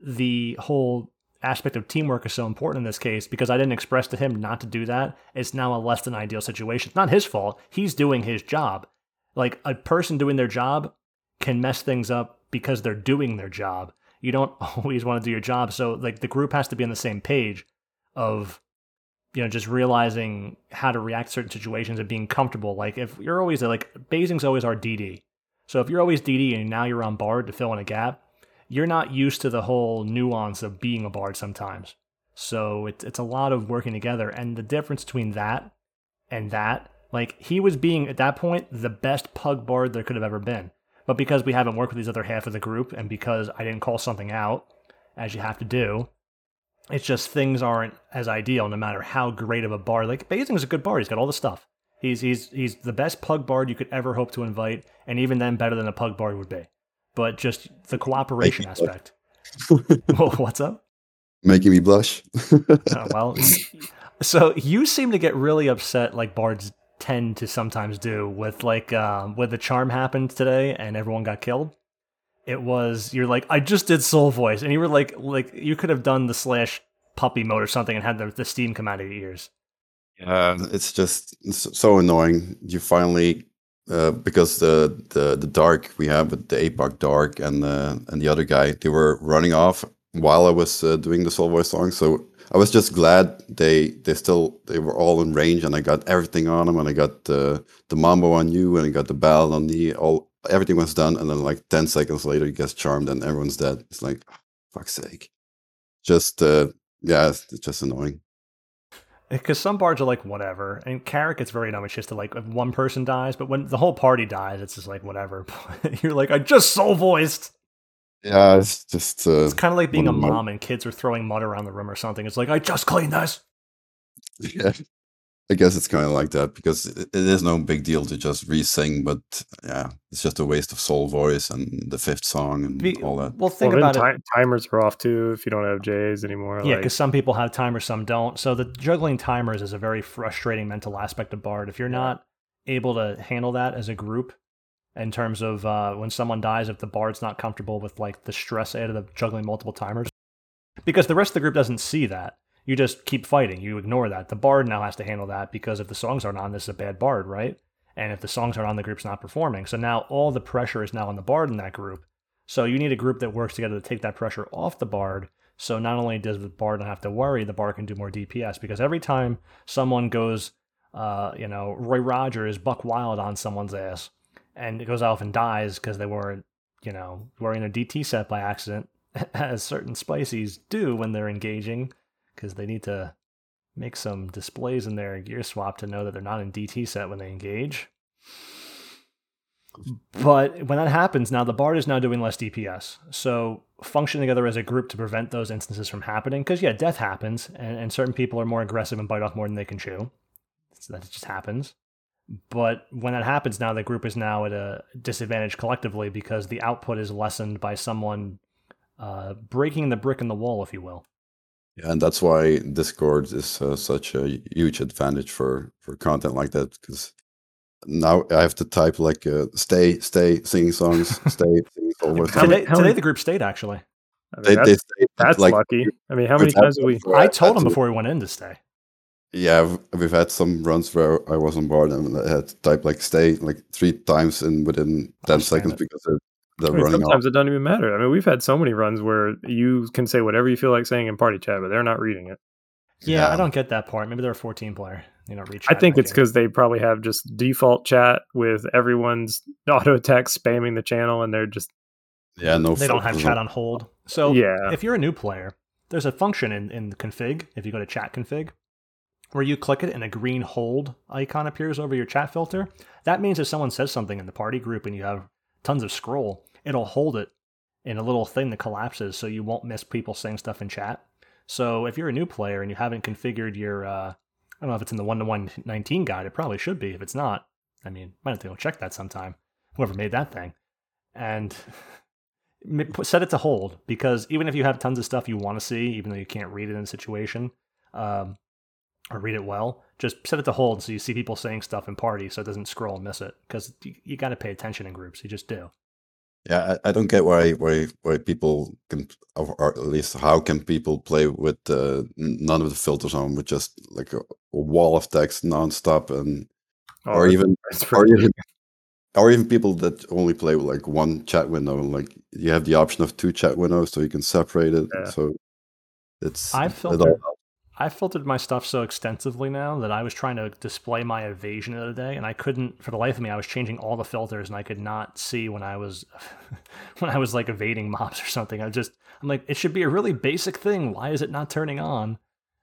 the whole aspect of teamwork is so important in this case, because I didn't express to him not to do that, it's now a less than ideal situation. It's not his fault. He's doing his job. Like a person doing their job can mess things up because they're doing their job you don't always want to do your job. So like the group has to be on the same page of you know just realizing how to react to certain situations and being comfortable. Like if you're always like Basing's always our DD. So if you're always DD and now you're on Bard to fill in a gap, you're not used to the whole nuance of being a Bard sometimes. So it's it's a lot of working together and the difference between that and that like he was being at that point the best pug bard there could have ever been. But because we haven't worked with these other half of the group, and because I didn't call something out, as you have to do, it's just things aren't as ideal. No matter how great of a bard, like Basing is a good bard. He's got all the stuff. He's he's he's the best pug bard you could ever hope to invite, and even then, better than a pug bard would be. But just the cooperation aspect. What's up? Making me blush. Oh, well, so you seem to get really upset, like bards tend to sometimes do, with like um, when the charm happened today and everyone got killed. It was you're like I just did soul voice, and you were like like you could have done the slash puppy mode or something and had the, the steam come out of your ears. Yeah, it's just it's so annoying. You finally, uh, because the, the the dark we have with the APOC dark and uh, and the other guy, they were running off while I was uh, doing the soul voice song. So I was just glad they they still they were all in range, and I got everything on them, and I got the the mambo on you, and I got the bell on the all. Everything was done, and then like ten seconds later, he gets charmed, and everyone's dead. It's like, fuck's sake. Just uh, yeah, it's, it's just annoying. Because some bards are like whatever, and Carrick gets very dumb. It's just to like if one person dies, but when the whole party dies, it's just like whatever. You're like I just soul voiced. Yeah, it's just uh, It's kind of like being a one of my- mom and kids are throwing mud around the room or something. It's like I just cleaned this. Yeah, I guess it's kind of like that because it, it is no big deal to just re-sing, but yeah, it's just a waste of soul voice and the fifth song and Be- all that. Well, think well, about then it. timers are off too if you don't have J's anymore. Yeah, like- because some people have timers, some don't. So the juggling timers is a very frustrating mental aspect of Bard. If you're not able to handle that as a group, in terms of uh, when someone dies, if the Bard's not comfortable with like the stress added of juggling multiple timers, because the rest of the group doesn't see that. You just keep fighting. You ignore that. The Bard now has to handle that because if the songs aren't on, this is a bad Bard, right? And if the songs aren't on, the group's not performing. So now all the pressure is now on the Bard in that group. So you need a group that works together to take that pressure off the Bard. So not only does the Bard not have to worry, the Bard can do more DPS because every time someone goes, uh, you know, Roy Rogers, Buck Wild on someone's ass, and it goes off and dies because they weren't, you know, wearing a DT set by accident, as certain spices do when they're engaging, because they need to make some displays in their gear swap to know that they're not in DT set when they engage. But when that happens, now the Bard is now doing less DPS. So function together as a group to prevent those instances from happening. Because yeah, death happens, and, and certain people are more aggressive and bite off more than they can chew. So that just happens. But when that happens, now the group is now at a disadvantage collectively because the output is lessened by someone uh, breaking the brick in the wall, if you will. Yeah, and that's why Discord is uh, such a huge advantage for for content like that because now I have to type like uh, stay, stay, singing songs, stay, singing songs. How today, how today the group stayed actually. I mean, They, that's they stay, that's like, lucky. I mean, how many times have we? I told him to- before we went in to stay. Yeah, we've- we've had some runs where I was on board and I had to type like stay like three times in within ten seconds it. because they're, they're I mean, running sometimes off. it doesn't even matter. I mean, we've had so many runs where you can say whatever you feel like saying in party chat, but they're not reading it. Yeah, I don't get that part. Maybe they're a 14 player. You know, reach. I think it's because they probably have just default chat with everyone's auto attack spamming the channel, and they're just Yeah, no. they don't have chat on- on hold. So yeah. if you're a new player, there's a function in, in the config, if you go to chat config, where you click it and a green hold icon appears over your chat filter. That means if someone says something in the party group and you have tons of scroll, it'll hold it in a little thing that collapses so you won't miss people saying stuff in chat. So if you're a new player and you haven't configured your, uh, I don't know if it's in the 1 to 119 guide, it probably should be. If it's not, I mean, might have to go check that sometime. Whoever made that thing. And set it to hold because even if you have tons of stuff you want to see, even though you can't read it in a situation um, or read it well, just set it to hold so you see people saying stuff in party so it doesn't scroll and miss it because you, you got to pay attention in groups. You just do. Yeah, I, I don't get why why why people can, or or at least how can people play with uh, none of the filters on, with just like a, a wall of text nonstop, and Oh, or even or even or even people that only play with like one chat window. Like you have the option of two chat windows, so you can separate it. Yeah. So it's I've it all- filtered. I filtered my stuff so extensively now that I was trying to display my evasion of the other day, and I couldn't for the life of me. I was changing all the filters, and I could not see when I was when I was like evading mobs or something. I just I'm like, it should be a really basic thing. Why is it not turning on?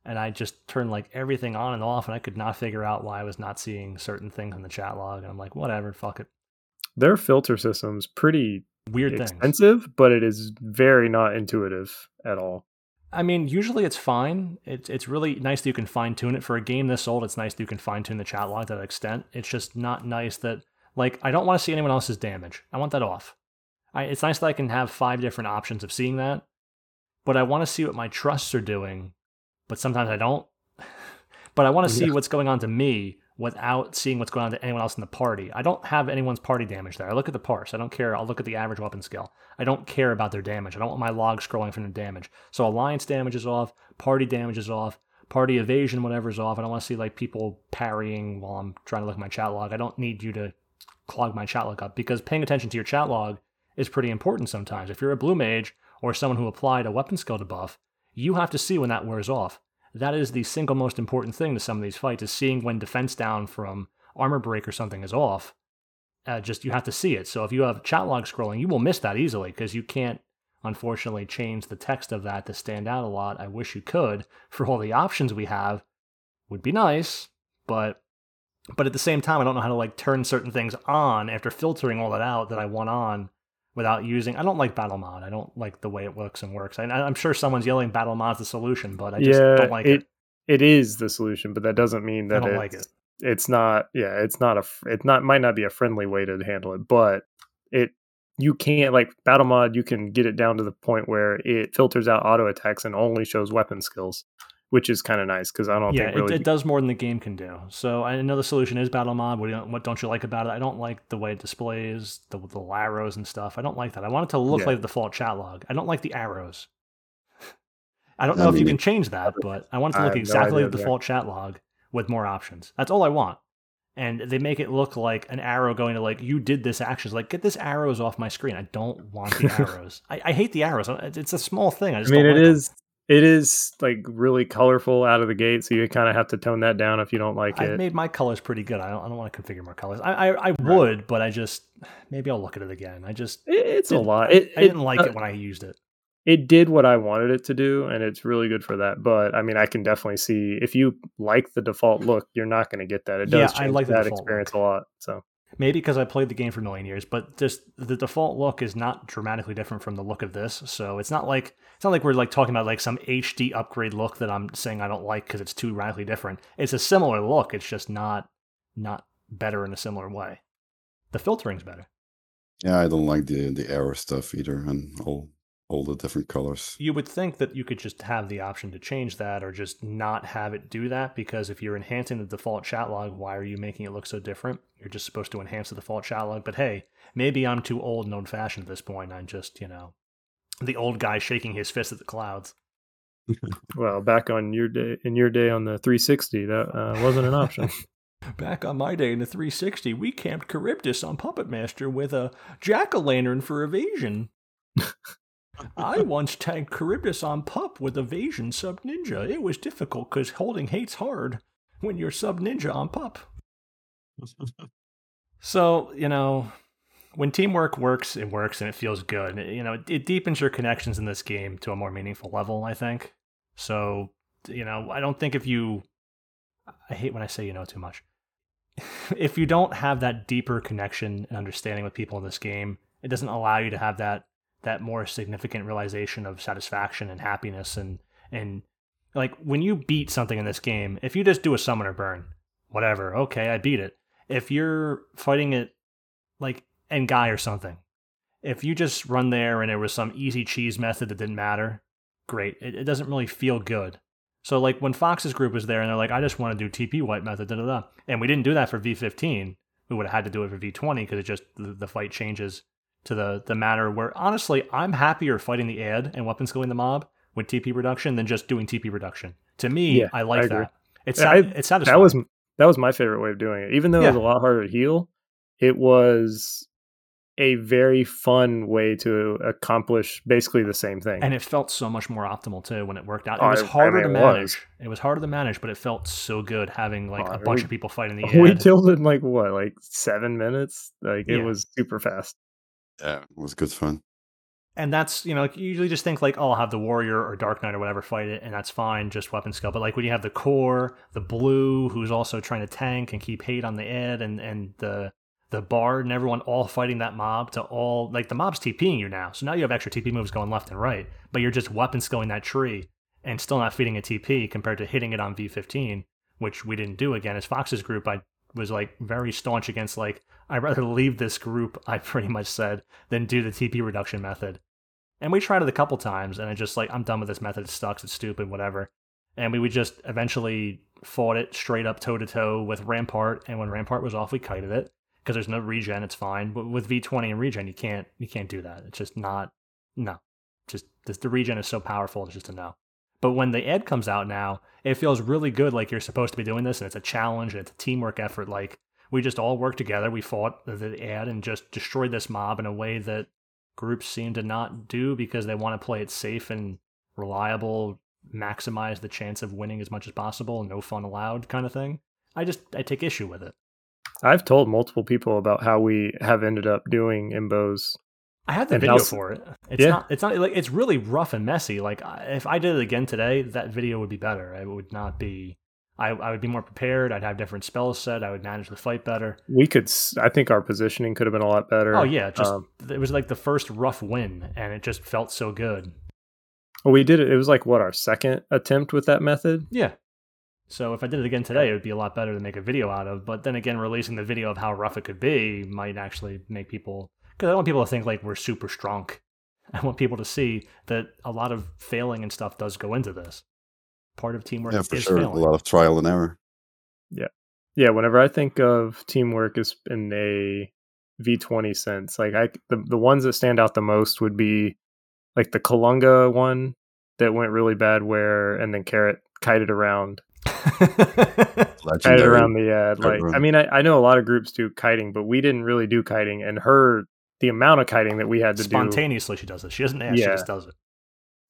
And I just turned like everything on and off, and I could not figure out why I was not seeing certain things in the chat log. And I'm like, whatever, fuck it. Their filter system's pretty Weird things. expensive, but it is very not intuitive at all. I mean, usually it's fine. It's it's really nice that you can fine tune it for a game this old. It's nice that you can fine tune the chat log to that extent. It's just not nice that like I don't want to see anyone else's damage. I want that off. I, it's nice that I can have five different options of seeing that, but I want to see what my trusts are doing. But sometimes I don't. but I want to see what's going on to me without seeing what's going on to anyone else in the party. I don't have anyone's party damage there. I look at the parse. I don't care. I'll look at the average weapon skill. I don't care about their damage. I don't want my log scrolling from the damage. So alliance damage is off, party damage is off, party evasion, whatever's off. I don't want to see like people parrying while I'm trying to look at my chat log. I don't need you to clog my chat log up because paying attention to your chat log is pretty important sometimes. If you're a blue mage or someone who applied a weapon skill debuff, you have to see when that wears off. That is the single most important thing to some of these fights is seeing when defense down from armor break or something is off. Uh, just you have to see it. So if you have chat log scrolling, you will miss that easily because you can't unfortunately change the text of that to stand out a lot. I wish you could. For all the options we have, would be nice, but but at the same time, I don't know how to like turn certain things on after filtering all that out that I want on without using. I don't like battle mod. I don't like the way it looks and works. I, I'm sure someone's yelling battle mod's the solution, but I just yeah, don't like it. it is the solution, but that doesn't mean that I don't it's, like it. it's not. Yeah, it's not a. It not might not be a friendly way to handle it, but it you can't like battle mod. You can get it down to the point where it filters out auto attacks and only shows weapon skills, which is kind of nice because I don't yeah, think it, really. it does more than the game can do. So I know the solution is battle mod. What, do you, what don't you like about it? I don't like the way it displays the the arrows and stuff. I don't like that. I want it to look Yeah. like the default chat log. I don't like the arrows. I don't I know if you can change that, but I want it to look have no exactly like the default chat log with more options. That's all I want. and they make it look like an arrow going to like you did this action. It's like get this arrows off my screen. I don't want the arrows. I, I hate the arrows. It's a small thing. I, I mean, it like is. Them. It is like really colorful out of the gate, so you kind of have to tone that down if you don't like I've it. I made my colors pretty good. I don't, I don't want to configure more colors. I, I, I would, but I just maybe I'll look at it again. I just it, it's a lot. It, I didn't like uh, it when I used it it did what I wanted it to do, and it's really good for that. But I mean, I can definitely see if you like the default look, you're not going to get that. It does yeah, I like that experience look. a lot. So maybe because I played the game for a million years, but just the default look is not dramatically different from the look of this. So it's not like it's not like we're like talking about like some HD upgrade look that I'm saying I don't like because it's too radically different. It's a similar look. It's just not not better in a similar way. The filtering's better. Yeah, I don't like the the error stuff either, and all all the different colors. You would think that you could just have the option to change that or just not have it do that because if you're enhancing the default chat log, why are you making it look so different? You're just supposed to enhance the default chat log. But hey, maybe I'm too old and old fashioned at this point. I'm just, you know, the old guy shaking his fist at the clouds. well, back on your day, in your day on the 360, that uh, wasn't an option. Back on my day in the 360, we camped Charybdis on Puppet Master with a jack o' lantern for evasion. I once tagged Charybdis on pup with evasion sub ninja. It was difficult because holding hate's hard when you're sub ninja on pup. so, you know, when teamwork works, it works and it feels good. You know, it, it deepens your connections in this game to a more meaningful level, I think. So, you know, I don't think if you. I hate when I say you know too much. if you don't have that deeper connection and understanding with people in this game, it doesn't allow you to have that that more significant realization of satisfaction and happiness and and like when you beat something in this game, if you just do a summoner burn, whatever, okay, I beat it. If you're fighting it like and guy or something, if you just run there and there was some easy cheese method that didn't matter, great. It, it doesn't really feel good. So like when Fox's group was there and they're like, I just want to do TP white method, da da da, and we didn't do that for V15. We would have had to do it for V20 because it just the, the fight changes to the the matter where honestly I'm happier fighting the ad and weapons killing the mob with TP reduction than just doing TP reduction. To me, yeah, I like I that. It's yeah, it's satisfying. That was that was my favorite way of doing it. Even though yeah. it was a lot harder to heal, it was a very fun way to accomplish basically the same thing. And it felt so much more optimal too when it worked out. It oh, was harder I mean, to manage. Was. It was harder to manage, but it felt so good having like oh, a bunch we, of people fighting the. We killed in like what, like seven minutes? Like yeah. it was super fast. Yeah, it was good fun. And that's, you know, like you usually just think like, oh, I'll have the warrior or dark knight or whatever fight it, and that's fine, just weapon skill. But like when you have the core, the blue, who's also trying to tank and keep hate on the ed, and and the the bard and everyone all fighting that mob to all like the mob's TPing you now. So now you have extra TP moves going left and right, but you're just weapon skilling that tree and still not feeding a TP compared to hitting it on V15, which we didn't do again. As Fox's group, I was like very staunch against like I'd rather leave this group, I pretty much said, than do the TP reduction method. And we tried it a couple times and I just like I'm done with this method, it sucks, it's stupid, whatever. And we would just eventually fought it straight up toe to toe with Rampart, and when Rampart was off, we kited it because there's no regen, it's fine. But with V20 and regen, you can't you can't do that. It's just not no. Just the regen is so powerful, it's just a no. But when the ed comes out now, it feels really good like you're supposed to be doing this and it's a challenge and it's a teamwork effort. Like we just all worked together. We fought the ad and just destroyed this mob in a way that groups seem to not do because they want to play it safe and reliable, maximize the chance of winning as much as possible, no fun allowed kind of thing. I just I take issue with it. I've told multiple people about how we have ended up doing imbos I had the video for it. It's yeah. not. It's not like it's really rough and messy. Like if I did it again today, that video would be better. It would not be. I, I would be more prepared. I'd have different spells set. I would manage the fight better. We could. I think our positioning could have been a lot better. Oh yeah, just um, it was like the first rough win, and it just felt so good. Well, we did it. It was like what our second attempt with that method. Yeah. So if I did it again today, it would be a lot better to make a video out of. But then again, releasing the video of how rough it could be might actually make people because I want people to think like we're super strong. I want people to see that a lot of failing and stuff does go into this. Part of teamwork yeah, for sure. Failing. A lot of trial and error. Yeah, yeah. Whenever I think of teamwork as in a V twenty sense, like I the the ones that stand out the most would be like the Kalunga one that went really bad, where and then Carrot kited around. kite legendary. around the uh, like. I mean, I, I know a lot of groups do kiting, but we didn't really do kiting. And her, the amount of kiting that we had to do, Spontaneously, she does it. She doesn't ask. She Yeah. just does it.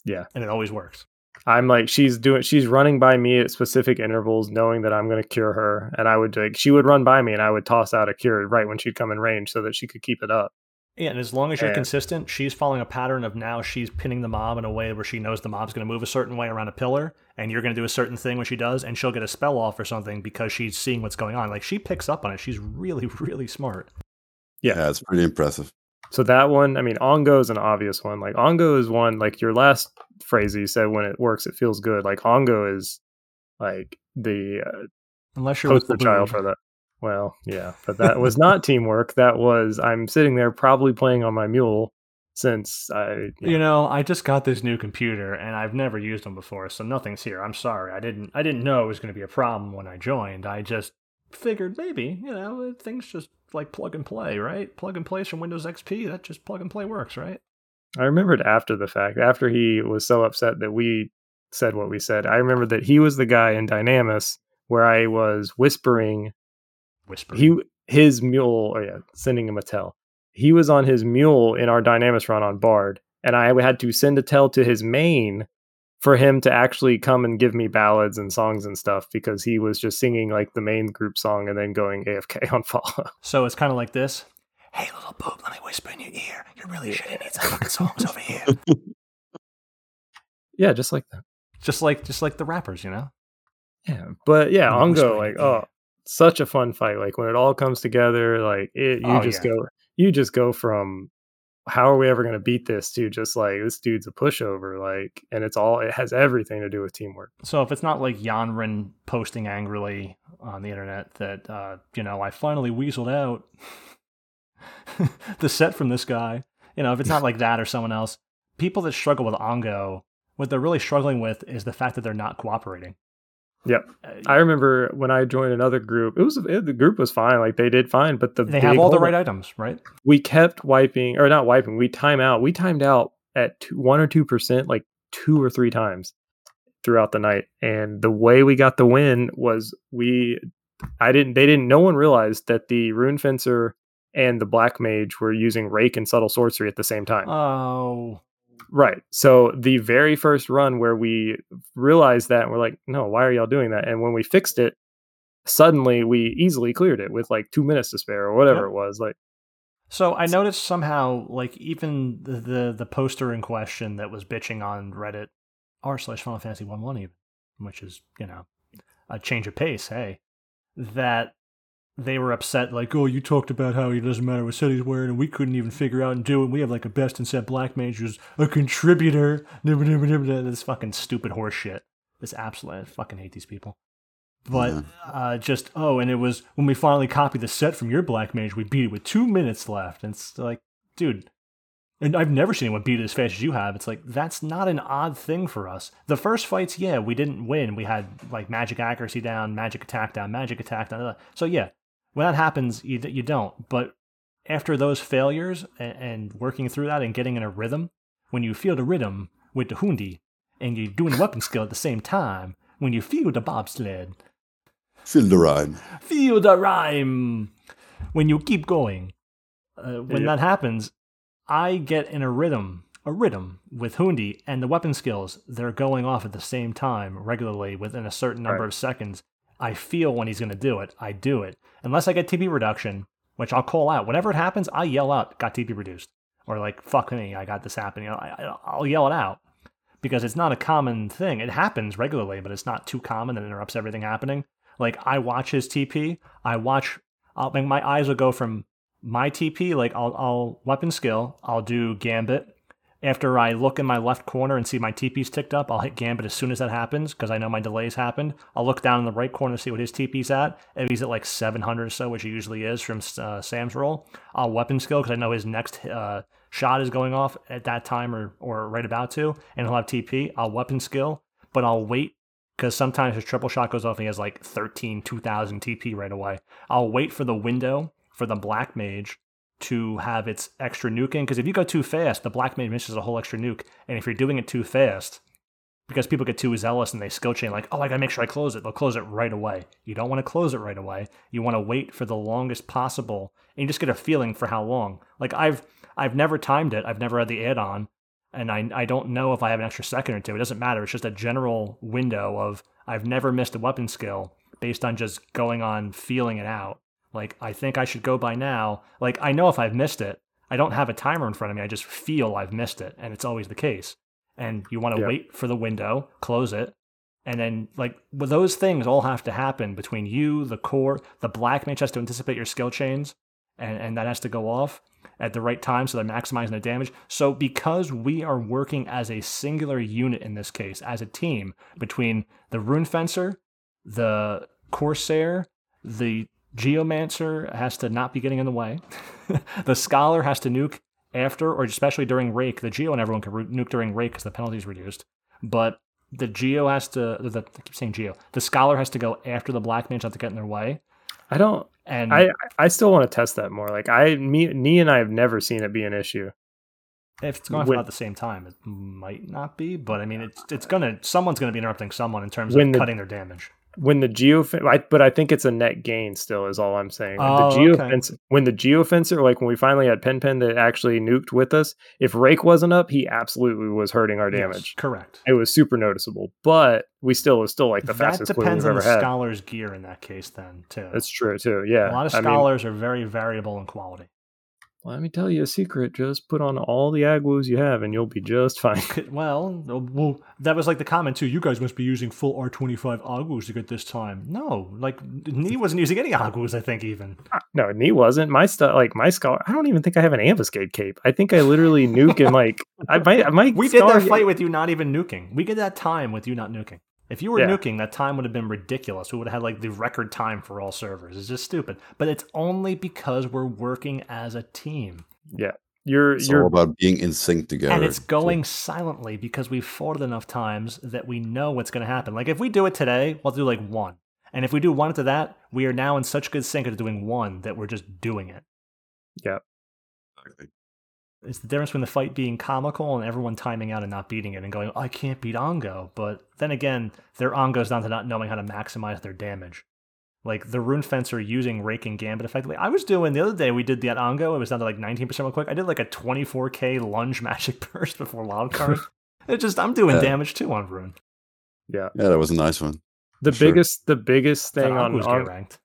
Yeah. and it always works. I'm like, she's doing, she's running by me at specific intervals, knowing that I'm going to cure her. And I would like, she would run by me, and I would toss out a cure right when she'd come in range, so that she could keep it up. Yeah, and as long as you're And- consistent, she's following a pattern of now she's pinning the mob in a way where she knows the mob's going to move a certain way around a pillar, and you're going to do a certain thing when she does, and she'll get a spell off or something because she's seeing what's going on. Like she picks up on it. She's really, really smart. Yeah. yeah, it's pretty impressive. So that one, I mean, Ongo is an obvious one. Like Ongo is one, like your last phrase you said, when it works, it feels good. Like Ongo is like the uh, Unless you're poster the child for that. Well, yeah, but that was not teamwork. That was I'm sitting there probably playing on my mule since I. You know, I just got this new computer and I've never used them before, so nothing's here. I'm sorry. I didn't I didn't know it was going to be a problem when I joined. I just figured maybe, you know, things just like plug and play, right? Plug and play from Windows XP, that just plug and play works, right? I remembered after the fact, after he was so upset that we said what we said. I remember that he was the guy in Dynamis where I was whispering Whisper. he his mule oh yeah sending him a tell he was on his mule in our dynamis run on bard and i had to send a tell to his main for him to actually come and give me ballads and songs and stuff because he was just singing like the main group song and then going afk on follow So it's kind of like this. Hey, little boob, let me whisper in your ear. You're really shitty. Need some fucking songs over here. yeah just like that Just like, just like the rappers, you know. yeah but yeah Let me whisper ongo like your ear. oh such a fun fight like when it all comes together like it you Oh, just yeah. go you just go from how are we ever going to beat this to just like this dude's a pushover like and it's all it has everything to do with teamwork So if it's not like Yanrin posting angrily on the internet that uh, you know I finally weaseled out the set from this guy, you know, if it's not like that or someone else, people that struggle with Ongo, what they're really struggling with is the fact that they're not cooperating. Yep. Uh, I remember when I joined another group, it was it, the group was fine, like they did fine, but the they have all the right items, right? We kept wiping or not wiping. We time out. We timed out at two, one or two percent, like two or three times throughout the night. And the way we got the win was we, I didn't, they didn't. No one realized that the rune fencer and the black mage were using Rayke and subtle sorcery at the same time. Oh, Right. So the very first run where we realized that, we're like, no, why are y'all doing that? And when we fixed it, suddenly we easily cleared it with like two minutes to spare or whatever Yep. it was. Like, So I noticed somehow, like even the, the the poster in question that was bitching on Reddit r slash Final Fantasy one one even, which is you know a change of pace. Hey, that they were upset, like, oh, you talked about how it doesn't matter what set he's wearing, and we couldn't even figure out and do it. We have like a best in set black mage who's a contributor. This fucking stupid horse shit. This absolute, I fucking hate these people. But Yeah. uh, just oh, and it was when we finally copied the set from your black mage, we beat it with two minutes left, and it's like, dude, and I've never seen anyone beat it as fast as you have. It's like that's not an odd thing for us. The first fights, yeah, we didn't win. We had like magic accuracy down, magic attack down, magic attack down. So yeah, when that happens, you you don't. But after those failures and, and working through that and getting in a rhythm, when you feel the rhythm with the hundi and you're doing the weapon skill at the same time, when you feel the bobsled, Feel the rhyme. feel the rhyme when you keep going. Uh, when Yeah. that happens, I get in a rhythm, a rhythm with Hundi, and the weapon skills they're going off at the same time regularly within a certain number Right. of seconds. I feel when he's going to do it. I do it unless I get TP reduction, which I'll call out whenever it happens. I yell out, "Got TP reduced," or like "Fuck me, I got this happening." I'll yell it out because it's not a common thing. It happens regularly, but it's not too common and interrupts everything happening. Like I watch his TP, I watch. I'll, my eyes will go from my TP, like I'll, I'll weapon skill, I'll do gambit. After I look in my left corner and see my TP's ticked up, I'll hit gambit as soon as that happens because I know my delays happened. I'll look down in the right corner to see what his TP's at. If he's at like 700 or so, which he usually is from uh, Sam's roll, I'll weapon skill because I know his next uh, shot is going off at that time or, or right about to, and he'll have TP. I'll weapon skill, but I'll wait because sometimes his triple shot goes off and he has like 13, 2000 TP right away. I'll wait for the window for the black mage to have its extra nuke in because if you go too fast, the black mage misses a whole extra nuke, and if you're doing it too fast, because people get too zealous and they skill chain like, oh, I gotta make sure I close it. They'll close it right away. You don't want to close it right away. You want to wait for the longest possible, and you just get a feeling for how long. Like I've I've never timed it. I've never had the add-on, and I I don't know if I have an extra second or two. It doesn't matter. It's just a general window of I've never missed a weapon skill based on just going on feeling it out. Like I think I should go by now. Like I know if I've missed it, I don't have a timer in front of me. I just feel I've missed it, and it's always the case and you want to Yeah. wait for the window, close it, and then like well, those things all have to happen between you, the core, the black mage has to anticipate your skill chains, and and that has to go off at the right time so they're maximizing the damage. So because we are working as a singular unit in this case, as a team between the rune fencer, the corsair, the geomancer has to not be getting in the way, the scholar has to nuke after or especially during Rayke. The geo and everyone can nuke during Rayke because the penalty is reduced, but the geo has to. The, I keep saying geo. The scholar has to go after the black mage not to get in their way. I don't. And I I still want to test that more. Like I, me, Nee and I have never seen it be an issue. if it's going for at the same time, it might not be. But I mean, it's it's gonna someone's gonna be interrupting someone in terms of the- cutting their damage. When the geo, I, but I think it's a net gain still. Is all I'm saying. Oh, the geo okay. when the oh, geofencer, like when we finally had Pen Pen that actually nuked with us, if Rayke wasn't up, he absolutely was hurting our Yes, damage. correct. It was super noticeable, but we still was still like the that fastest clear depends on the had. scholar's gear in that case. Then too. That's true too. Yeah, a lot of I mean, scholars are very variable in quality. Let me tell you a secret: just put on all the Agwu's you have, and you'll be just fine. Well, uh, well, that was like the comment too. You guys must be using full R25 Agwu's to get this time. No, like Nee wasn't using any Agwu's, I think even. no, me wasn't. My stuff, like my scholar. I don't even think I have an ambuscade cape. I think I literally nuke and like I might. My We did that fight with you not even nuking. We did that time with you not nuking. If you were Yeah. nuking, that time would have been ridiculous. We would have had like the record time for all servers. It's just stupid. But it's only because we're working as a team. Yeah. You're It's you're all about being in sync together. and it's So- going silently because we've fought it enough times that we know what's going to happen. Like if we do it today, we'll do like one, and if we do one to that, we are now in such good sync of doing one that we're just doing it. It's the difference between the fight being comical and everyone timing out and not beating it and going, I can't beat Ongo. But then again, their Ongo's down to not knowing how to maximize their damage. Like the Rune Fencer using Raking Gambit effectively. I was doing the other day, we did that Ongo. It was down to like 19% real quick. I did like a 24k lunge magic burst before wild card. it just, I'm doing Yeah. damage too on Rune. yeah. Yeah, that was a nice one. The Sure. biggest the biggest thing on, Ongo's on ranked.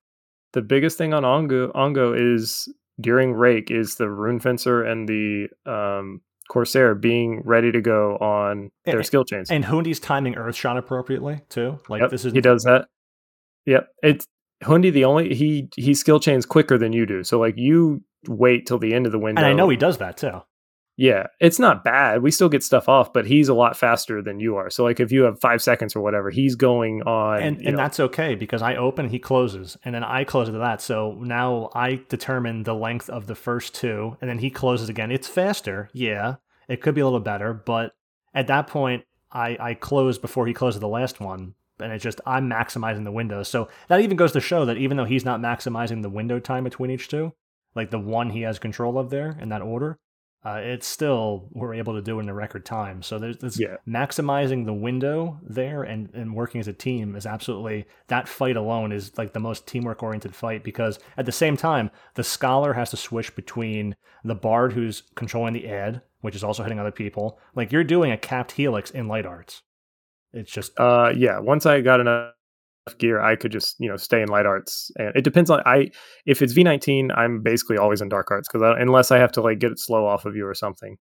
the biggest thing on Ongo Ongo is during Rayke is the Rune Fencer and the um Corsair being ready to go on their And- skill chains. And Hundi's timing Earthshot appropriately too. Like Yep, this is he does that. Yep. It's Hundi the only he he skill chains quicker than you do. So like you wait till the end of the window. and I know he does that too. Yeah, it's not bad. We still get stuff off, but he's a lot faster than you are. So like if you have five seconds or whatever, he's going on. and and know, that's okay because I open, he closes, and then I close to that. So now I determine the length of the first two, and then he closes again. It's faster, yeah. It could be a little better, but at that point, I I close before he closes the last one, and it's just I'm maximizing the window. So that even goes to show that even though he's not maximizing the window time between each two, like the one he has control of there in that order. Uh, it's still we're able to do it in the record time. So there's this Yeah. maximizing the window there and, and working as a team is absolutely that fight alone is like the most teamwork oriented fight because at the same time the scholar has to switch between the bard who's controlling the ed, which is also hitting other people like you're doing a capped helix in light arts it's just uh yeah, once I got enough gear, I could just, you know, stay in light arts. And it depends on I if it's V19, I'm basically always in dark arts cuz unless I have to like get it slow off of you or something.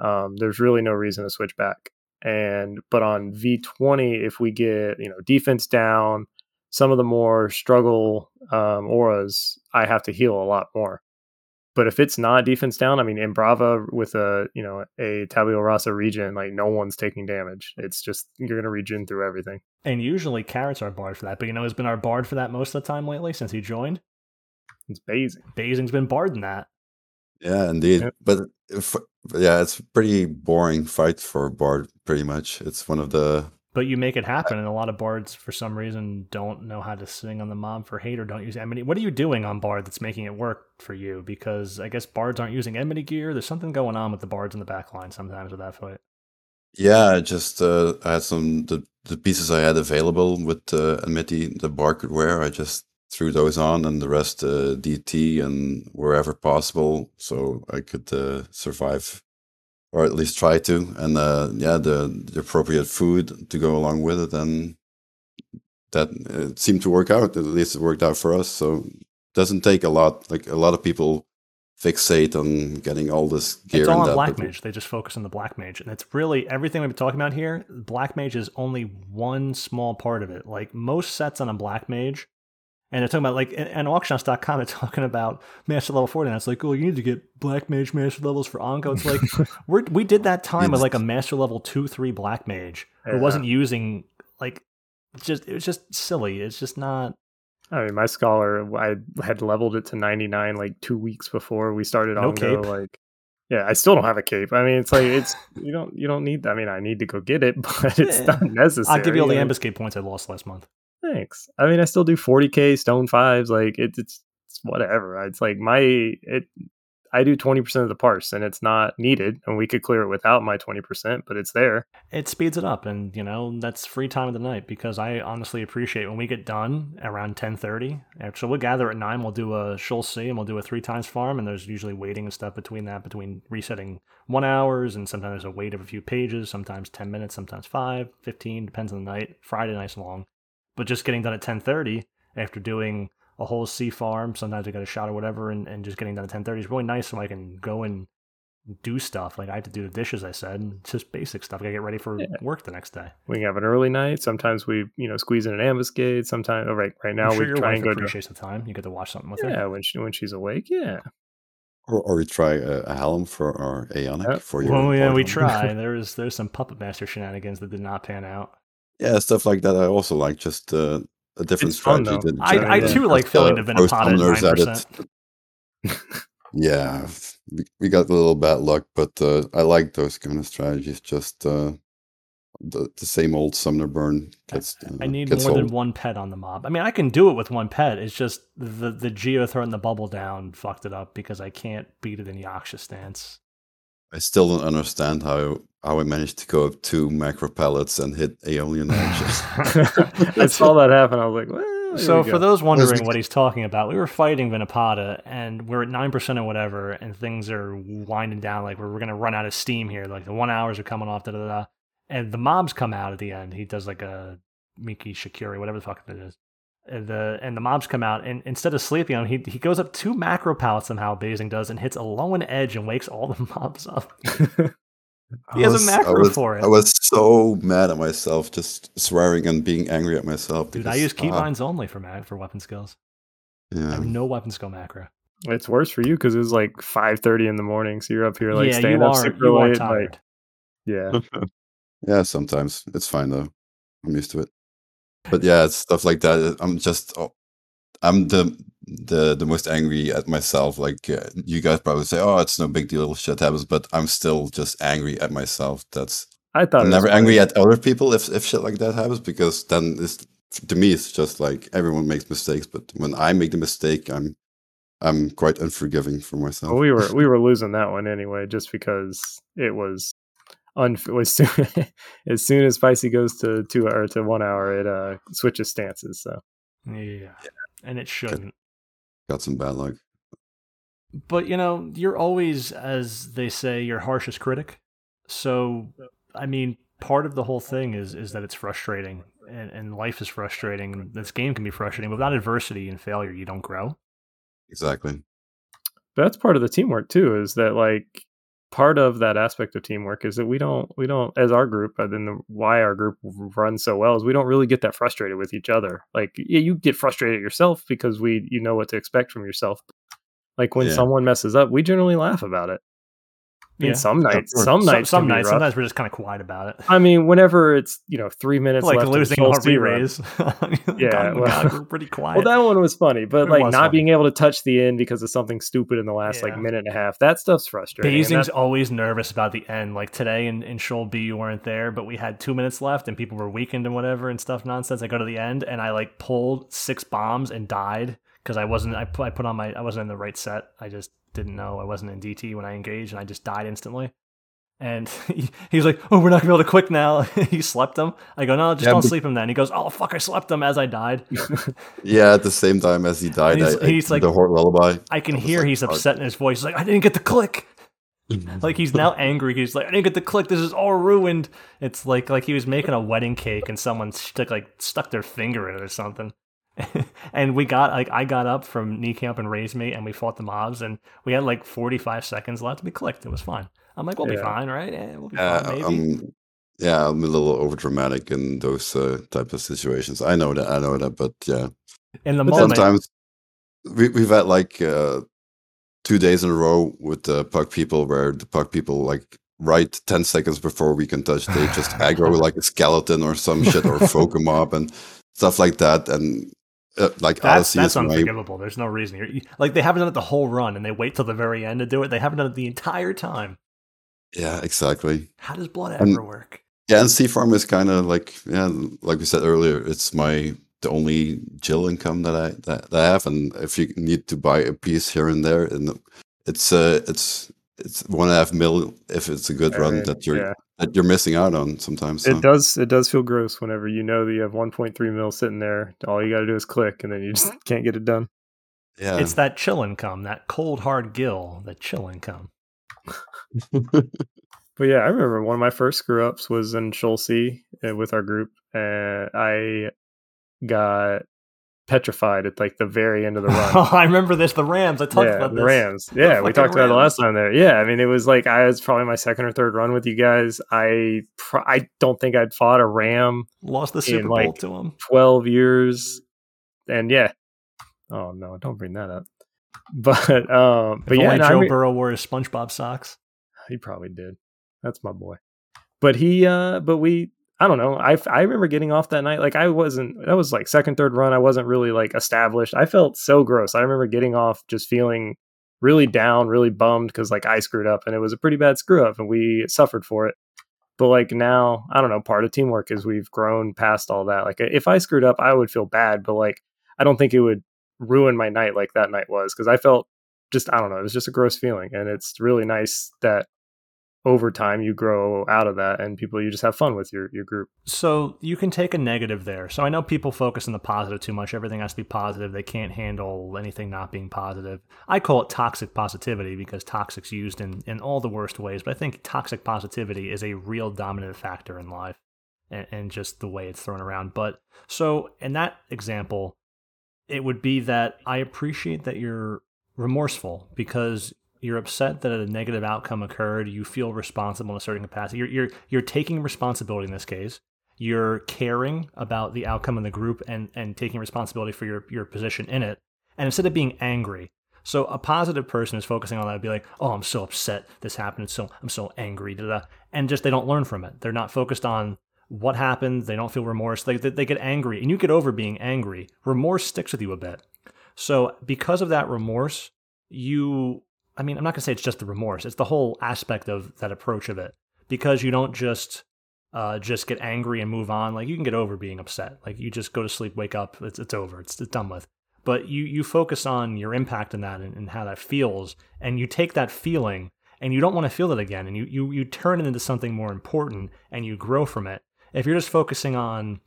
Um there's really no reason to switch back. And but on V20 if we get, you know, defense down, some of the more struggle um auras, I have to heal a lot more. But if it's not defense down, I mean, in Brava with a you know a Tabula Rasa region, like no one's taking damage. It's just you're gonna regen through everything. and usually carrots are bard for that but you know has been our bard for that most of the time lately since he joined It's amazing. Basing's been bard in that Yeah, indeed. Yep. But if, yeah, it's pretty boring fight for Bard. Pretty much, it's one of the But you make it happen, and a lot of bards, for some reason, don't know how to sing on the mob for hate or don't use enmity. What are you doing on bard that's making it work for you? Because I guess bards aren't using enmity gear. There's something going on with the bards in the back line sometimes with that fight. Yeah, just uh, I had some the, the pieces I had available with uh, Amity, the barcode wear. I just threw those on, and the rest uh, DT and wherever possible, so I could uh, survive, or at least try to. And uh, yeah, the the appropriate food to go along with it, and that it seemed to work out. At least it worked out for us. So it doesn't take a lot. Like a lot of people fixate on getting all this gear. It's all on that, Black Mage. They just focus on the Black Mage, and it's really everything we've been talking about here. Black Mage is only one small part of it. Like most sets on a Black Mage, and they're talking about like and, and auctionhouse.com. They're talking about Master Level Forty, and it's like, oh, you need to get Black Mage Master levels for Ongo. It's like we're, we did that time with like a Master Level Two, Three Black Mage who Yeah. wasn't using like just it was just silly. It's just not. I mean, my scholar, I had leveled it to 99 like two weeks before we started No on cape? Like, yeah, I still don't have a cape. I mean, it's like it's you don't you don't need. I mean, I need to go get it, but it's Yeah. not necessary. I'll give you all the ambuscade points I lost last month. Thanks. I mean, I still do 40k stone fives. Like it, it's it's whatever. It's like my it. I do 20% of the parse, and it's not needed, and we could clear it without my 20%, but it's there. it speeds it up and you know that's free time of the night because i honestly appreciate when we get done around 10.30 so we'll gather at 9 we'll do a Sheol C and we'll do a three times farm and there's usually waiting and stuff between that between resetting one hours and sometimes there's a wait of a few pages sometimes 10 minutes sometimes 5 15 depends on the night friday night's long but just getting done at 10.30 after doing a whole sea farm sometimes i got a shot or whatever and, and just getting done at 10.30 is really nice so i can go and do stuff like i have to do the dishes i said and it's just basic stuff i gotta get ready for Yeah. work the next day We can have an early night. Sometimes we, you know, squeeze in an ambuscade. Sometimes, oh, right, right now I'm sure we your try wife and go to appreciates the time. You get to watch something with yeah her. when she when she's awake. Yeah, Or, or we try a, a helm for our Aeonic Yeah. for your. Well, yeah, we board. try. There's there's some puppet master shenanigans that did not pan out. Yeah, stuff like that. I also like just uh, a different It's strategy. though. than I, I too like filling uh, the throw Vinapata at nine percent. Yeah, we, we got a little bad luck, but uh, I like those kind of strategies. Just uh, the, the same old Sumner burn gets. Uh, I need gets more than one pet on the mob. I mean, I can do it with one pet. It's just the the Geo throwing the bubble down fucked it up because I can't beat it in the Yaksha stance. I still don't understand how how I managed to go up two macro pellets and hit Aeolian Edges. I saw that happen. I was like, well, So we for go. those wondering what he's talking about, we were fighting Vinapata and we're at nine percent or whatever, and things are winding down. Like we're, we're gonna run out of steam here. Like the one hours are coming off. Da da da. And the mobs come out at the end. He does like a Miki Shakiri, whatever the fuck it is. And the and the mobs come out, and instead of sleeping on, him, he he goes up two macro pallets somehow. Basing does and hits Aeolian Edge and wakes all the mobs up. He I has a was- macro was, for it. I was so mad at myself, just swearing and being angry at myself. Dude, I use keybinds uh, only for mag for weapon skills. I yeah. have no weapon skill macro. it's worse for you because it was like 5:30 in the morning, so you're up here like yeah, staying you up are super you are late. tired. Like, yeah, Yeah, sometimes it's fine though. I'm used to it. But yeah, it's stuff like that. I'm just, oh, I'm the the the most angry at myself. Like uh, you guys probably say, "Oh, it's no big deal, shit happens," but I'm still just angry at myself. That's I thought I'm never angry at other people if if shit like that happens because then it's to me it's just like everyone makes mistakes. But when I make the mistake, I'm I'm quite unforgiving for myself. Well, we were we were losing that one anyway, just because it was unf- as soon as soon as Spicy goes to two or to one hour, it uh switches stances. So Yeah. And it shouldn't. Got some bad luck. But you know, you're always, as they say, your harshest critic. So I mean, part of the whole thing is is that it's frustrating and, and life is frustrating. This game can be frustrating. but Without adversity and failure, you don't grow. Exactly. but that's part of the teamwork too. Is that like part of that aspect of teamwork is that we don't we don't as our group uh, and then the, why our group runs so well is we don't really get that frustrated with each other. Like yeah, you get frustrated yourself because we you know what to expect from yourself. Like when Yeah. someone messes up we generally laugh about it I mean, Yeah. some nights some Some, nights some nights, sometimes we're just kind of quiet about it. I mean, whenever it's you know three minutes like left losing the our Sheol C run. re-raise. Yeah, oh God, well- God, we're pretty quiet. Well, that one was funny, but It like not funny. being able to touch the end because of something stupid in the last like minute and a half. That stuff's frustrating. Basing's always nervous about the end. Like today in, in Sheol B, you weren't there, but we had two minutes left and people were weakened and whatever and stuff nonsense. I go to the end and I like pulled six bombs and died because I wasn't, I put, I put on my, I wasn't in the right set. I just didn't know I wasn't in DT when I engaged and I just died instantly. And he, he's like, "Oh, we're not gonna be able to quick now." he slept him. I go, "No, just Yeah, don't but- sleep him." Then he goes, "Oh fuck, I slept him as I died." Yeah, at the same time as he died, And he's- I, I, like- the Horde Lullaby. I can I hear like, he's "Fuck." upset in his voice. He's like, "I didn't get the click." like he's now angry. He's like, "I didn't get the click. This is all ruined." It's like like he was making a wedding cake and someone stuck like stuck their finger in it or something. and we got like I got up from knee camp and raised me, and we fought the mobs, and we had like forty five seconds left to be clicked. It was fine. I'm like, we'll be fine, right? Yeah, we'll be Yeah, fine, maybe. um, yeah, I'm a little over dramatic in those uh, type of situations. I know that, I know that, but yeah, in the but moment, sometimes we, we've had like uh, two days in a row with the puck people where the puck people like right 10 seconds before we can touch they just aggro like a skeleton or some shit or folk 'em up and stuff like that and uh, like that's Odyssey that's is my unforgivable. There's no reason. You're, you- like they haven't done it the whole run, and they wait till the very end to do it. They haven't done it the entire time. yeah exactly How does blood And- ever work? yeah and sea farm is kind of like yeah like we said earlier it's my the only gil income that I that, that I have and if you need to buy a piece here and there and it's uh it's it's one and a half mil if it's a good I run mean, that you're yeah. That you're missing out on sometimes. so. It does. It does feel gross whenever you know that you have 1.3 mil sitting there. All you got to do is click, and then you just can't get it done. Yeah, It's that chill income, that cold hard gil, that chill income. But yeah, I remember one of my first screw ups was in Sheol C uh, with our group, and I got petrified at like the very end of the run. Oh, I remember this. The Rams. I talked yeah, about the this. Rams. Yeah, we talked about it last time there. Yeah, I mean, it was like I was probably my second or third run with you guys. I I don't think I'd fought a Ram Lost the Super Bowl like- to him. 12 years, and yeah. Oh no, don't bring that up. But um, but If yeah, only no, I Joe mean- Burrow wore his SpongeBob socks. he probably did. That's my boy. But he, uh, but we, I don't know. I, I remember getting off that night. Like I wasn't, that was like second, third run. I wasn't really like established. I felt so gross. I remember getting off just feeling really down, really bummed because like I screwed up and it was a pretty bad screw up and we suffered for it. But like now, I don't know. Part of teamwork is we've grown past all that. Like if I screwed up, I would feel bad, but like I don't think it would ruin my night like that night was because I felt just I don't know. It was just a gross feeling, and it's really nice that over time you grow out of that and people you just have fun with your your group. So you can take a negative there. So I know people focus on the positive too much. Everything has to be positive. They can't handle anything not being positive. I call it toxic positivity because toxic's used in, in all the worst ways. But I think toxic positivity is a real dominant factor in life and, and just the way it's thrown around. But so in that example, it would be that I appreciate that you're remorseful because you're upset that a negative outcome occurred. You feel responsible in a certain capacity. You're you're you're taking responsibility in this case. You're caring about the outcome in the group and and taking responsibility for your your position in it. And instead of being angry, so a positive person is focusing on that. Be like, oh, I'm so upset this happened. So I'm so angry. Da, da. And just they don't learn from it. They're not focused on what happened. They don't feel remorse. They, they, they get angry, and you get over being angry. Remorse sticks with you a bit. So because of that remorse, you I mean, I'm not gonna say it's just the remorse. It's the whole aspect of that approach of it. Because you don't just uh, just get angry and move on. Like you can get over being upset. Like you just go to sleep, wake up, it's it's over. It's, it's done with. But you you focus on your impact in that and, and how that feels, and you take that feeling and you don't want to feel it again, and you you you turn it into something more important, and you grow from it. If you're just focusing on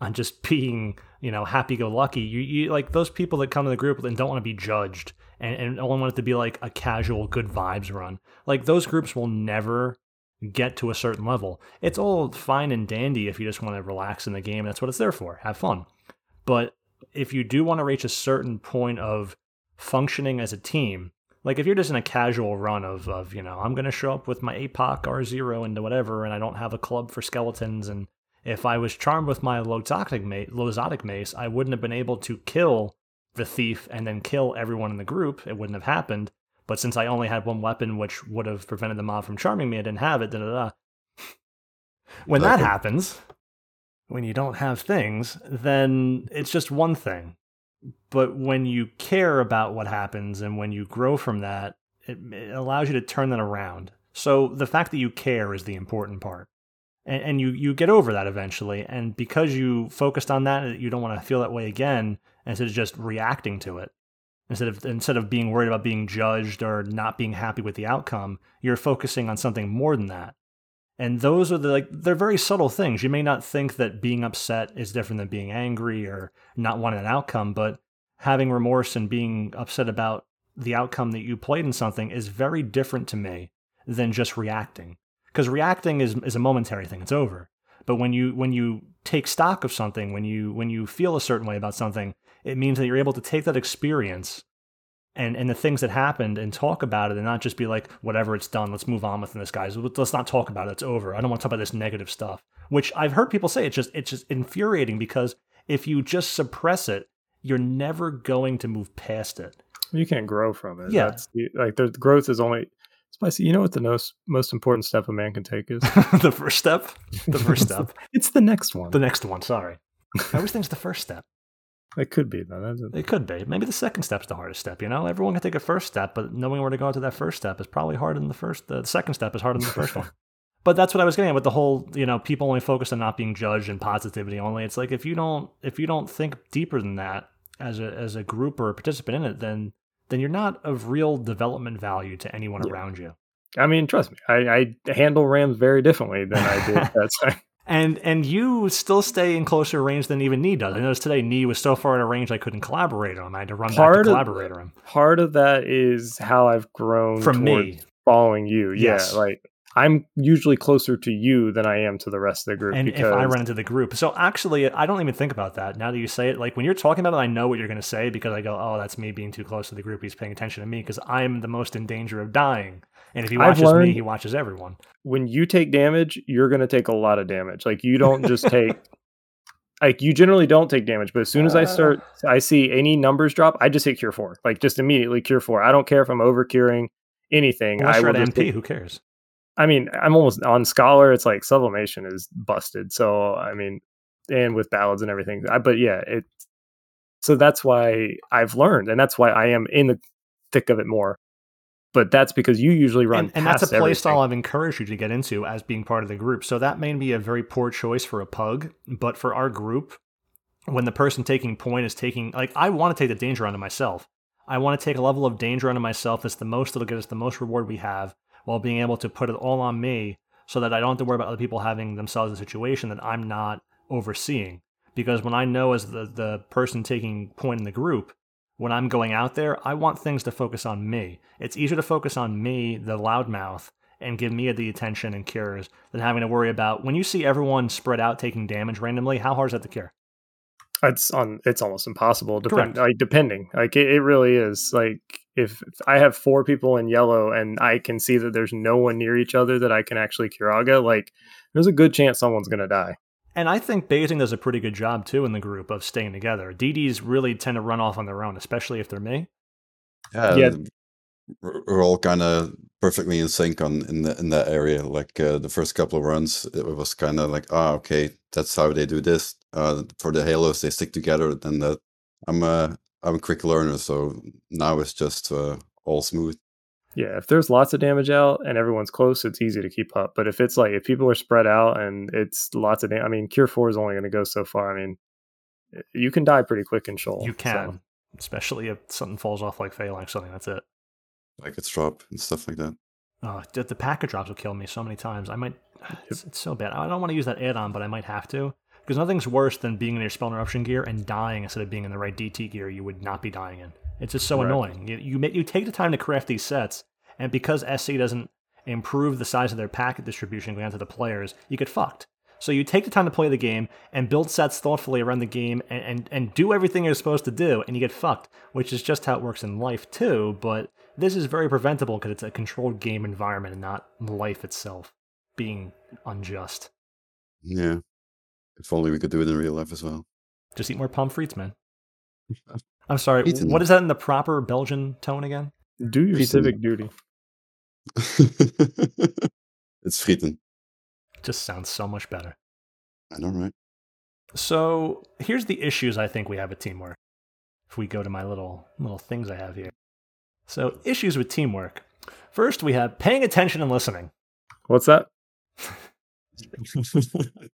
on just being you know happy go lucky, you you like those people that come to the group and don't want to be judged and, and only want it to be like a casual good vibes run. Like those groups will never get to a certain level. It's all fine and dandy if you just want to relax in the game. That's what it's there for. Have fun. But if you do want to reach a certain point of functioning as a team, like if you're just in a casual run of, of you know, I'm going to show up with my APOC R0 into whatever, and I don't have a club for skeletons, and if I was charmed with my Loxotic mace, Loxotic mace, I wouldn't have been able to kill the thief and then kill everyone in the group. It wouldn't have happened. But since I only had one weapon, which would have prevented the mob from charming me, I didn't have it. Da da da. When that happens, when you don't have things, then it's just one thing. But when you care about what happens and when you grow from that, it, it allows you to turn that around. So the fact that you care is the important part. And, and you, you get over that eventually. And because you focused on that, you don't want to feel that way again instead of just reacting to it. Instead of instead of being worried about being judged or not being happy with the outcome, you're focusing on something more than that. And those are the like they're very subtle things. You may not think that being upset is different than being angry or not wanting an outcome, but having remorse and being upset about the outcome that you played in something is very different to me than just reacting. Because reacting is is a momentary thing. It's over. But when you when you take stock of something, when you when you feel a certain way about something, it means that you're able to take that experience and and the things that happened and talk about it and not just be like whatever it's done let's move on with this guys let's not talk about it it's over i don't want to talk about this negative stuff which i've heard people say it's just it's just infuriating because if you just suppress it you're never going to move past it You can't grow from it. Yeah. That's like the growth is only spicy. You know what the most most important step a man can take is? the first step the first step It's the next one. the next one sorry i always think it's the first step it could be though. It could be. Maybe the second step's the hardest step. You know, everyone can take a first step, but knowing where to go to that first step is probably harder than the first. The second step is harder than the first one. But that's what I was getting at with the whole. You know, people only focus on not being judged and positivity only. It's like if you don't if you don't think deeper than that as a as a group or a participant in it, then then you're not of real development value to anyone Yeah. around you. I mean, trust me, I, I handle Rams very differently than I did that time. And and you still stay in closer range than even Nee does. I noticed today Nee was so far at a range I couldn't collaborate on him. I had to run back Part to of- collaborate on him. Part of that is how I've grown From me. following you. Yes. Yeah, like I'm usually closer to you than I am to the rest of the group. and because if I run into the group. So actually, I don't even think about that now that you say it. Like when you're talking about it, I know what you're going to say because I go, "Oh, that's me being too close to the group. He's paying attention to me because I'm the most in danger of dying." And if he watches me, learned- he watches everyone. when you take damage, you're going to take a lot of damage. Like you don't just take like you generally don't take damage, but as soon as I uh. start I see any numbers drop, I just hit cure 4. Like just immediately cure 4. I don't care if I'm over curing anything. I will MP, take, who cares? I mean, I'm almost on scholar, it's like sublimation is busted. So, I mean, and with ballads and everything. I, but yeah, it so that's why I've learned and that's why I am in the thick of it more. But that's because you usually run And, and that's a past play everything. style I've encouraged you to get into as being part of the group. So that may be a very poor choice for a pug, but for our group, when the person taking point is taking, like, I want to take the danger onto myself. I want to take a level of danger onto myself that's the most that'll get us the most reward we have while being able to put it all on me so that I don't have to worry about other people having themselves in a situation that I'm not overseeing. Because when I know as the, the person taking point in the group, when I'm going out there, I want things to focus on me. It's easier to focus on me, the loudmouth, and give me the attention and cures than having to worry about when you see everyone spread out taking damage randomly. How hard is that to cure? it's on it's almost impossible depend Correct. like depending like it, it really is like if, i have four people in yellow and i can see that there's no one near each other that i can actually Curaga like there's a good chance someone's gonna die And I think Basing does a pretty good job too in the group of staying together. DDs really tend to run off on their own, especially if they're me. Yeah, Yeah. we're we're all kind of perfectly in sync on in the, in that area. Like uh, the first couple of runs, it was kind of like, ah, okay, that's how they do this. Uh, for the halos, they stick together. Then that I'm a I'm a quick learner, so now it's just uh, all smooth. Yeah if there's lots of damage out and everyone's close it's easy to keep up but if it's like if people are spread out and it's lots of damage, i mean cure 4 is only going to go so far i mean you can die pretty quick in Sheol You so- can, especially if something falls off like Phalanx, something. That's it. Like it's drop and stuff like that. Oh, the, the packet drops will kill me so many times. I might. It's, it's so bad. I don't want to use that add-on, but I might have to because nothing's worse than being in your spell interruption gear and dying instead of being in the right DT gear you would not be dying in. It's just so Right. annoying. You you, ma- you take the time to craft these sets, and because SE doesn't improve the size of their packet distribution going out to the players, you get fucked. So you take the time to play the game and build sets thoughtfully around the game and, and, and do everything you're supposed to do, and you get fucked, which is just how it works in life too. But this is very preventable because it's a controlled game environment and not life itself being unjust. Yeah. If only we could do it in real life as well. Just eat more pommes frites, man. I'm sorry. Frieten. What is that in the proper Belgian tone again? do your Frieten. civic duty it's frieten. Just sounds so much better. I know, right? So here's the issues I think we have with teamwork. If we go to my little little things I have here. So issues with teamwork. First, we have paying attention and listening. what's that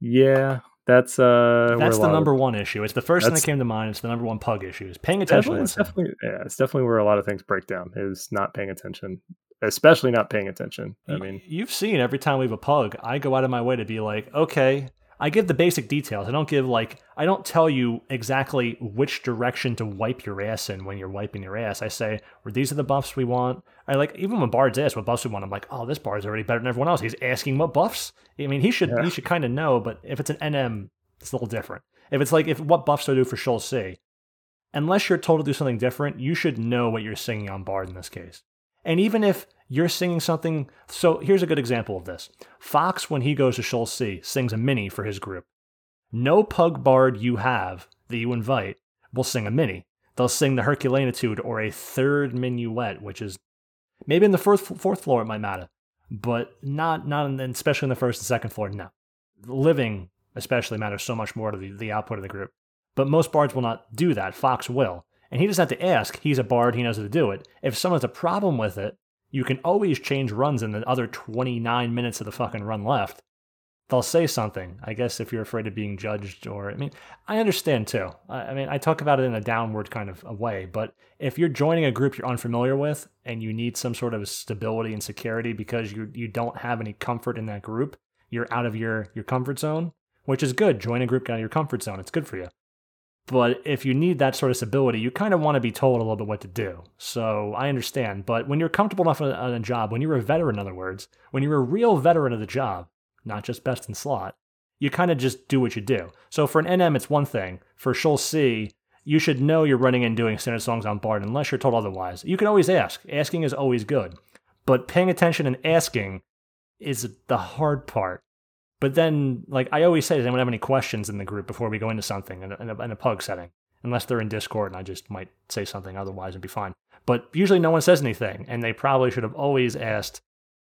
Yeah, That's uh. That's the lot of- number one issue. It's the first thing that came to mind. It's the number one pug issue. Is paying attention. It's definitely, yeah, it's definitely where a lot of things break down. Is not paying attention, especially not paying attention. I mean, you've seen every time we have a pug, I go out of my way to be like, okay, I give the basic details. I don't give like, I don't tell you exactly which direction to wipe your ass in when you're wiping your ass. I say, well, these are the buffs we want. I like even when Bard's asked what buffs we want, I'm like, oh, this Bard's already better than everyone else. He's asking what buffs. I mean, he should Yeah. he should kind of know, but if it's an NM, it's a little different. If it's like if what buffs do I do for Sheol C, unless you're told to do something different, you should know what you're singing on Bard in this case. And even if you're singing something, so here's a good example of this. Fox, when he goes to Sheol C, sings a mini for his group. No pug bard you have that you invite will sing a mini. They'll sing the Herculeanitude or a third minuet, which is maybe in the fourth fourth floor it might matter, but not not in, especially in the first and second floor. No, living especially matters so much more to the, the output of the group. But most bards will not do that. Fox will. And he doesn't have to ask. He's a bard. He knows how to do it. If someone has a problem with it, you can always change runs in the other 29 minutes of the fucking run left. They'll say something. I guess if you're afraid of being judged, or, I mean, I understand too. I, mean, I talk about it in a downward kind of a way, but if you're joining a group you're unfamiliar with and you need some sort of stability and security because you, you don't have any comfort in that group, you're out of your, your comfort zone, which is good. Join a group out of your comfort zone. It's good for you. But if you need that sort of stability, you kind of want to be told a little bit what to do. So I understand. But when you're comfortable enough on a, job, when you're a veteran, in other words, when you're a real veteran of the job, not just best in slot, you kind of just do what you do. So for an NM, it's one thing. For Sheol C, you should know you're running and doing standard songs on Bard unless you're told otherwise. You can always ask. Asking is always good. But paying attention and asking is the hard part. But then, like I always say, does anyone have any questions in the group before we go into something in a, in a, in a pug setting? Unless they're in Discord and I just might say something otherwise and be fine. But usually no one says anything, and they probably should have always asked.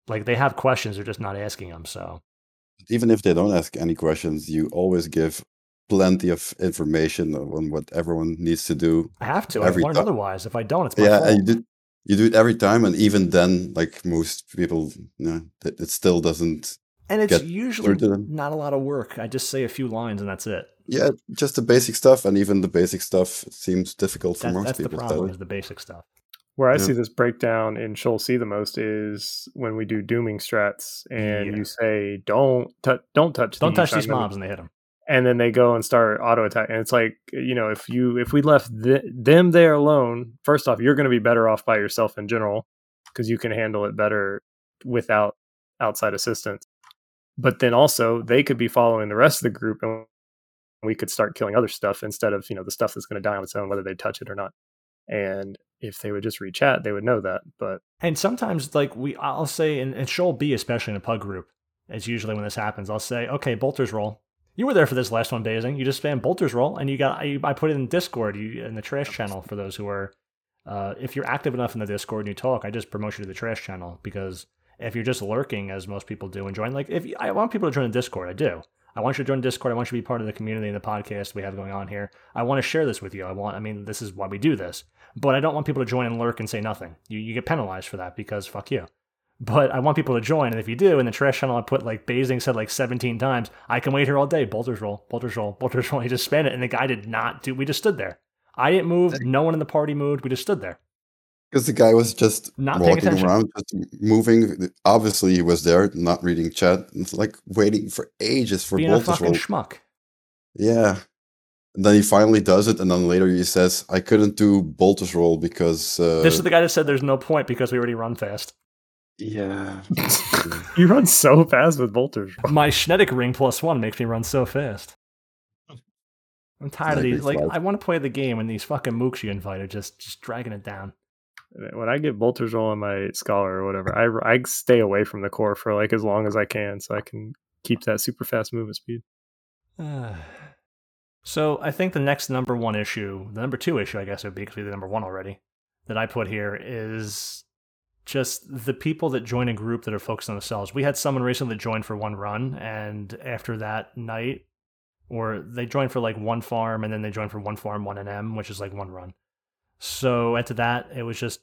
Like they have questions, they're just not asking them. So Even if they don't ask any questions, you always give plenty of information on what everyone needs to do. I have to. I've learned otherwise. If I don't, it's my yeah, fault. and you do you do it every time, and even then, like most people, you know, it, it still doesn't. And it's usually through to them. not a lot of work. I just say a few lines and that's it. Yeah, just the basic stuff, and even the basic stuff seems difficult for That, most that's the people. problem is the basic stuff. where I Yeah. see this breakdown in Sheol C the most is when we do dooming strats, and Yeah. you say don't touch, don't touch, Don't touch these mobs and they hit them. and then they go and start auto attack, and it's like you know if you if we left th- them there alone, first off, you're going to be better off by yourself in general because you can handle it better without outside assistance. But then also they could be following the rest of the group, and we could start killing other stuff instead of you know the stuff that's going to die on its own, whether they touch it or not. And if they would just rechat, they would know that. But And sometimes, like we, I'll say, and, in Sheol B, especially in a pug group, it's usually when this happens. I'll say, okay, bolters roll. You were there for this last one, Basing. You just spam bolters roll, and you got. I, I put it in Discord, you in the trash channel for those who are. Uh, if you're active enough in the Discord and you talk, I just promote you to the trash channel because if you're just lurking, as most people do, and join, like if I want people to join the Discord, I do. I want you to join Discord. I want you to be part of the community and the podcast we have going on here. I want to share this with you. I want. I mean, this is why we do this. But I don't want people to join and lurk and say nothing. You you get penalized for that because fuck you. But I want people to join, and if you do, in the trash channel, I put like Basing said like 17 times, I can wait here all day. Bolters roll, bolters roll, bolters roll. He just spam it, and the guy did not do. We just stood there. I didn't move. No one in the party moved. We just stood there. Because the guy was just Not walking around, just moving. Obviously, he was there, not reading chat. It's like waiting for ages for Being a Bolt to fucking roll. schmuck. Yeah. And then he finally does it, and then later he says, I couldn't do Boltus roll because. Uh, this is the guy that said there's no point because we already run fast. yeah. you run so fast with bolters. My Shneddick ring plus one makes me run so fast. I'm tired of these. Like. I want to play the game, and these fucking mooks you invite are just just dragging it down. When I get bolters roll on my scholar or whatever, I, I stay away from the core for like as long as I can so I can keep that super fast movement speed. so I think the next number one issue, the number two issue, I guess would be because we number one already, that I put here is just the people that join a group that are focused on themselves. We had someone recently joined for one run, and after that night, or they joined for like one farm, and then they joined for one farm, one NM, which is like one run. So after that, it was just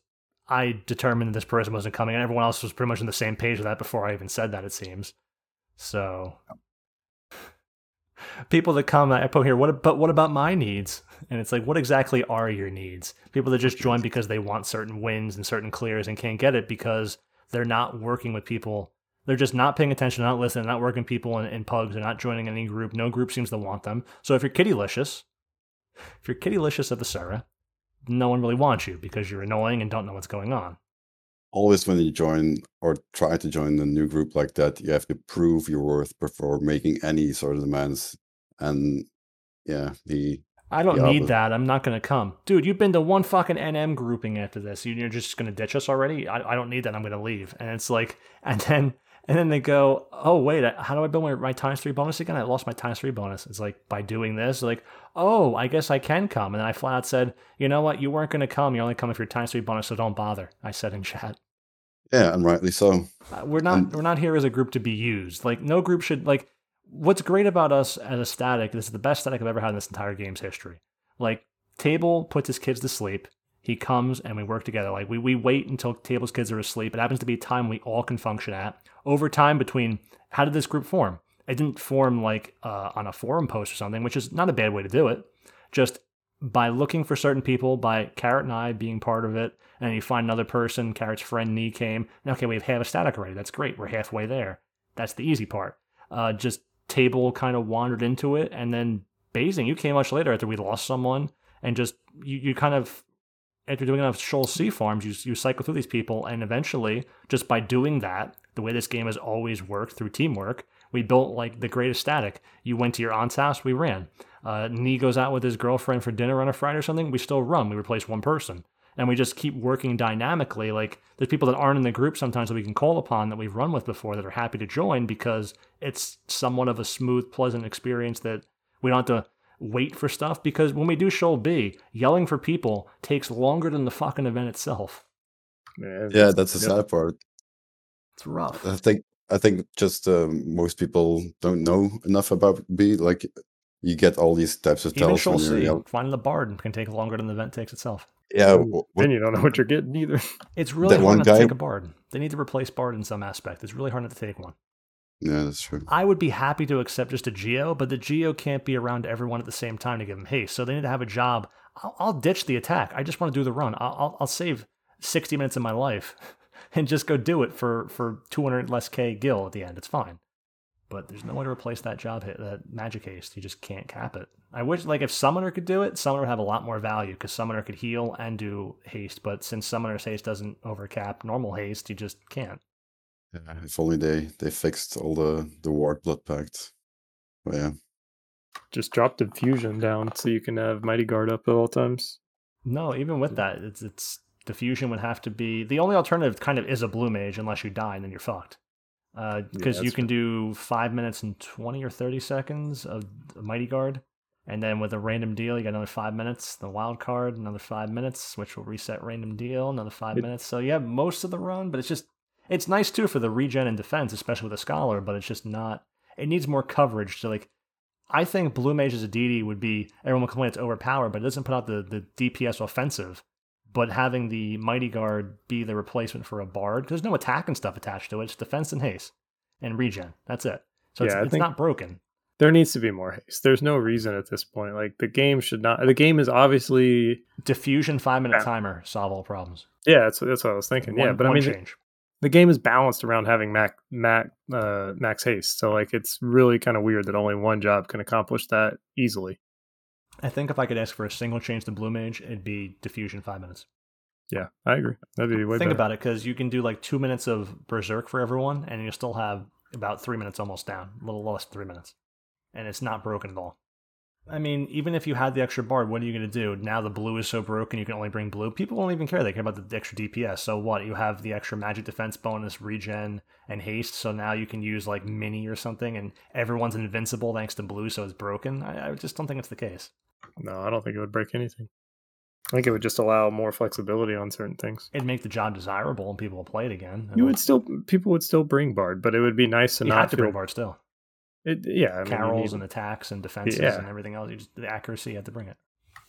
I determined this person wasn't coming, and everyone else was pretty much on the same page with that before I even said that. It seems so. people that come I put here what but what about my needs and it's like what exactly are your needs people that just join because they want certain wins and certain clears and can't get it because they're not working with people they're just not paying attention not listening not working people in, in pugs they're not joining any group no group seems to want them so if you're kittylicious if you're kittylicious of the Sarah, no one really wants you because you're annoying and don't know what's going on always when you join or try to join a new group like that, you have to prove your worth before making any sort of demands. And yeah, the I don't the need that. I'm not going to come. Dude, you've been to one fucking NM grouping after this. You- You're just going to ditch us already? I, I don't need that. I'm going to leave. And it's like, and then, and then they go, oh, wait, how do I build my, my times three bonus again? I lost my times three bonus. It's like, by doing this, like, oh, I guess I can come. And then I flat out said, you know what? You weren't going to come. You only come if your times three bonus, so don't bother. I said in chat. yeah, and rightly so. Uh, we're not we're not here as a group to be used. Like no group should like what's great about us as a static, this is the best static I've ever had in this entire game's history. Like Table puts his kids to sleep. He comes and we work together. Like we, we wait until Table's kids are asleep. It happens to be a time we all can function at. Over time between how did this group form? It didn't form like uh, on a forum post or something, which is not a bad way to do it. Just by looking for certain people, by Carrot and I being part of it, and you find another person, Carrot's friend Nee came, okay, we have half a static already. That's great. We're halfway there. That's the easy part. Uh, just Table kind of wandered into it, and then Basing, you came much later after we lost someone, and just you, you kind of after doing enough Sheol C farms, you you cycle through these people, and eventually, just by doing that, the way this game has always worked through teamwork, we built like the greatest static. You went to your aunt's house, we ran. Uh, Nee goes out with his girlfriend for dinner on a Friday or something, we still run. We replace one person. And we just keep working dynamically. Like, there's people that aren't in the group sometimes that we can call upon that we've run with before that are happy to join because it's somewhat of a smooth, pleasant experience that we don't have to wait for stuff. Because when we do Sheol B, yelling for people takes longer than the fucking event itself. Yeah, Yeah, that's the sad part. It's rough. I think I think just um, most people don't know enough about B. Like you get all these types of Even tells Sheol when you're C, finding the bard can take longer than the event takes itself. Yeah, Ooh, wh- Then you don't know what you're getting either. It's really hard one not to take a bard. They need to replace bard in some aspect. It's really hard not to take one. Yeah, that's true. I would be happy to accept just a geo, but the geo can't be around everyone at the same time to give them haste. So they need to have a job. I'll, I'll ditch the attack. I just want to do the run. I'll, I'll, I'll save 60 minutes of my life and just go do it for, for 200 less K gil at the end. It's fine. But there's no way to replace that job hit, that magic haste. You just can't cap it. I wish, like, if Summoner could do it, Summoner would have a lot more value because Summoner could heal and do haste. But since Summoner's haste doesn't overcap normal haste, you just can't. Yeah, if only they they fixed all the the ward blood pact. But oh, yeah, Just drop the fusion down so you can have mighty guard up at all times. No, even with that, it's it's diffusion would have to be the only alternative. Kind of is a blue mage unless you die and then you're fucked. Uh, because you can do five minutes and twenty or thirty seconds of mighty guard, and then with a random deal, you got another five minutes. The wild card, another five minutes, which will reset random deal, another five It- minutes. So you have most of the run, but it's just it's nice too for the regen and defense, especially with a scholar. But it's just not. It needs more coverage to like I think Blue Mage as a DD would be everyone will complain it's overpowered, but it doesn't put out the, the DPS offensive. But having the Mighty Guard be the replacement for a Bard, there's no attack and stuff attached to it. It's defense and haste and regen. That's it. So it's, Yeah, I it's not broken. There needs to be more haste. There's no reason at this point. Like the game should not. The game is obviously Diffusion five minute Yeah. timer solve all problems. yeah. That's that's what I was thinking. yeah, One- but I mean, change. The game is balanced around having Mac Mac uh, max haste. So like it's really kind of weird that only one job can accomplish that easily. I think if I could ask for a single change to Blue Mage, it'd be diffusion five minutes. Yeah, I agree. That'd be way Think better. about it, because you can do like two minutes of Berserk for everyone, and you still have about three minutes almost down, a little less than three minutes. And it's not broken at all. I mean, even if you had the extra bard, what are you going to do? Now the blue is so broken, you can only bring blue. People won't even care. They care about the extra DPS. So what? You have the extra magic defense bonus, regen, and haste. So now you can use like mini or something, and everyone's invincible thanks to blue, so it's broken. I, I just don't think it's the case. No, I don't think it would break anything. I think it would just allow more flexibility on certain things. It'd make the job desirable, and people will play it again. You would still people would still bring bard, but it would be nice to you not have to feel bring bard still. It, yeah, I mean, Carols need- and attacks and defenses Yeah. and everything else. You just, the accuracy, you have to bring it.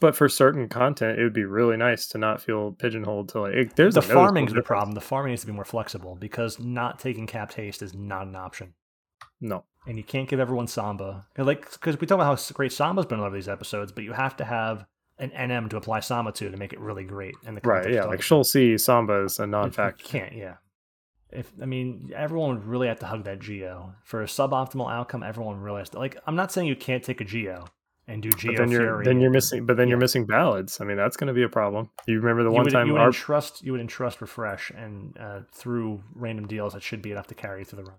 but for certain content, it would be really nice to not feel pigeonholed to like. it- there's the farming's the problem. The farming needs to be more flexible because not taking capped haste is not an option. No. and you can't give everyone Samba. Like, because we talk about how great Samba's been in a lot of these episodes, but you have to have an NM to apply Samba to to make it really great. And the Right. Yeah. Like. Sheol Samba is a non-factor. You can't, yeah. If I mean, everyone would really have to hug that Geo for a suboptimal outcome. Everyone really has to. Like, I'm not saying you can't take a Geo and do Geo But then you're then you're missing. But then you're missing ballads. I mean, that's going to be a problem. You remember the you one would, time you would our entrust you would entrust refresh and uh, through random deals that should be enough to carry you through the run.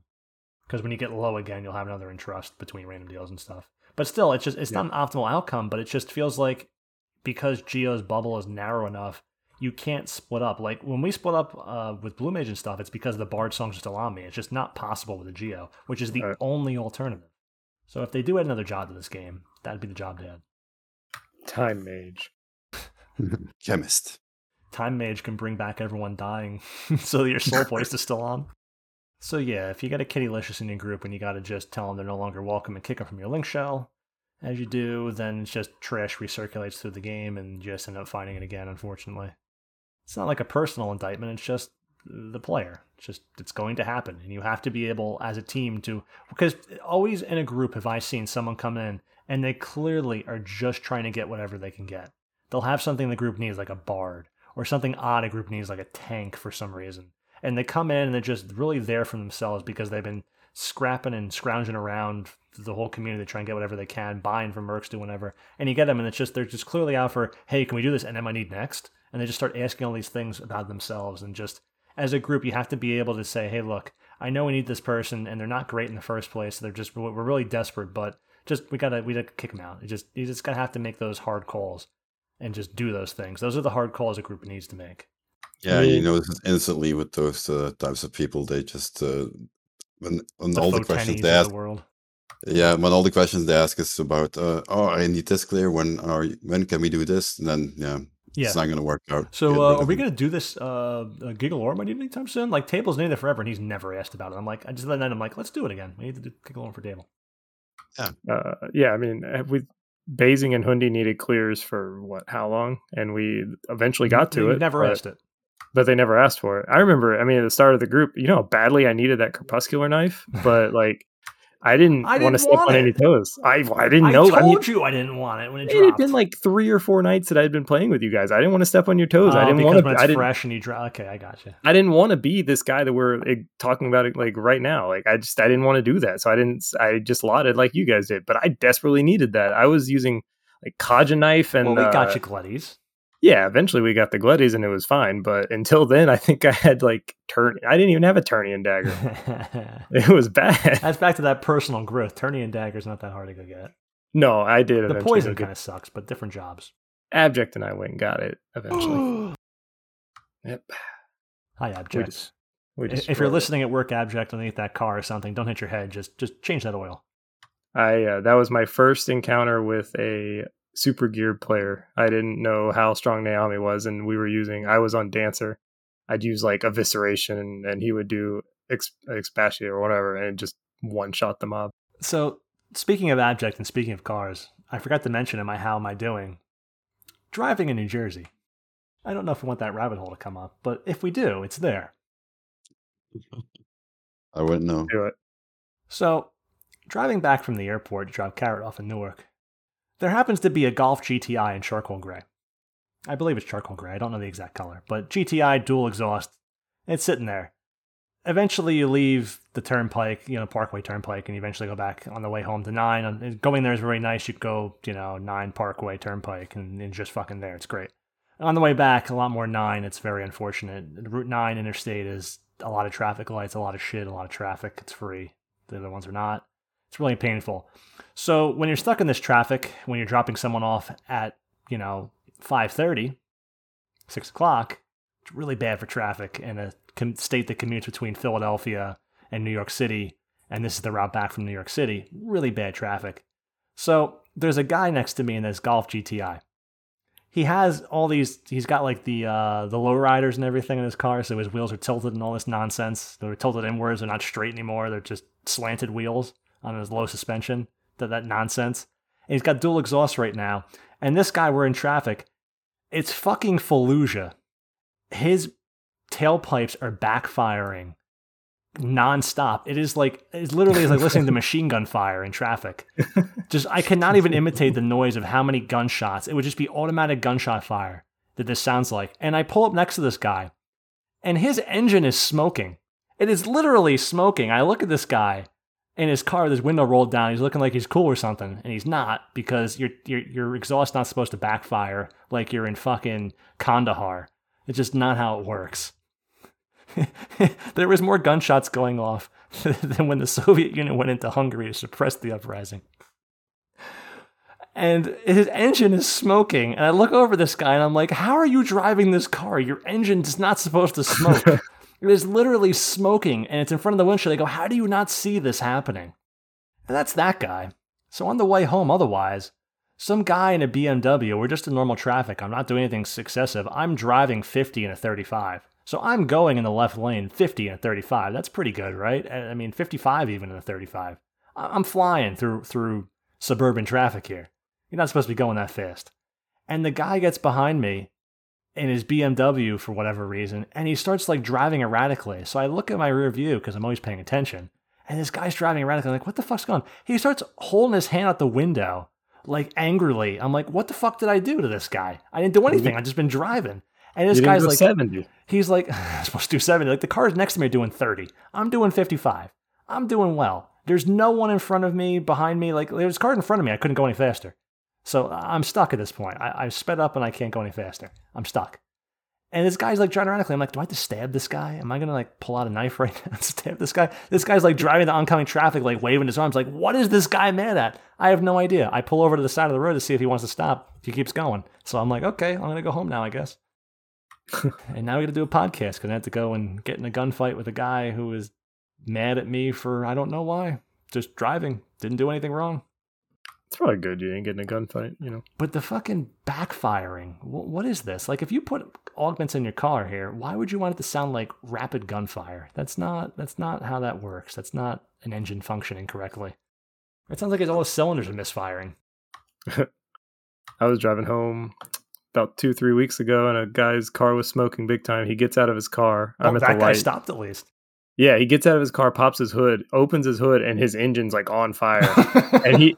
Because when you get low again, you'll have another entrust between random deals and stuff. But still, it's just it's not an optimal outcome. But it just feels like because Geo's bubble is narrow enough, you can't split up. Like when we split up uh, with Blue Mage and stuff, it's because the Bard songs are still on me. It's just not possible with a Geo, which is the Right. only alternative. So if they do add another job to this game, that'd be the job to add. time mage. Chemist. Time Mage can bring back everyone dying so that your soul voice is still on. So yeah, if you got a Kittylicious in your group and you got to just tell them they're no longer welcome and kick them from your link shell, as you do, then it's just trash recirculates through the game and you just end up finding it again, unfortunately. It's not like a personal indictment, it's just the player. It's just, it's going to happen. And you have to be able, as a team, to, because always in a group have I seen someone come in and they clearly are just trying to get whatever they can get. They'll have something the group needs, like a bard, or something odd a group needs, like a tank for some reason. And they come in and they're just really there for themselves because they've been scrapping and scrounging around the whole community to try and get whatever they can, buying from Mercs, doing whatever. And you get them, and it's just they're just clearly out for, hey, can we do this? And am I need next? And they just start asking all these things about themselves. And just as a group, you have to be able to say, hey, look, I know we need this person, and they're not great in the first place. They're just we're really desperate, but just we gotta we gotta kick them out. It just you just gotta have to make those hard calls and just do those things. Those are the hard calls a group needs to make. Yeah, mean- you know instantly with those uh, types of people, they just uh, when when The all the questions they ask, the world. yeah, when all the questions they ask is about, uh, oh, I need this clear. When are when can we do this? And then yeah, Yeah. it's not going to work out. So uh, are we gonna do this uh, uh Giggle Orm anytime soon? Like Table's needed it forever, and he's never asked about it. I'm like, I just then I'm like, let's do it again. We need to do Giggle Orm for Table. Uh, yeah, I mean, have we Basing and Hundi needed clears for what? How long? And we eventually got to You've it. Never but, asked it. but they never asked for it. I remember. I mean, at the start of the group, you know how badly I needed that crepuscular knife, but like, I didn't, I want to step want on it. any toes. I I didn't I know. told I mean, you I didn't want it when it it had been like three or four nights that I had been playing with you guys. I didn't want to step on your toes. I Oh, didn't want to. it's I didn't. fresh and you. Okay, I got you. I didn't want to be this guy that we're like, talking about it like right now. Like I just I didn't want to do that. So I didn't I just lotted like you guys did. But I desperately needed that. I was using like Kaja knife and well, we got uh, you, Gleddies. Yeah, eventually we got the Gleddies and it was fine. But until then, I think I had like turn. I didn't even have a Ternion dagger. it was bad. That's back to that personal growth. Ternion dagger's not that hard to go get. no, I did. The poison kind of sucks, but different jobs. Abject and I went and got it eventually. yep. Hi, We Abject. just, we just if you're it. listening at work, Abject, underneath that car or something, don't hit your head. Just just change that oil. I uh, that was my first encounter with a super geared player. I didn't know how strong Naomi was, and we were using. I was on Dancer. I'd use like evisceration, and, and he would do ex, expatiate or whatever, and just one shot the mob. So, speaking of Abject and speaking of cars, I forgot to mention in my How Am I Doing? Driving in New Jersey. I don't know if we want that rabbit hole to come up, but if we do, it's there. I wouldn't know. Do it. So, driving back from the airport to drop Carrot off in Newark, there happens to be a Golf GTI in charcoal gray. I believe it's charcoal gray. I don't know the exact color, but GTI dual exhaust. It's sitting there. Eventually, you leave the turnpike, you know, Parkway Turnpike, and you eventually go back on the way home to nine. And Going there is very nice. You go, you know, nine Parkway Turnpike, and, just fucking there. It's great. On the way back, a lot more nine. It's very unfortunate. Route nine interstate is a lot of traffic lights, a lot of shit, a lot of traffic. It's free. The other ones are not. It's really painful. So when you're stuck in this traffic, when you're dropping someone off at, you know, 5.30, 6 o'clock, it's really bad for traffic in a state that commutes between Philadelphia and New York City. And this is the route back from New York City. Really bad traffic. So there's a guy next to me in this Golf GTI. He has all these. He's got like the uh, the low riders and everything in his car, so his wheels are tilted and all this nonsense. They're tilted inwards. They're not straight anymore. They're just slanted wheels on his low suspension. That that nonsense. And he's got dual exhaust right now. And this guy, we're in traffic. It's fucking Fallujah. His tailpipes are backfiring nonstop. It is like it's literally like listening to machine gun fire in traffic. Just I cannot even imitate the noise of how many gunshots. It would just be automatic gunshot fire that this sounds like. And I pull up next to this guy, and his engine is smoking. It is literally smoking. I look at this guy in his car his window rolled down. He's looking like he's cool or something, and he's not because your your your exhaust not supposed to backfire like you're in fucking Kandahar. It's just not how it works. there was more gunshots going off than when the Soviet Union went into Hungary to suppress the uprising. And his engine is smoking. And I look over this guy and I'm like, How are you driving this car? Your engine is not supposed to smoke. it is literally smoking and it's in front of the windshield. They go, How do you not see this happening? And that's that guy. So on the way home, otherwise, some guy in a BMW, we're just in normal traffic. I'm not doing anything excessive. I'm driving 50 in a 35. So I'm going in the left lane 50 in a 35. That's pretty good, right? I mean 55 even in a 35. I'm flying through through suburban traffic here. You're not supposed to be going that fast. And the guy gets behind me in his BMW for whatever reason, and he starts like driving erratically. So I look at my rear view because I'm always paying attention. And this guy's driving erratically. I'm like, what the fuck's going on? He starts holding his hand out the window, like angrily. I'm like, what the fuck did I do to this guy? I didn't do anything. I've just been driving. And this guy's like 70. He's like, I'm supposed to do 70. Like the cars next to me are doing 30. I'm doing 55. I'm doing well. There's no one in front of me, behind me. Like there's a car in front of me. I couldn't go any faster. So I'm stuck at this point. I, I sped up and I can't go any faster. I'm stuck. And this guy's like driving around. I'm like, do I have to stab this guy? Am I gonna like pull out a knife right now and stab this guy? This guy's like driving the oncoming traffic, like waving his arms, like, what is this guy mad at? I have no idea. I pull over to the side of the road to see if he wants to stop. He keeps going. So I'm like, okay, I'm gonna go home now, I guess. and now we got to do a podcast because I had to go and get in a gunfight with a guy who was mad at me for I don't know why, just driving, didn't do anything wrong. It's probably good you ain't getting a gunfight, you know. But the fucking backfiring, what is this? Like, if you put augments in your car here, why would you want it to sound like rapid gunfire? That's not that's not how that works. That's not an engine functioning correctly. It sounds like it's all the cylinders are misfiring. I was driving home about two, three weeks ago, and a guy's car was smoking big time. He gets out of his car. Oh, I'm at that the guy light. stopped at least. Yeah, he gets out of his car, pops his hood, opens his hood, and his engine's like on fire. and he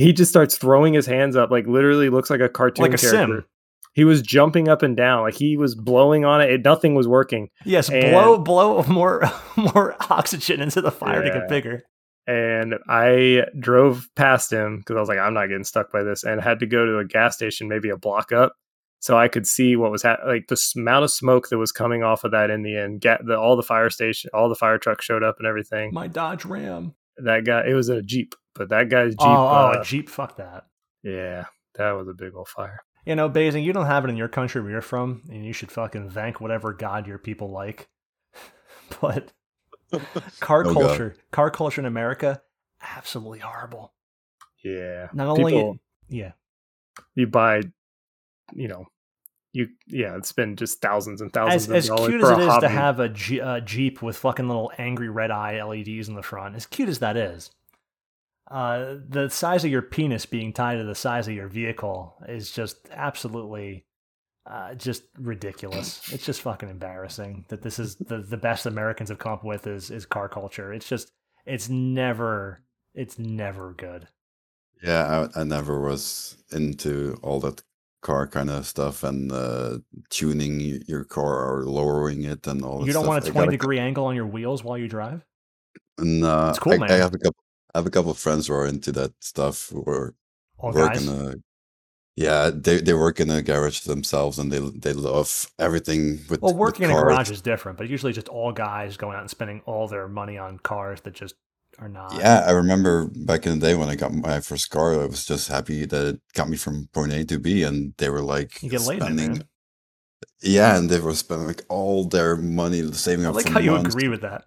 he just starts throwing his hands up, like literally looks like a cartoon Like a character. sim. He was jumping up and down, like he was blowing on it. it nothing was working. yes, And- blow blow more more oxygen into the fire to get bigger. And I drove past him because I was like, I'm not getting stuck by this, and had to go to a gas station, maybe a block up, so I could see what was like the amount of smoke that was coming off of that in the end. Get the all the fire station, all the fire trucks showed up and everything. My Dodge Ram. That guy, it was a jeep, but that guy's jeep, oh, oh, uh, a Jeep. Fuck that. yeah, that was a big old fire. You know, Basing, you don't have it in your country where you're from, and you should fucking thank whatever god your people like. but car Oh, God. culture, car culture in America, absolutely horrible. Yeah, Not only, People- yeah, you buy, you know, you yeah, it's been just thousands and thousands as, of as dollars cute for as a it is hobby. to have a G, a Jeep with fucking little angry red eye LEDs in the front, as cute as that is, uh, the size of your penis being tied to the size of your vehicle is just absolutely uh, just ridiculous. it's just fucking embarrassing that this is the, the best Americans have come up with is is car culture. It's just it's never it's never good. Yeah, I, I never was into all that car kind of stuff and uh, tuning your car or lowering it and all. You don't stuff. want a twenty degree angle on your wheels while you drive. Uh, It's cool, I, man. I have a couple. I have a couple of friends who are into that stuff. Who are All work guys. in a. Yeah, they they work in a garage themselves, and they they love everything with. Well, with working in a garage is different, but usually just all guys going out and spending all their money on cars that just are not. Yeah, I remember back in the day when I got my first car, I was just happy that it got me from point A to B, and they were like You get laid in it, spending. Yeah, and they were spending like all their money saving I up like for how you months. agree with that.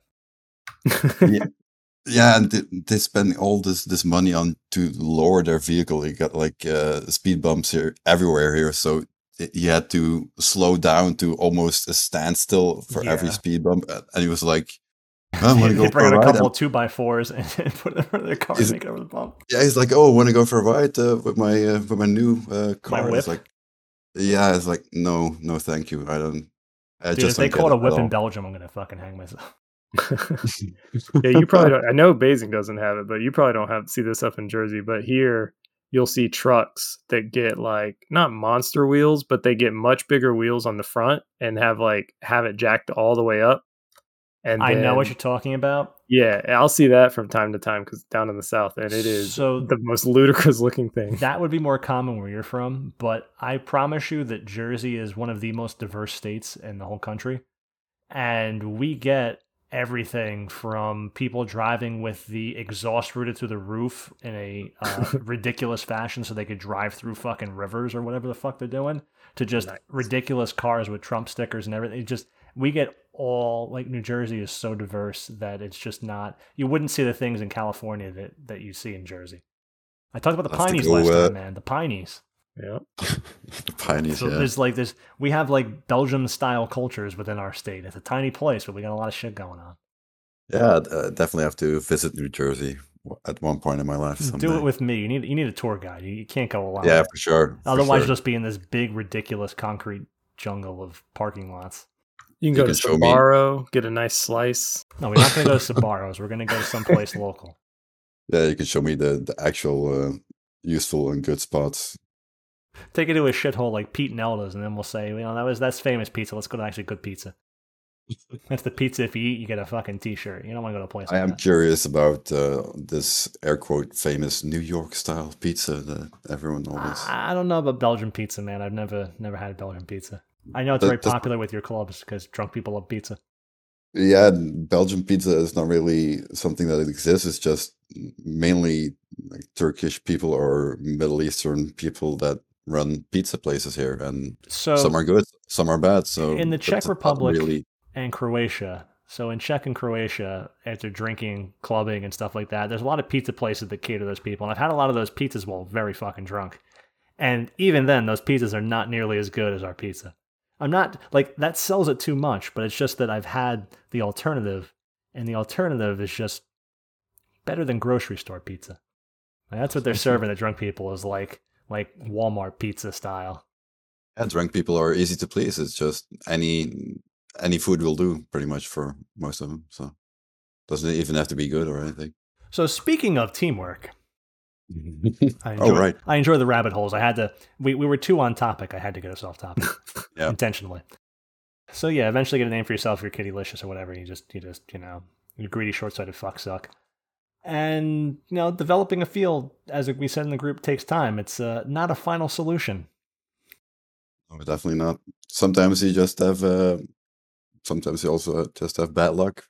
Yeah, and they, they spend all this this money on to lower their vehicle. You got like uh, speed bumps here everywhere here, so you had to slow down to almost a standstill for every speed bump. And he was like, "I want to go bring for a a ride." couple of two by fours and, put them in front of their car Is and make it over the bump. yeah, he's like, "Oh, I want to go for a ride uh, with my uh, with my new uh, car." It's like, yeah, it's like, no, no, thank you. I don't. I Dude, just if they call it a whip in. Belgium, I'm gonna fucking hang myself. Yeah, you probably don't. I know Basing doesn't have it, but you probably don't have see this up in Jersey. But here, you'll see trucks that get like not monster wheels, but they get much bigger wheels on the front and have like have it jacked all the way up. And I know what you're talking about. Yeah, I'll see that from time to time because down in the south, and it is So the most ludicrous looking thing. that would be more common where you're from, but I promise you that Jersey is one of the most diverse states in the whole country. And we get everything from people driving with the exhaust rooted through the roof in a uh, ridiculous fashion so they could drive through fucking rivers or whatever the fuck they're doing to just Nice. ridiculous cars with Trump stickers and everything. It just we get all like New Jersey is so diverse that it's just not you wouldn't see the things in California that that you see in Jersey. I talked about the I'll have to Pineys last time, man. The Pineys. Yeah, the pioneers, So yeah. there's like this. We have like Belgium style cultures within our state. It's a tiny place, but we got a lot of shit going on. Yeah, I'd, uh, definitely have to visit New Jersey at one point in my life. Someday. Do it with me. You need you need a tour guide. You, you can't go alone. Yeah, for sure. for Otherwise, sure. just be in this big, ridiculous concrete jungle of parking lots. you can You go can to show Sbarro, get a nice slice. No, we're not going to go to Sbarros. We're going to go to someplace local. yeah, you can show me the the actual uh, useful and good spots. Take it to a shithole like Pete and Elda's, and then we'll say, you know, that was that's famous pizza. Let's go to actually good pizza. That's the pizza. If you eat, you get a fucking T-shirt. You don't want to go to a place. I like am that. curious about uh, this air quote famous New York style pizza that everyone always. I I don't know about Belgian pizza, man. I've never never had Belgian pizza. I know it's That- very popular with your clubs because drunk people love pizza. Yeah, Belgian pizza is not really something that exists. It's just mainly like Turkish people or Middle Eastern people that run pizza places here, and So some are good, some are bad. So in the Czech Republic- really, and Croatia. So in Czech and Croatia, after drinking, clubbing, and stuff like that, there's a lot of pizza places that cater to those people. And I've had a lot of those pizzas while very fucking drunk. And even then, those pizzas are not nearly as good as our pizza. I'm not like that sells it too much, but it's just that I've had the alternative, and the alternative is just better than grocery store pizza. And that's what they're serving the drunk people is like like Walmart pizza style. yeah, drunk people are easy to please. It's just any any food will do pretty much for most of them. So doesn't even have to be good or anything. So speaking of teamwork, I oh, enjoy, oh right, I enjoy the rabbit holes. I had to. We, we were too on topic. I had to get us off topic Yeah. intentionally. So yeah, eventually get a name for yourself. You're Kittylicious or whatever. You just you just you know you greedy short-sighted fuck suck. And you know developing a field, as we said in the group, takes time. It's uh, not a final solution. no, definitely not. Sometimes you just have. Uh, sometimes you also just have bad luck.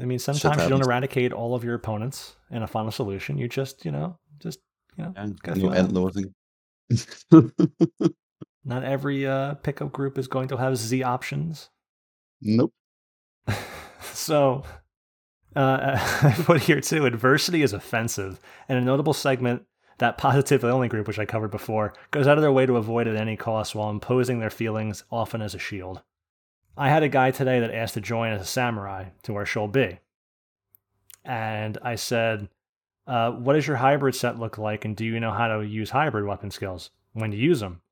I mean, sometimes you don't eradicate all of your opponents in a final solution. You just you know just you know And Gotta end losing. not every uh, pickup group is going to have Z options. nope. so uh, I put here too adversity is offensive. And a notable segment that positively only group which i covered before goes out of their way to avoid at any cost while imposing their feelings often as a shield. I had a guy today that asked to join as a samurai to our Sheol B and i said uh, what does your hybrid set look like? And do you know how to use hybrid weapon skills when to use them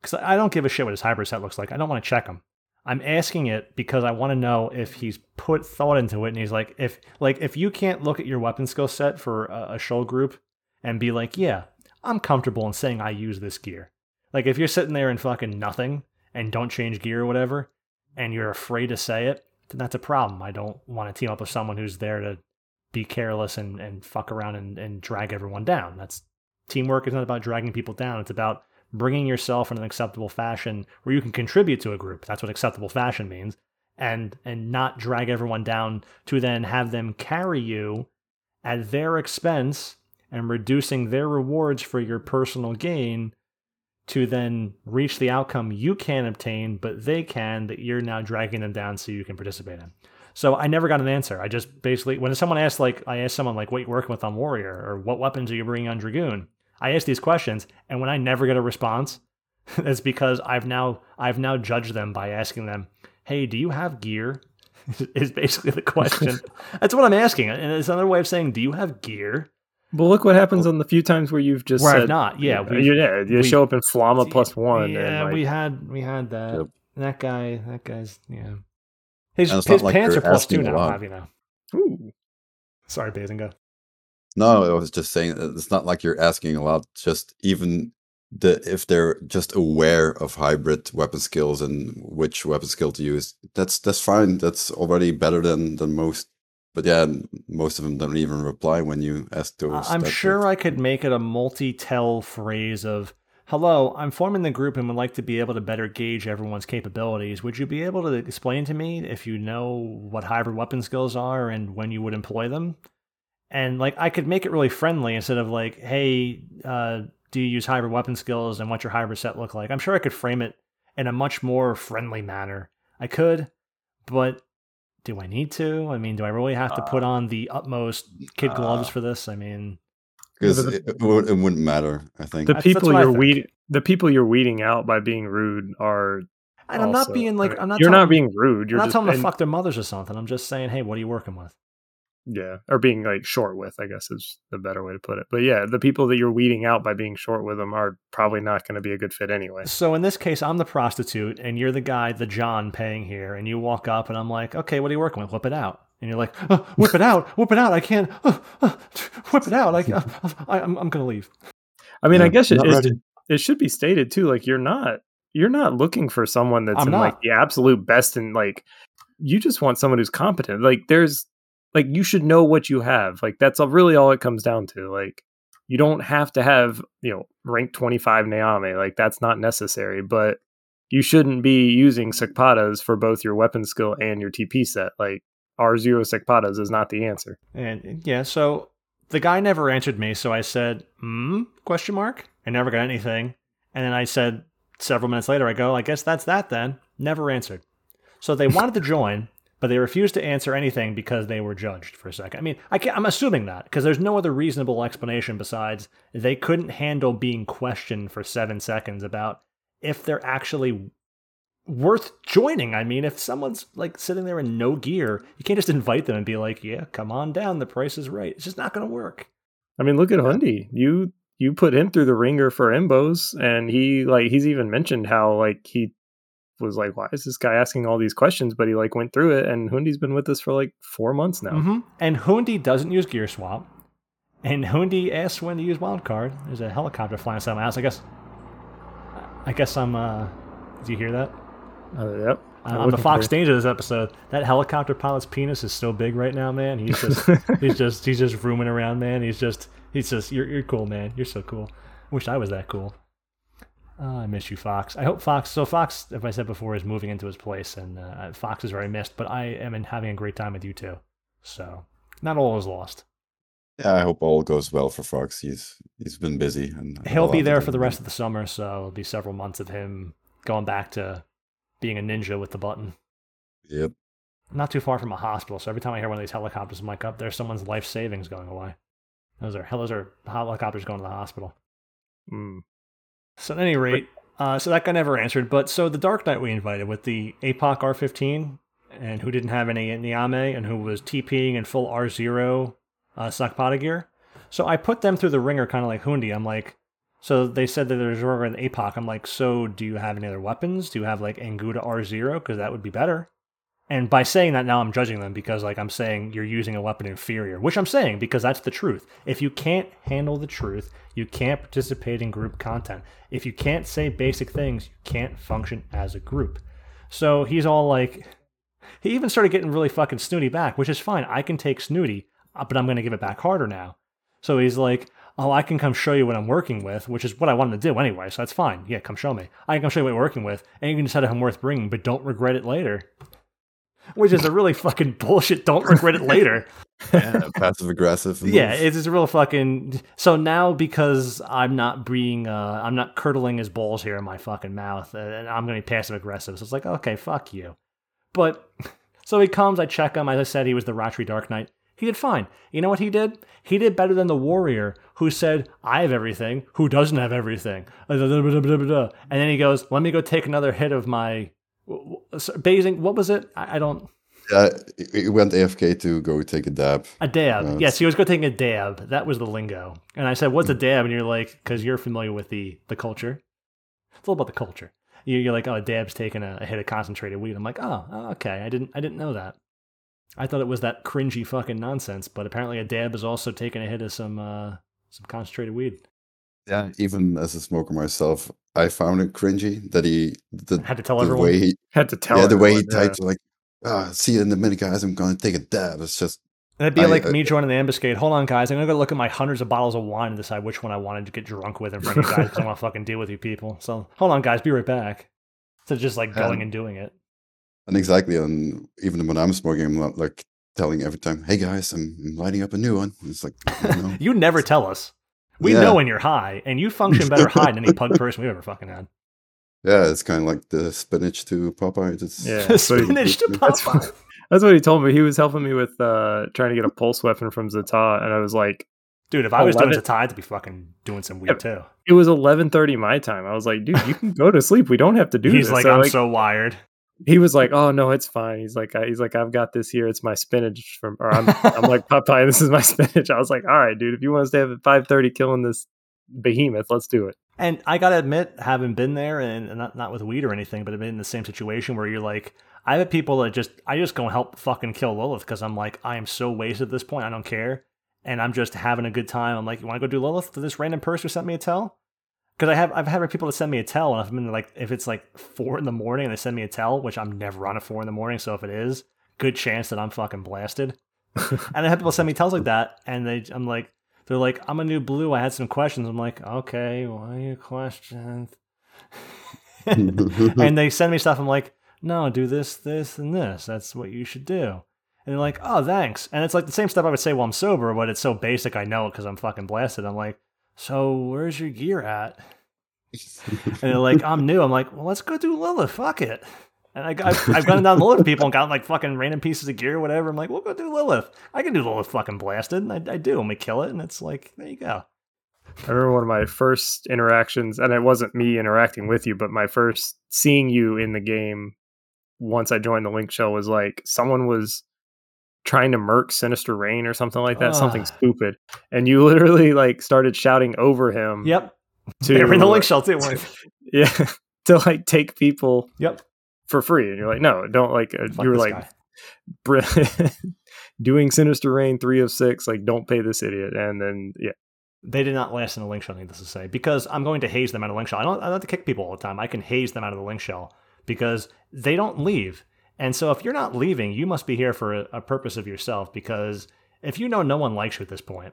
because i don't give a shit what his hybrid set looks like. I don't want to check them I'm asking it because I want to know if he's put thought into it and he's like if like if you can't look at your weapon skill set for a, a Sheol group and be like, yeah, I'm comfortable in saying I use this gear. Like if you're sitting there and fucking nothing and don't change gear or whatever, and you're afraid to say it, then that's a problem. I don't want to team up with someone who's there to be careless and, and fuck around and, and drag everyone down. That's teamwork is not about dragging people down. It's about bringing yourself in an acceptable fashion where you can contribute to a group. That's what acceptable fashion means. And and not drag everyone down to then have them carry you at their expense and reducing their rewards for your personal gain to then reach the outcome you can obtain, but they can that you're now dragging them down so you can participate in. So I never got an answer. I just basically when someone asked like I asked someone like what you working with on Warrior or what weapons are you bringing on Dragoon, I ask these questions, and when I never get a response, it's because I've now I've now judged them by asking them, "Hey, do you have gear?" is basically the question. That's what I'm asking, and it's another way of saying, "Do you have gear?" Well, look what happens oh. on the few times where you've just Where said, I've not. Yeah, you, we've- yeah, you we- show up in Flamma plus one. Yeah, and like, we had we had that. Yep. That guy, that guy's yeah. His his not like pants you're are plus two asking a now. lot. Have you know? Sorry, Bazinga. No, I was just saying uh, it's not like you're asking a lot. Just even the if they're just aware of hybrid weapon skills and which weapon skill to use, that's that's fine. That's already better than than most. But yeah, most of them don't even reply when you ask those. I'm sure I could make it a multi-tell phrase of Hello, I'm forming the group and would like to be able to better gauge everyone's capabilities. Would you be able to explain to me if you know what hybrid weapon skills are and when you would employ them? And like I could make it really friendly instead of like, hey, uh, do you use hybrid weapon skills and what's your hybrid set look like? I'm sure I could frame it in a much more friendly manner. I could, but do I need to? I mean, do I really have to put on the utmost kid gloves uh, for this? I mean, because it, it, would, it wouldn't matter. I think. The That's- that's people you're think. weed the people you're weeding out by being rude are. and I'm not being like I'm not. You're telling, not being rude. I'm You're not just telling them to fuck their mothers or something. I'm just saying, hey, what are you working with? Yeah, or being like short with, I guess is the better way to put it. But yeah, the people that you're weeding out by being short with them are probably not going to be a good fit anyway. So in this case, I'm the prostitute, and you're the guy, the John, paying here, and you walk up, and I'm like, okay, what are you working with? Whip it out. And you're like, "Uh, whip it out, whip it out. I can't, uh, uh, whip it out. I, I, I'm, I'm gonna leave. I mean, I guess it, it, it should be stated too. Like you're not you're not looking for someone that's I'm in like the absolute best and like you just want someone who's competent. Like there's like you should know what you have. Like that's all, really all it comes down to. Like you don't have to have you know rank 25 Nyame. Like that's not necessary. But you shouldn't be using Sakpata's for both your weapon skill and your TP set. Like R zero Sakpata's is not the answer. And yeah, so the guy never answered me, so I said, hmm, question mark? I never got anything. And then I said several minutes later, I go, I guess that's that then. Never answered. So they wanted to join, but they refused to answer anything because they were judged for a second. I mean, I can't, I'm assuming that because there's no other reasonable explanation besides they couldn't handle being questioned for seven seconds about if they're actually worth joining. I mean, if someone's like sitting there in no gear, you can't just invite them and be like, "Yeah, come on down. The price is right." It's just not going to work. I mean, look at Hundy. You you put him through the ringer for Embos, and he like he's even mentioned how like he was like, why is this guy asking all these questions? But he like went through it, and Hundy's been with us for like four months now. hmm And Hundi doesn't use gear swap. And Hundi asks when to use wildcard. There's a helicopter flying my house. I guess. I guess I'm. uh Do you hear that? Uh, yep. Uh, I'm the Fox Danger this episode. That helicopter pilot's penis is so big right now, man. He's just he's just he's just rooming around, man. He's just he's just you're you're cool, man. You're so cool. Wish I was that cool. Uh, I miss you, Fox. I hope Fox. So Fox, if I said before, is moving into his place, and uh, Fox is very missed. But I am in having a great time with you too. So not all is lost. Yeah, I hope all goes well for Fox. He's he's been busy and He'll be there for the rest of the summer, so it'll be several months of him going back to being a ninja with the button. Yep. not too far from a hospital. So every time I hear one of these helicopters, I'm like, up there's someone's life savings going away. Those are hell, those are helicopters going to the hospital. Mm. So at any rate, uh, so that guy never answered. But so the Dark Knight we invited with the APOC R15, and who didn't have any Nyame, and who was TPing in full R0 uh, Sakpata gear. So I put them through the ringer, kind of like Hundi. I'm like, so they said that there's Rover the APOC. I'm like, so do you have any other weapons? Do you have like Anguta R0? Because that would be better. And by saying that now, I'm judging them because, like, I'm saying you're using a weapon inferior, which I'm saying because that's the truth. If you can't handle the truth, you can't participate in group content. If you can't say basic things, you can't function as a group. So he's all like, he even started getting really fucking snooty back, which is fine. I can take snooty, uh, but I'm going to give it back harder now. So he's like, oh, I can come show you what I'm working with, which is what I wanted to do anyway. So that's fine. Yeah, come show me. I can come show you what you're working with, and you can decide if I'm worth bringing, but don't regret it later. Which is a really fucking bullshit. Don't regret it later. Yeah, passive aggressive. Yeah, it's just a real fucking. So now because I'm not being, uh, I'm not curdling his balls here in my fucking mouth, uh, and I'm gonna be passive aggressive. So it's like, okay, fuck you. But so he comes, I check him. As I said, he was the Ratri Dark Knight. He did fine. You know what he did? He did better than the warrior who said, "I have everything." Who doesn't have everything? And then he goes, "Let me go take another hit of my." Basing, what was it? I I don't. Yeah, he went AFK to go take a dab. A dab. Uh, yes, he was going to take a dab. That was the lingo. And I said, "What's a dab?" And you're like, "Because you're familiar with the the culture. It's all about the culture." You- You're like, "Oh, a dab's taking a, a hit of concentrated weed." I'm like, "Oh, oh, okay. I didn't I didn't know that." I thought it was that cringy fucking nonsense, but apparently a dab is also taking a hit of some uh, some concentrated weed. Yeah, even as a smoker myself, I found it cringy that he the, Had to tell the everyone. way he Had to tell. yeah the way he everyone, yeah. typed like ah see you in a minute guys I'm gonna take a dab. It's just And it'd be I- like I- me joining the ambuscade. Hold on, guys. I'm gonna go look at my hundreds of bottles of wine and decide which one I wanted to get drunk with in front of you guys because I want to fucking deal with you people. So hold on, guys. Be right back. So just like going Um, and doing it. and exactly and even when I'm smoking I'm not like telling every time hey guys I'm, lighting up a new one. It's like You never tell us. We Yeah. know when you're high, and you function better high than any pug person we've ever fucking had. yeah it's kind of like the spinach to Popeye. It's, Yeah. That's what he- Spinach to Popeye. that's what he told me. He was helping me with uh, trying to get a pulse weapon from Zata, and I was like, Dude, if I was doing 11 Zatai, I'd be fucking doing some Yeah, weed too. it was eleven thirty my time. I was like, dude, you can go to sleep. We don't have to do He's this. He's like, So, I'm so wired. He was like, "Oh no, it's fine." He's like, "He's like, I've got this here. It's my spinach from." Or I'm, I'm like, Popeye, this is my spinach. I was like, "All right, dude. If you want to stay up at five thirty killing this behemoth, let's do it." And I gotta admit, having been there, and not not with weed or anything, but I've been in the same situation where you're like, I have people that just, I just go and help fucking kill Lilith because I'm like, I am so wasted at this point, I don't care, and I'm just having a good time. I'm like, you want to go do Lilith this random person who sent me a tell? Because I have, I've had people that send me a tell, and if I'm in like, if it's like four in the morning and they send me a tell, which I'm never on at four in the morning, so if it is, good chance that I'm fucking blasted. and I have people send me tells like that, and they, I'm like, they're like, I'm a new blue. I had some questions. I'm like, okay, what are your questions? and they send me stuff. I'm like, no, do this, this, and this. That's what you should do. And they're like, oh, thanks. And it's like the same stuff I would say while I'm sober, but it's so basic I know it because I'm fucking blasted. I'm like, so where's your gear at? And like, I'm new. I'm like, well, let's go do Lilith. Fuck it. And I, I've, I've gone down Lilith people and got like fucking random pieces of gear or whatever. I'm like, we'll go do Lilith. I can do Lilith fucking blasted. And I, I do. And we kill it. And it's like, there you go. I remember one of my first interactions, and it wasn't me interacting with you, but my first seeing you in the game once I joined the Link Shell was like someone was trying to murk Sinister Reign or something like that, something Ah. stupid, and you literally like started shouting over him. Yep. to They were in the link shell too. yeah, to like take people Yep. for free, and you're like, no, don't like. Uh, you were like br- doing Sinister Reign three of six, like don't pay this idiot, and then yeah, They did not last in the link shell, needless to say, because I'm going to haze them out of the link shell. I don't, I don't have to kick people all the time. I can haze them out of the link shell because they don't leave. And so if you're not leaving, you must be here for a, a purpose of yourself because if you know no one likes you at this point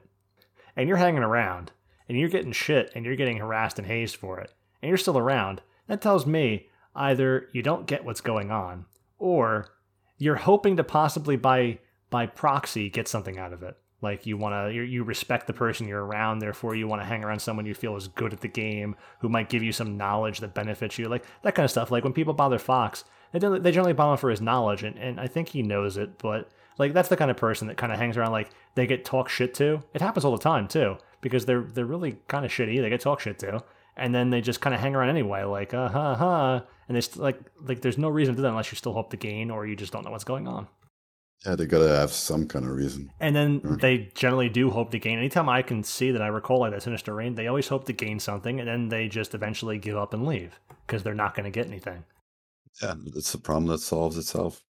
and you're hanging around and you're getting shit and you're getting harassed and hazed for it and you're still around, that tells me either you don't get what's going on or you're hoping to possibly by by proxy get something out of it. Like you want to, you you respect the person you're around, therefore you want to hang around someone you feel is good at the game, who might give you some knowledge that benefits you, like that kind of stuff. Like when people bother Fox, they generally, they generally bother him for his knowledge, and, and I think he knows it. But like that's the kind of person that kind of hangs around, like they get talk shit to. It happens all the time too, because they're they're really kind of shitty. They get talk shit to, and then they just kind of hang around anyway, like uh huh huh, and they st- like like there's no reason to do that unless you still hope to gain or you just don't know what's going on. yeah, they gotta have some kind of reason. And then Mm. they generally do hope to gain. Anytime I can see that I recall like that Sinister Reign, they always hope to gain something, and then they just eventually give up and leave because they're not going to get anything. Yeah, it's a problem that solves itself.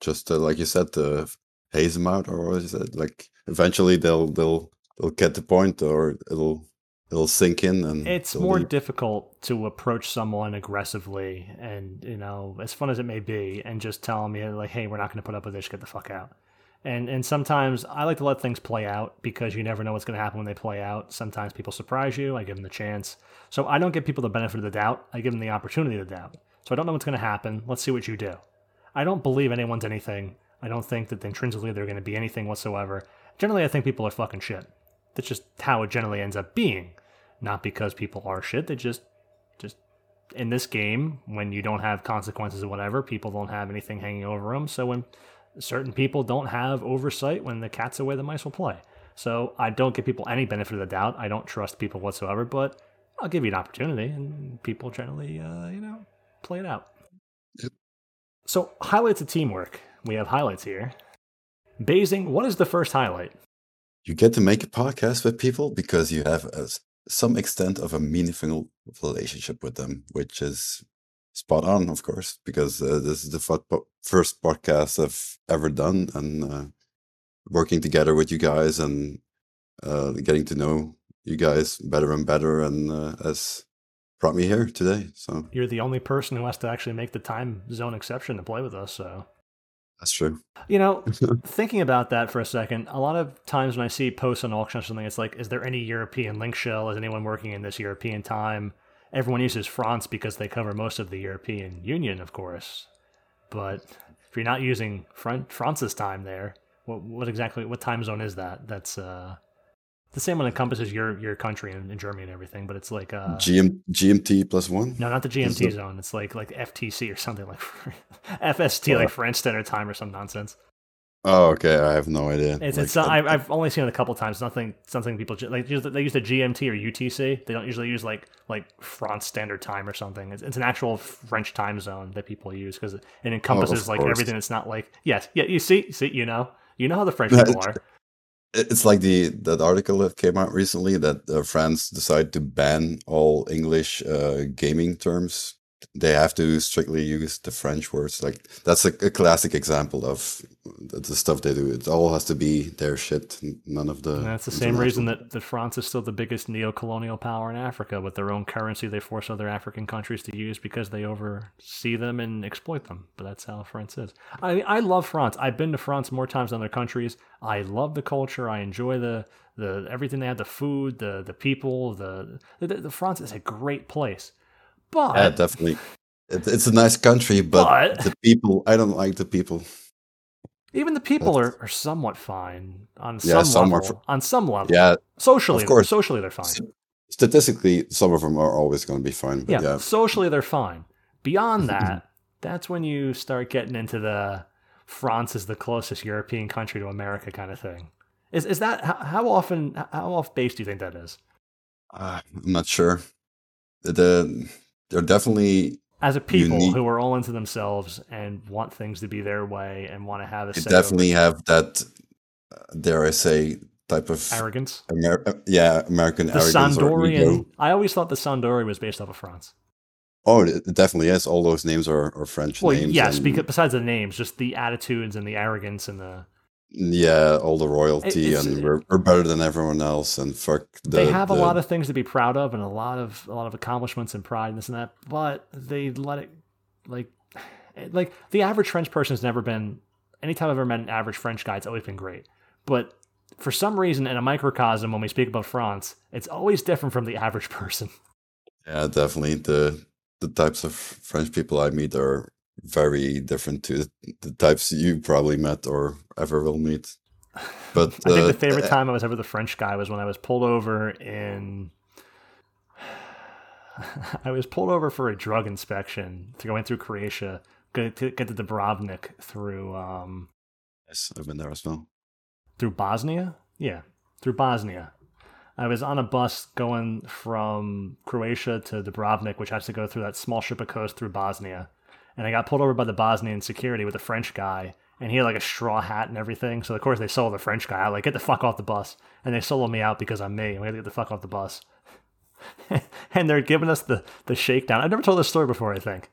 Just uh, like you said, to haze them out, or what is it? Like eventually they'll they'll they'll get the point, or it'll it'll sink in, and It's more leave. difficult to approach someone aggressively, and you know, as fun as it may be, and just tell them, yeah, like, hey, we're not going to put up with this. Get the fuck out. And and sometimes I like to let things play out because you never know what's going to happen when they play out. Sometimes people surprise you. I give them the chance. So I don't give people the benefit of the doubt. I give them the opportunity to doubt. So I don't know what's going to happen. Let's see what you do. I don't believe anyone's anything. I don't think that intrinsically they're going to be anything whatsoever. Generally, I think people are fucking shit. That's just how it generally ends up being. Not because people are shit. They just, just in this game, when you don't have consequences or whatever, people don't have anything hanging over them. So when certain people don't have oversight, when the cat's away, the mice will play. So I don't give people any benefit of the doubt. I don't trust people whatsoever, but I'll give you an opportunity, and people generally, uh, you know, play it out. So highlights of teamwork. We have highlights here. Basing, what is the first highlight? you get to make a podcast with people because you have a, some extent of a meaningful relationship with them, which is spot on, of course, because uh, this is the fo- first podcast I've ever done, and uh, working together with you guys and uh, getting to know you guys better and better, and uh, has brought me here today. So You're the only person who has to actually make the time zone exception to play with us, so. that's true. You know, thinking about that for a second, a lot of times when I see posts on auction or something, it's like, is there any European link shell? Is anyone working in this European time? Everyone uses France because they cover most of the European Union, of course. But if you're not using Fran- France's time there, what, what exactly, what time zone is that? That's uh, the same one encompasses your your country and, and Germany and everything, but it's like uh, GM, GMT plus one. no, not the GMT zone. It's like like FTC or something like FST, like French Standard Time or some nonsense. Oh, okay. I have no idea. It's, Like, it's that- I, I've only seen it a couple times. Nothing something people like they use the GMT or UTC. They don't usually use like like France Standard Time or something. It's, it's an actual French time zone that people use because it encompasses like course. everything It's not like yes yeah you see see you know you know how the French people are. It- It's like the that article that came out recently that uh, France decided to ban all English uh, gaming terms. They have to strictly use the French words. Like that's a, a classic example of the, stuff they do. It all has to be their shit. None of the. And that's the same reason that, that France is still the biggest neo-colonial power in Africa with their own currency they force other African countries to use because they oversee them and exploit them. But that's how France is. I mean, I love France. I've been to France more times than other countries. I love the culture. I enjoy the the everything they have, the food, the the people, the the, the France is a great place. But Yeah, definitely. It, it's a nice country, but, But- the people. I don't like the people. even the people are, are somewhat fine on Yeah, some level. on some level, Yeah, socially, of course. socially they're fine. statistically, some of them are always going to be fine. But yeah, yeah, socially they're fine. Beyond that, that's when you start getting into the France is the closest European country to America kind of thing. Is is that how, how often how off base do you think that is? uh, I'm not sure. The they're definitely As a people need- who are all into themselves and want things to be their way and want to have a they say over definitely have that. Dare I say, type of arrogance. Amer- yeah, American The arrogance or. San d'Orian. I always thought the San d'Oria was based off of France. Oh, it it definitely is. All those names are, are French Well, names. yes, and, because besides the names, just the attitudes and the arrogance and the yeah, all the royalty, it's- and we're, we're better than everyone else, and fuck. The, they have a lot of things to be proud of and a lot of a lot of accomplishments and pride and this and that but they let it like eh, like the average french person has never been anytime i've ever met an average french guy it's always been great but for some reason in a microcosm when we speak about france it's always different from the average person Yeah, definitely. The the types of French people I meet are very different to the types you probably met or ever will meet. But i think uh, the favorite uh, time i was ever the french guy was when i was pulled over in i was pulled over for a drug inspection to going through croatia get to get to dubrovnik through um Yes, I've been there as well. through Bosnia. Yeah, through Bosnia. I was on a bus going from Croatia to Dubrovnik, which has to go through that small strip of coast through Bosnia. And I got pulled over by the Bosnian security with a French guy, and he had like a straw hat and everything. So of course they sold the French guy. I like get the fuck off the bus, and they soloed me out because I'm me. and We had to get the fuck off the bus. and they're giving us the the shakedown. I've never told this story before. I think.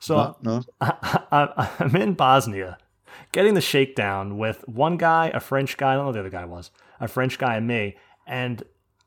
So No, no. I, I'm in Bosnia, getting the shakedown with one guy, a French guy. I don't know who the other guy was, a French guy and me, and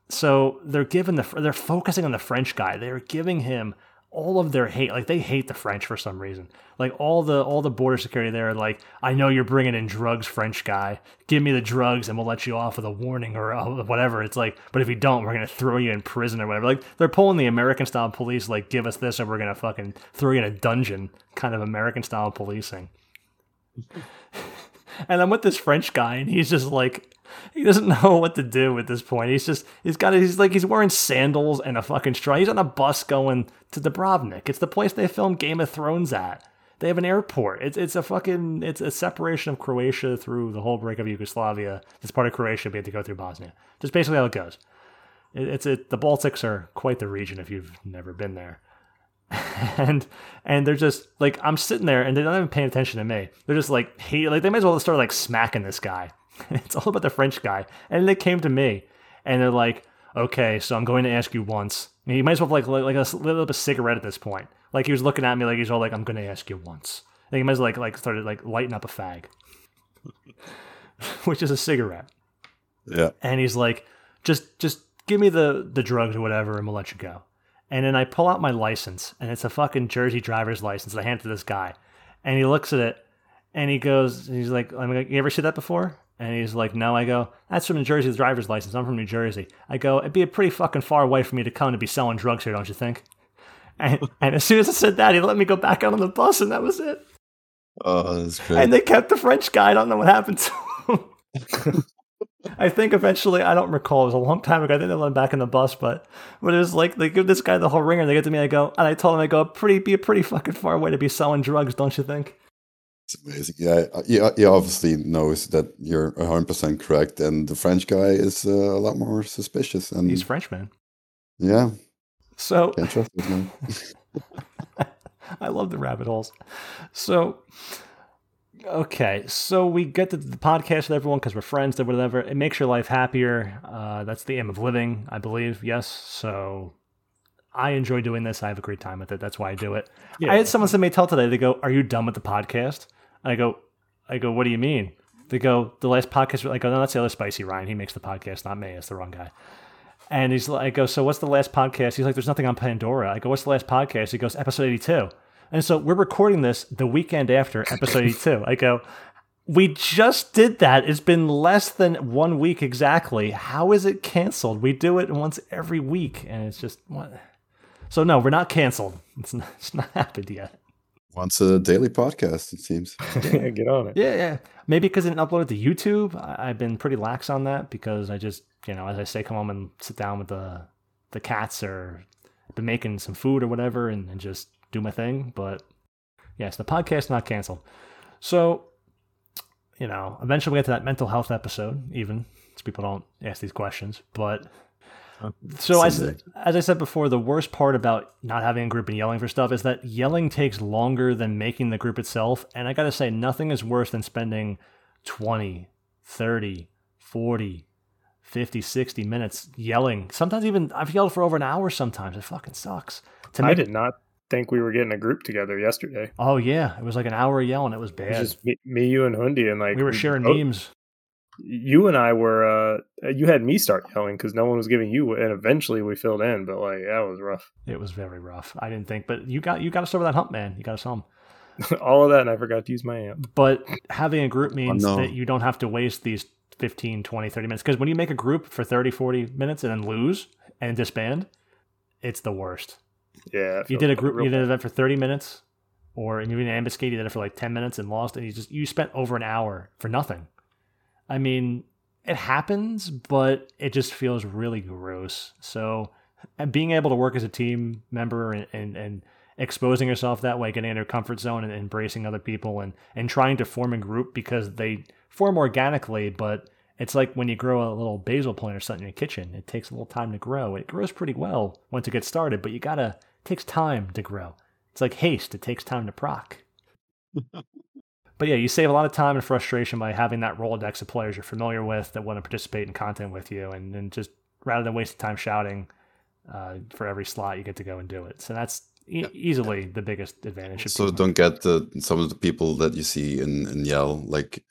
so they're giving the they're focusing on the French guy. They're giving him all of their hate. Like they hate the French for some reason. Like all the all the border security there like, I know you're bringing in drugs, French guy. Give me the drugs and we'll let you off with a warning or uh, whatever. It's like, but if you don't, we're gonna throw you in prison or whatever. Like they're pulling the American style police. Like, give us this or we're gonna fucking throw you in a dungeon. Kind of American style policing. and I'm with this French guy, and he's just like, he doesn't know what to do at this point. He's just, he's got, he's like, he's wearing sandals and a fucking straw. He's on a bus going to Dubrovnik. It's the place they filmed Game of Thrones at. They have an airport. It's it's a fucking it's a separation of Croatia through the whole break of Yugoslavia. It's part of Croatia, but you have to go through Bosnia. Just basically how it goes. It, it's it. The Baltics are quite the region if you've never been there and and they're just like I'm sitting there and they're not even paying attention to me. They're just like hey, like they might as well start like smacking this guy. it's all about the French guy. And they came to me and they're like, okay, so I'm going to ask you once. And you might as well like like, like a, lit up a cigarette at this point. Like he was looking at me like he's all like, "I'm gonna ask you once." And he must like like started like lighting up a fag, which is a cigarette. Yeah. And he's like, "Just just give me the the drugs or whatever, and we'll let you go." And then I pull out my license, and it's a fucking Jersey driver's license. I hand it to this guy, and he looks at it, and he goes, he's like, I'm like, you ever see that before? And he's like, no. I go, that's from New Jersey's driver's license. I'm from New Jersey. I go, it'd be a pretty fucking far away for me to come to be selling drugs here, don't you think? And, and as soon as I said that, he let me go back out on the bus, and that was it. Oh, that's great. And they kept the French guy. I don't know what happened to him. I think eventually, I don't recall. It was a long time ago. I think they let him back in the bus, but but it was like they give this guy the whole ringer. And they get to me. I go, and I told him, I go, pretty be a pretty fucking far away to be selling drugs, don't you think? It's amazing. Yeah, uh, he, obviously knows that you're 100% correct, and the French guy is uh, a lot more suspicious. And He's Frenchman. yeah, So can't trust this man. I love the rabbit holes. So, okay, so we get to the podcast with everyone because we're friends or whatever. It makes your life happier. Uh, that's the aim of living, I believe. Yes. So I enjoy doing this. I have a great time with it. That's why I do it. I had someone send me a tell today. They go, "Are you done with the podcast?" And I go, "I go, what do you mean?" They go, "The last podcast." I go, "No, that's the other spicy Ryan. He makes the podcast, not me. It's the wrong guy." And he's like, I go, so what's the last podcast? He's like, there's nothing on Pandora. I go, what's the last podcast? He goes, episode 82. And so we're recording this the weekend after episode 82. I go, we just did that. It's been less than one week exactly. How is it canceled? We do it once every week. And it's just, what? So no, we're not canceled. It's not, it's not happened yet. Wants a daily podcast, it seems. Get on it. Yeah, yeah. Maybe because I didn't upload it to YouTube. I, I've been pretty lax on that because I just, you know, as I say, come home and sit down with the the cats or been making some food or whatever and, and just do my thing. But yes, the podcast not canceled. So, you know, eventually we get to that mental health episode, even so people don't ask these questions. But so as, as I said before, the worst part about not having a group and yelling for stuff is that yelling takes longer than making the group itself. And I got to say, nothing is worse than spending 20, 30, 40, 50, 60 minutes yelling. Sometimes even I've yelled for over an hour sometimes. It fucking sucks. To I make did not think we were getting a group together yesterday. Oh yeah, it was like an hour of yelling. It was It bad. was just me, me, you, and Hundi, and like we were sharing both- memes. You and I were. uh You had me start yelling because no one was giving you, and eventually we filled in. But like that was rough. It was very rough. I didn't think, but you got you got us over that hump, man. You got us home. All of that, and I forgot to use my amp. But having a group means no. that you don't have to waste these 15, 20, 30 minutes. Because when you make a group for 30, 40 minutes and then lose and disband, it's the worst. Yeah, it You did a group, you did an event for 30 minutes, or you did an ambuscade, you did it for like 10 minutes and lost, and you just, you spent over an hour for nothing. I mean, it happens, but it just feels really gross. So, being able to work as a team member and, and, and exposing yourself that way, getting in your comfort zone and embracing other people and, and trying to form a group because they form organically, but it's like when you grow a little basil plant or something in your kitchen. It takes a little time to grow. It grows pretty well once it gets started, but you gotta, it takes time to grow. It's like haste, it takes time to proc. but yeah, you save a lot of time and frustration by having that Rolodex of players you're familiar with that want to participate in content with you, and then just rather than wasting time shouting uh, for every slot, you get to go and do it. So that's e- easily the biggest advantage. So don't get the, some of the people that you see in, in Yell like,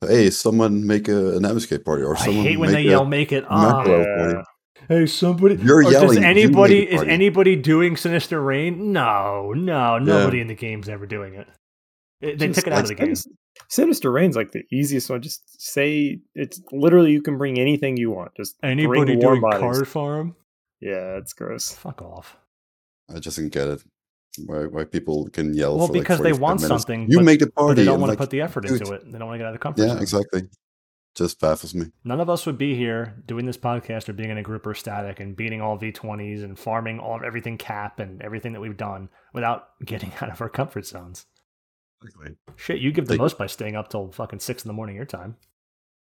hey, someone make a, an ambuscade party or I someone hate when make they yell, "Make it!" Ah, macro Yeah. hey, somebody! You're Or Does yelling, you anybody the is anybody doing Sinister Reign? No, no, nobody in the game's ever doing it. It- They Just took it out of the game. Sinister- Sinister Reign's like the easiest one. Just say it's literally you can bring anything you want. Just Anybody bring warm doing bodies. card farm? Yeah, it's gross. Fuck off. I just didn't get it. Why, why people can yell Well, for like because they want minutes. something, You but- make the party. But they don't and want like, to put the effort dude. into it. They don't want to get out of the comfort Yeah, zone. exactly. Just baffles me. None of us would be here doing this podcast or being in a group or static and beating all V20s and farming all of everything cap and everything that we've done without getting out of our comfort zones. Exactly. Shit, you give the Like- most by staying up till fucking six in the morning your time.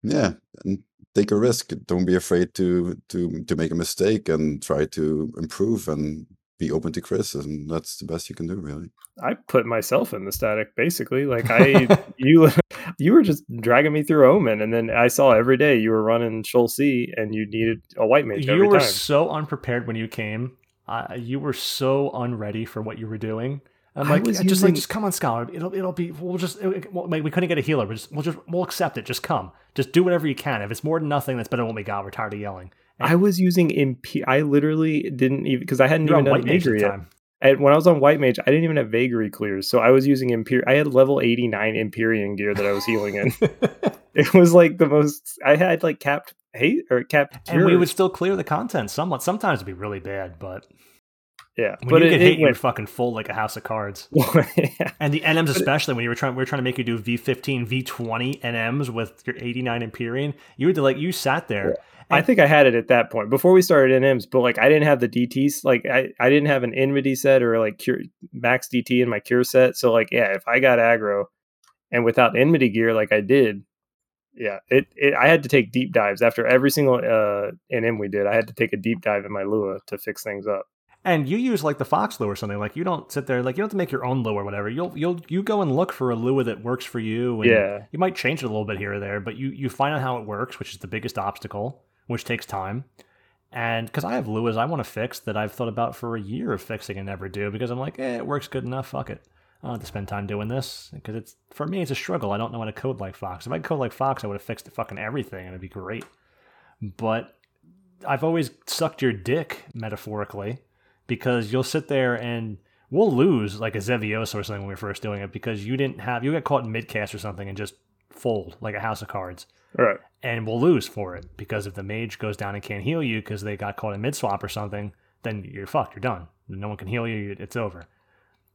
Yeah, and take a risk. Don't be afraid to to to make a mistake and try to improve and be open to criticism. That's the best you can do, really. I put myself in the static basically. Like I, you, you were just dragging me through Omen, and then I saw every day you were running Sheol C, and you needed a white mage you every were time. so unprepared when you came. uh, you were so unready for what you were doing. I'm I like, was just like, just come on, scholar. It'll, it'll be. We'll just. It, well, like, we couldn't get a healer. We'll just, we'll just, we'll accept it. Just come. Just do whatever you can. If it's more than nothing, that's better than what we got. We're tired of yelling. I was using imp. I literally didn't even because I hadn't even done white vagary yet. time. And when I was on white mage, I didn't even have vagary clears, so I was using Imper. I had level eighty nine Empyrean gear that I was healing in. it was like the most. I had like capped hate or capped. and we would still clear the content somewhat. Sometimes it'd be really bad, but yeah, when but you it, get it hit, you're fucking full like a house of cards. yeah. And the NMs especially when you were trying, we were trying to make you do V15, V20 NMs with your 89 Empyrean. You would like you sat there. I think I had it at that point before we started NMs, but like I didn't have the DTs. Like I, I didn't have an enmity set or like cure max DT in my cure set. So like yeah, if I got aggro and without enmity gear like I did, yeah, it, it I had to take deep dives after every single uh NM we did. I had to take a deep dive in my Lua to fix things up. And you use like the Fox Lua or something. Like you don't sit there like you don't have to make your own Lua or whatever. You'll you'll you go and look for a Lua that works for you. And Yeah. You might change it a little bit here or there, but you you find out how it works, which is the biggest obstacle, which takes time. And because I have luas I want to fix that I've thought about for a year of fixing and never do because I'm like, eh, it works good enough. Fuck it. I don't have to spend time doing this because it's for me it's a struggle. I don't know how to code like Fox. If I could code like Fox, I would have fixed fucking everything and it'd be great. But I've always sucked your dick metaphorically because you'll sit there and we'll lose like a Xevioso or something when we were first doing it because you didn't have you got caught in midcast or something and just fold like a house of cards All right. and we'll lose for it because if the mage goes down and can't heal you because they got caught in mid swap or something, then you're fucked. You're done. No one can heal you. It's over.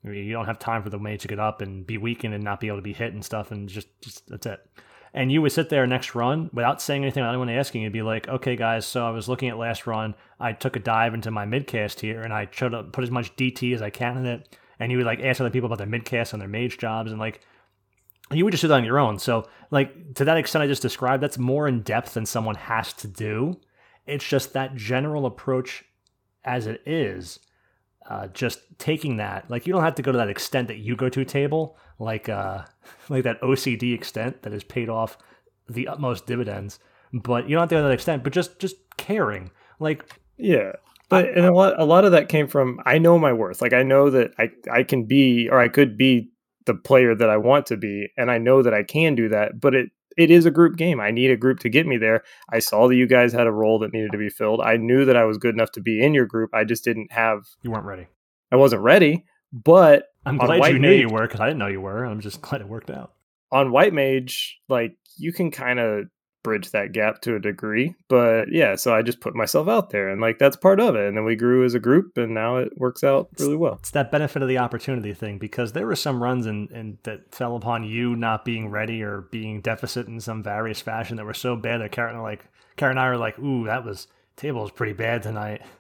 You don't have time for the mage to get up and be weakened and not be able to be hit and stuff, and just, just that's it. And you would sit there next run without saying anything, without anyone asking. You'd be like, "Okay, guys, so I was looking at last run. I took a dive into my midcast here, and I tried to put as much DT as I can in it." And you would like ask other people about their midcast and their mage jobs, and like you would just do that on your own. So, like to that extent I just described, that's more in depth than someone has to do. It's just that general approach as it is. Uh, just taking that, like you don't have to go to that extent that you go to a table, like uh, like that OCD extent that has paid off the utmost dividends. But you don't have to go to that extent. But just just caring, like Yeah. But and a lot a lot of that came from I know my worth. Like I know that I I can be or I could be the player that I want to be and I know that I can do that, but it it is a group game. I need a group to get me there. I saw that you guys had a role that needed to be filled. I knew that I was good enough to be in your group. I just didn't have you weren't ready. I wasn't ready, but I'm glad you knew Mage- you were because I didn't know you were. I'm just glad it worked out. on white mage like you can kind of bridge that gap to a degree but yeah so i just put myself out there and like that's part of it and then we grew as a group and now it works out really well It's that benefit of the opportunity thing because there were some runs in, in that fell upon you not being ready or being deficit in some various fashion that were so bad that Karen like Karen and I were like, "Ooh, that was table was pretty bad tonight."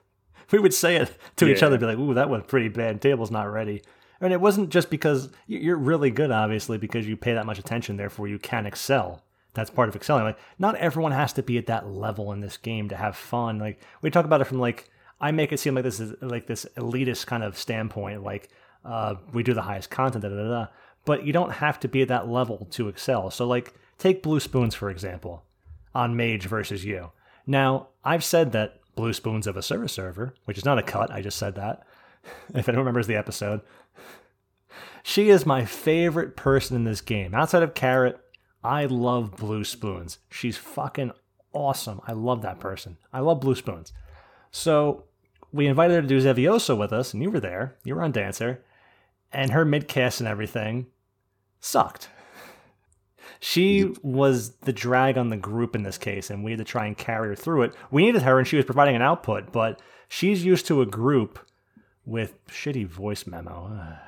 We would say it to each Yeah. other, be like, "Ooh, that was pretty bad. Table's not ready." And it wasn't just because you're really good, obviously, because you pay that much attention. Therefore, you can excel. That's part of excelling. Like, not everyone has to be at that level in this game to have fun. Like, we talk about it from like I make it seem like this is like this elitist kind of standpoint. Like, uh, we do the highest content, da, da, da, but you don't have to be at that level to excel. So, like, take Blue Spoons for example, on Mage versus you. Now, I've said that Blue Spoons of a service server, which is not a cut. I just said that. If anyone remembers the episode, she is my favorite person in this game. Outside of Carrot, I love Blue Spoons. She's fucking awesome. I love that person. I love Blue Spoons. So we invited her to do Xevioso with us, and you were there. You were on Dancer, and her midcast and everything sucked. She was the drag on the group in this case, and we had to try and carry her through it. We needed her, and she was providing an output, but she's used to a group with shitty voice memo.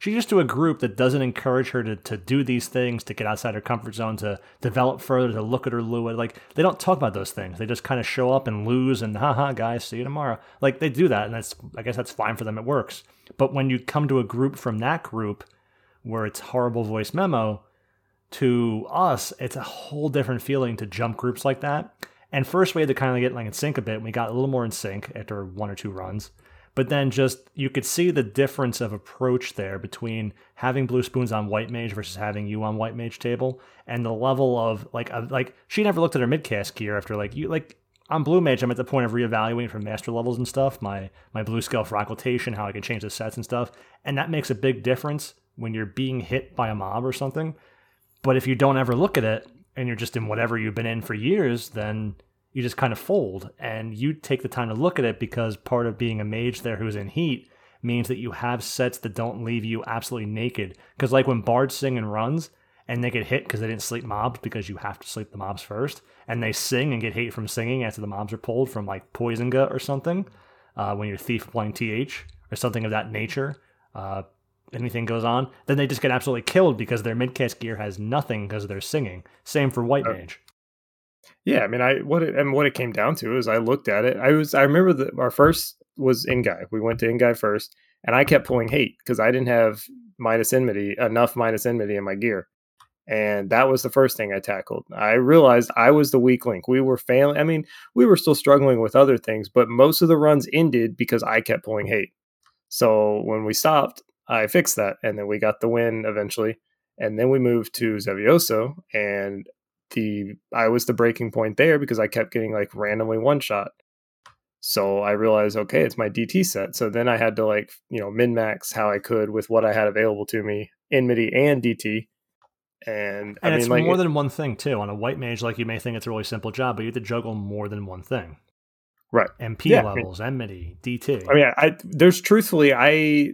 She's used to a group that doesn't encourage her to, to do these things, to get outside her comfort zone, to develop further, to look at her Lua. Like, they don't talk about those things. They just kind of show up and lose and, haha, guys, see you tomorrow. Like, they do that, and that's, I guess that's fine for them. It works. But when you come to a group from that group where it's horrible voice memo, to us, it's a whole different feeling to jump groups like that. And first, we had to kind of get like in sync a bit. and We got a little more in sync after one or two runs. But then just you could see the difference of approach there between having blue spoons on white mage versus having you on white mage table, and the level of like like she never looked at her midcast gear after like you like on Blue Mage, I'm at the point of reevaluating for master levels and stuff, my my blue scale for occultation, how I can change the sets and stuff. And that makes a big difference when you're being hit by a mob or something. But if you don't ever look at it and you're just in whatever you've been in for years, then you just kind of fold and you take the time to look at it because part of being a mage there who's in heat means that you have sets that don't leave you absolutely naked. Because like when bards sing and runs and they get hit because they didn't sleep mobs because you have to sleep the mobs first, and they sing and get hate from singing after the mobs are pulled from like poison gut or something. Uh, when you're thief playing th or something of that nature, uh, anything goes on, then they just get absolutely killed because their midcast gear has nothing because they're singing. Same for white mage. Yeah, I mean, I what it, and what it came down to is I looked at it. I was I remember that our first was Ngai. We went to Ngai first, and I kept pulling hate because I didn't have minus enmity enough minus enmity in my gear, and that was the first thing I tackled. I realized I was the weak link. We were failing. I mean, we were still struggling with other things, but most of the runs ended because I kept pulling hate. So when we stopped, I fixed that, and then we got the win eventually. And then we moved to Xevioso, and the I was the breaking point there because I kept getting like randomly one shot. So I realized, okay, it's my DT set. So then I had to like, you know, min max how I could with what I had available to me, enmity and DT. And, And I it's mean, like, more than one thing too. On a white mage, like you may think it's a really simple job, but you have to juggle more than one thing. right. MP Yeah, I mean- levels, enmity, DT. I mean, I there's truthfully, I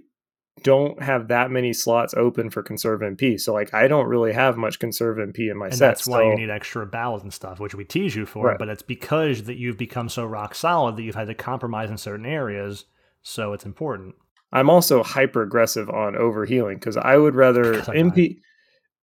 don't have that many slots open for conserve MP. So like, I don't really have much conserve MP in my and set. that's why so- you need extra balance and stuff, which we tease you for. Right. But it's because that you've become so rock solid that you've had to compromise in certain areas. So it's important. I'm also hyper aggressive on overhealing because I would rather MP.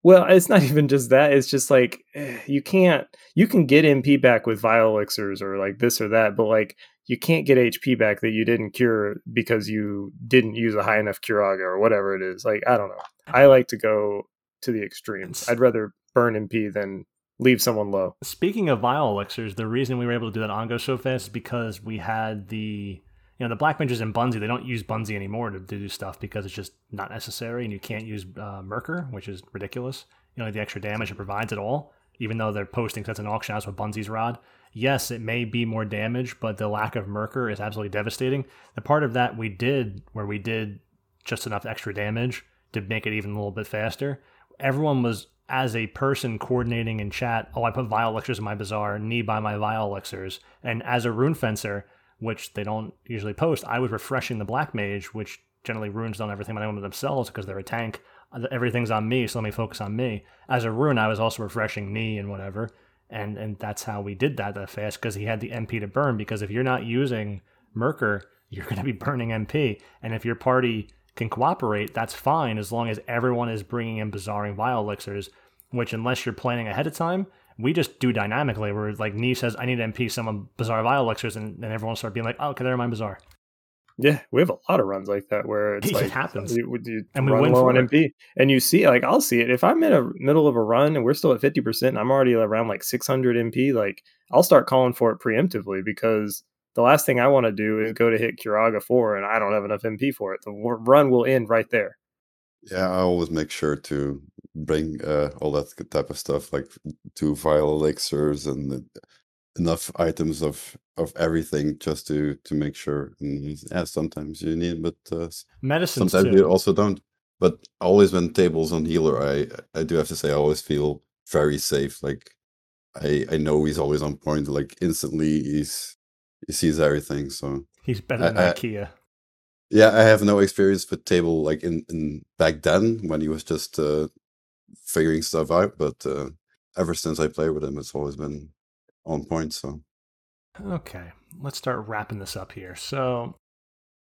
Well, it's not even just that. It's just like eh, you can't. You can get MP back with vial elixirs or like this or that, but like you can't get HP back that you didn't cure because you didn't use a high enough Curaga or whatever it is. Like I don't know. I like to go to the extremes. I'd rather burn MP than leave someone low. Speaking of vile elixirs, the reason we were able to do that on go so fast is because we had the you know the black mages in Bunzi. They don't use Bunzi anymore to, to do stuff because it's just not necessary, and you can't use uh, Myrkr, which is ridiculous. You know the extra damage it provides at all, even though they're posting sets an auction house with Bunzi's rod. Yes, it may be more damage, but the lack of Myrkr is absolutely devastating. The part of that we did where we did just enough extra damage to make it even a little bit faster. Everyone was as a person coordinating in chat. Oh, I put Vile elixirs in my bazaar, knee by my Vile elixirs, and as a rune fencer, which they don't usually post, I was refreshing the black mage, which generally runes on everything by themselves because they're a tank. Everything's on me, so let me focus on me. As a rune, I was also refreshing knee and whatever, and and that's how we did that that fast because he had the MP to burn. Because if you're not using Myrkr, you're going to be burning MP, and if your party can cooperate, that's fine as long as everyone is bringing in bazaring vial elixirs. Which, unless you're planning ahead of time, we just do dynamically. Where like Nee says, "I need MP, someone bazaar vial elixirs," and then everyone start being like, "Oh, okay, they're my bazaar." Yeah, we have a lot of runs like that where it's It like happens. You, you And we run win low on. MP, and you see like I'll see it if I'm in a middle of a run and we're still at fifty percent. I'm already around like six hundred MP. Like I'll start calling for it preemptively because the last thing I want to do is go to hit Curaga four and I don't have enough MP for it. The run will end right there. Yeah, I always make sure to bring uh, all that type of stuff, like two vial elixirs and enough items of of everything, just to to make sure. And yeah, sometimes you need, but uh, Medicines sometimes too. you also don't. But always when tables on healer, I I do have to say I always feel very safe. Like I I know he's always on point. Like instantly, he's he sees everything. So He's better I- than I- IKEA. yeah, I have no experience with table like in, in back then when he was just uh, figuring stuff out. But uh, ever since I play with him, it's always been on point. So Okay, let's start wrapping this up here. So,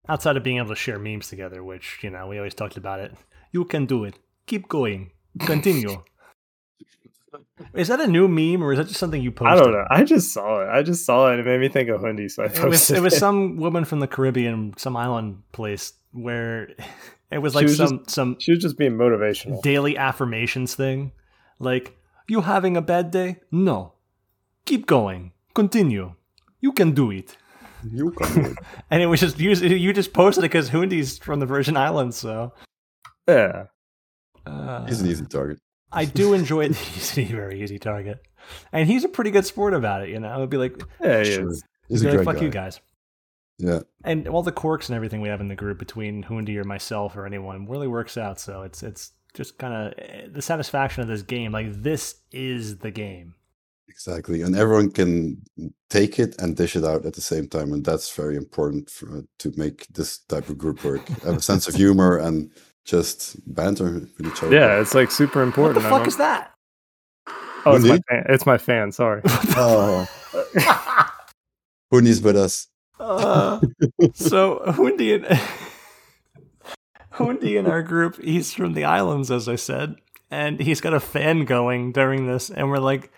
outside of being able to share memes together, which, you know, we always talked about it, you can do it. Keep going. Continue. is that a new meme or is that just something you posted? I don't know. I just saw it. I just saw it. It made me think of Hundi, so I It was, posted it was some woman from the Caribbean, some island place where it was like was just- some some She was just being motivational. daily affirmations thing. Like, you having a bad day? No. Keep going. Continue. You can do it. you can do it. And it was just you, you just posted it because Hundi's from the Virgin Islands, so Yeah. uh, He's an easy target. I do enjoy the easy, very easy target. and he's a pretty good sport about it. You know, it'd be like, Yeah, he is. He's be a like, fuck guy. you guys. Yeah. And all the quirks and everything we have in the group between Hundi or myself or anyone really works out. So it's it's just kind of the satisfaction of this game. Like this is the game. Exactly, and everyone can take it and dish it out at the same time, and that's very important for, to make this type of group work. Have a sense of humor and just banter with each other. Yeah, it's like super important. What important. the fuck is that? Oh, it's my fan. It's my fan. Sorry. Oh, Hoonies with us. Uh, so Hundi and Hundi in our group, he's from the islands, as I said, and he's got a fan going during this, and we're like,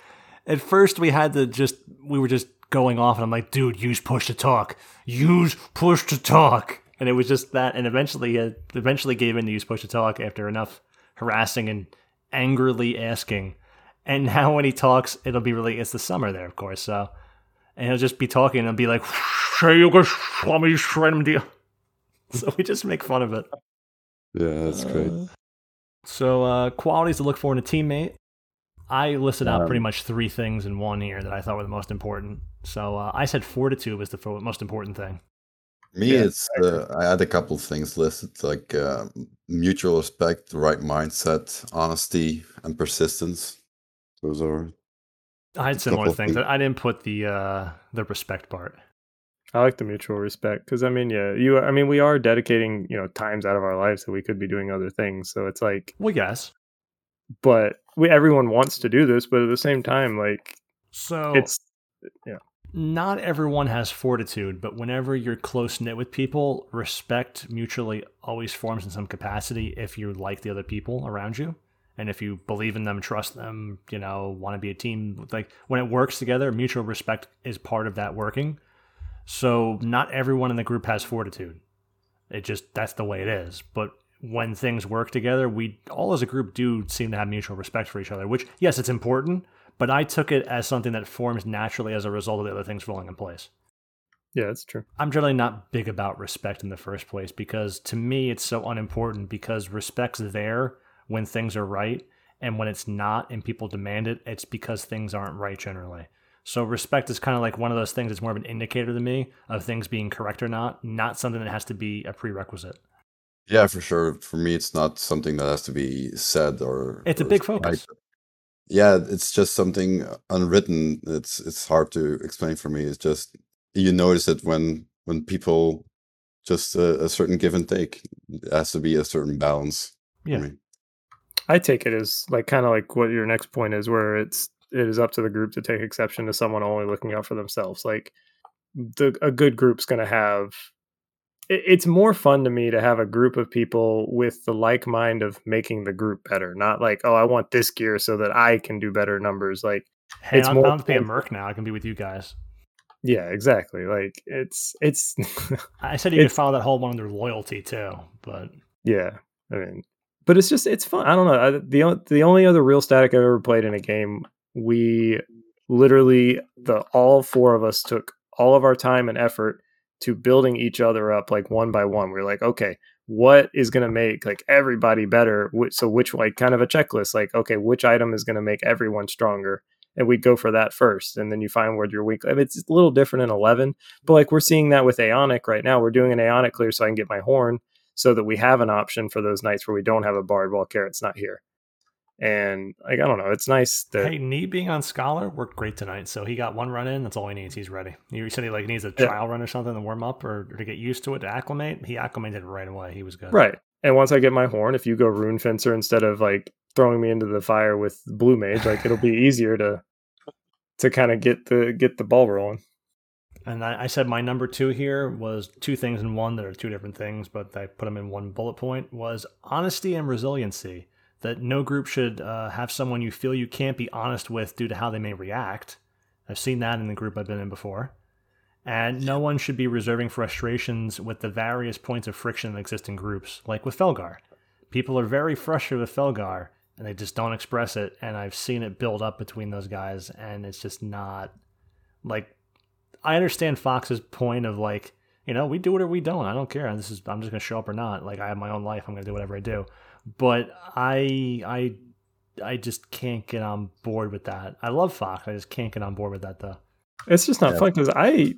at first we had to just we were just going off, and I'm like, dude, use push to talk, use push to talk, and it was just that, and eventually he eventually gave in to use push to talk after enough harassing and angrily asking, and now when he talks, it'll be really it's the summer there, of course, so. And he'll just be talking and be like, "Say you go swami shred deal." So we just make fun of it. Yeah, that's great. So uh, qualities to look for in a teammate. I listed out Um, pretty much three things in one here that I thought were the most important. So uh, I said fortitude was the fo- most important thing. Me, Yeah, it's uh, I had a couple of things listed like uh, mutual respect, the right mindset, honesty, and persistence. Those are I had similar things. things. I didn't put the uh, the respect part. I like the mutual respect because I mean, yeah, you. I mean, we are dedicating you know times out of our lives that we could be doing other things. So it's like, Well, yes. but we everyone wants to do this, but at the same time, like So it's yeah. not everyone has fortitude, but whenever you're close knit with people, respect mutually always forms in some capacity if you like the other people around you. And if you believe in them, trust them, you know, want to be a team, like when it works together, mutual respect is part of that working. So not everyone in the group has fortitude. It just, that's the way it is. But when things work together, we all as a group do seem to have mutual respect for each other, which, yes, it's important, but I took it as something that forms naturally as a result of the other things falling in place. yeah, it's true. I'm generally not big about respect in the first place because to me it's so unimportant because respect's there when things are right and when it's not and people demand it, it's because things aren't right generally. So respect is kind of like one of those things that's more of an indicator to me of things being correct or not, not something that has to be a prerequisite. Yeah, for sure. For me, it's not something that has to be said or. It's a or big tried. focus. Yeah, it's just something unwritten. It's it's hard to explain for me. It's just you notice it when when people just uh, a, a certain give and take. It has to be a certain balance. for Yeah. me. I take it as like kind of like what your next point is, where it's it is up to the group to take exception to someone only looking out for themselves. Like the a good group's going to have. It- It's more fun to me to have a group of people with the like mind of making the group better, not like oh I want this gear so that I can do better numbers. Like Hey, It's I'm, more I to be a merc now. I can be with you guys. yeah, exactly. Like it's it's I said you could follow that whole one under loyalty too, but Yeah, I mean, but it's just it's fun. I don't know. I, the the only other real static I've ever played in a game, we literally the all four of us took all of our time and effort to building each other up like one by one. We are like, okay, what is going to make like everybody better? So which like kind of a checklist, like okay, which item is going to make everyone stronger? And we'd go for that first, and then you find where you're weak. I mean, it's a little different in eleven, but like we're seeing that with Aeonic right now. We're doing an Aeonic clear so I can get my horn so that we have an option for those nights where we don't have a bard while carrot's not here and like i don't know it's nice that Hey, Neat being on Scholar worked great tonight. So he got one run in. That's all he needs. He's ready. He said he like needs a Yeah. trial run or something to warm up or, or to get used to it to acclimate. He acclimated right away. He was good. right and once i get my horn if you go rune fencer instead of like throwing me into the fire with blue mage like it'll be easier to to kind of get the get the ball rolling And I, I said my number two here was two things in one that are two different things, but I put them in one bullet point was honesty and resiliency. That no group should uh, have someone you feel you can't be honest with due to how they may react. I've seen that in the group I've been in before. And no one should be reserving frustrations with the various points of friction that exist in groups, like with Felgar. People are very frustrated with Felgar, and they just don't express it. And I've seen it build up between those guys, and it's just not like I understand Fox's point of like, you know, we do it or we don't. I don't care. This is I'm just gonna show up or not. Like I have my own life. I'm gonna do whatever I do. But I I I just can't get on board with that. I love Fox. I just can't get on board with that though. It's just not Yeah. fun because I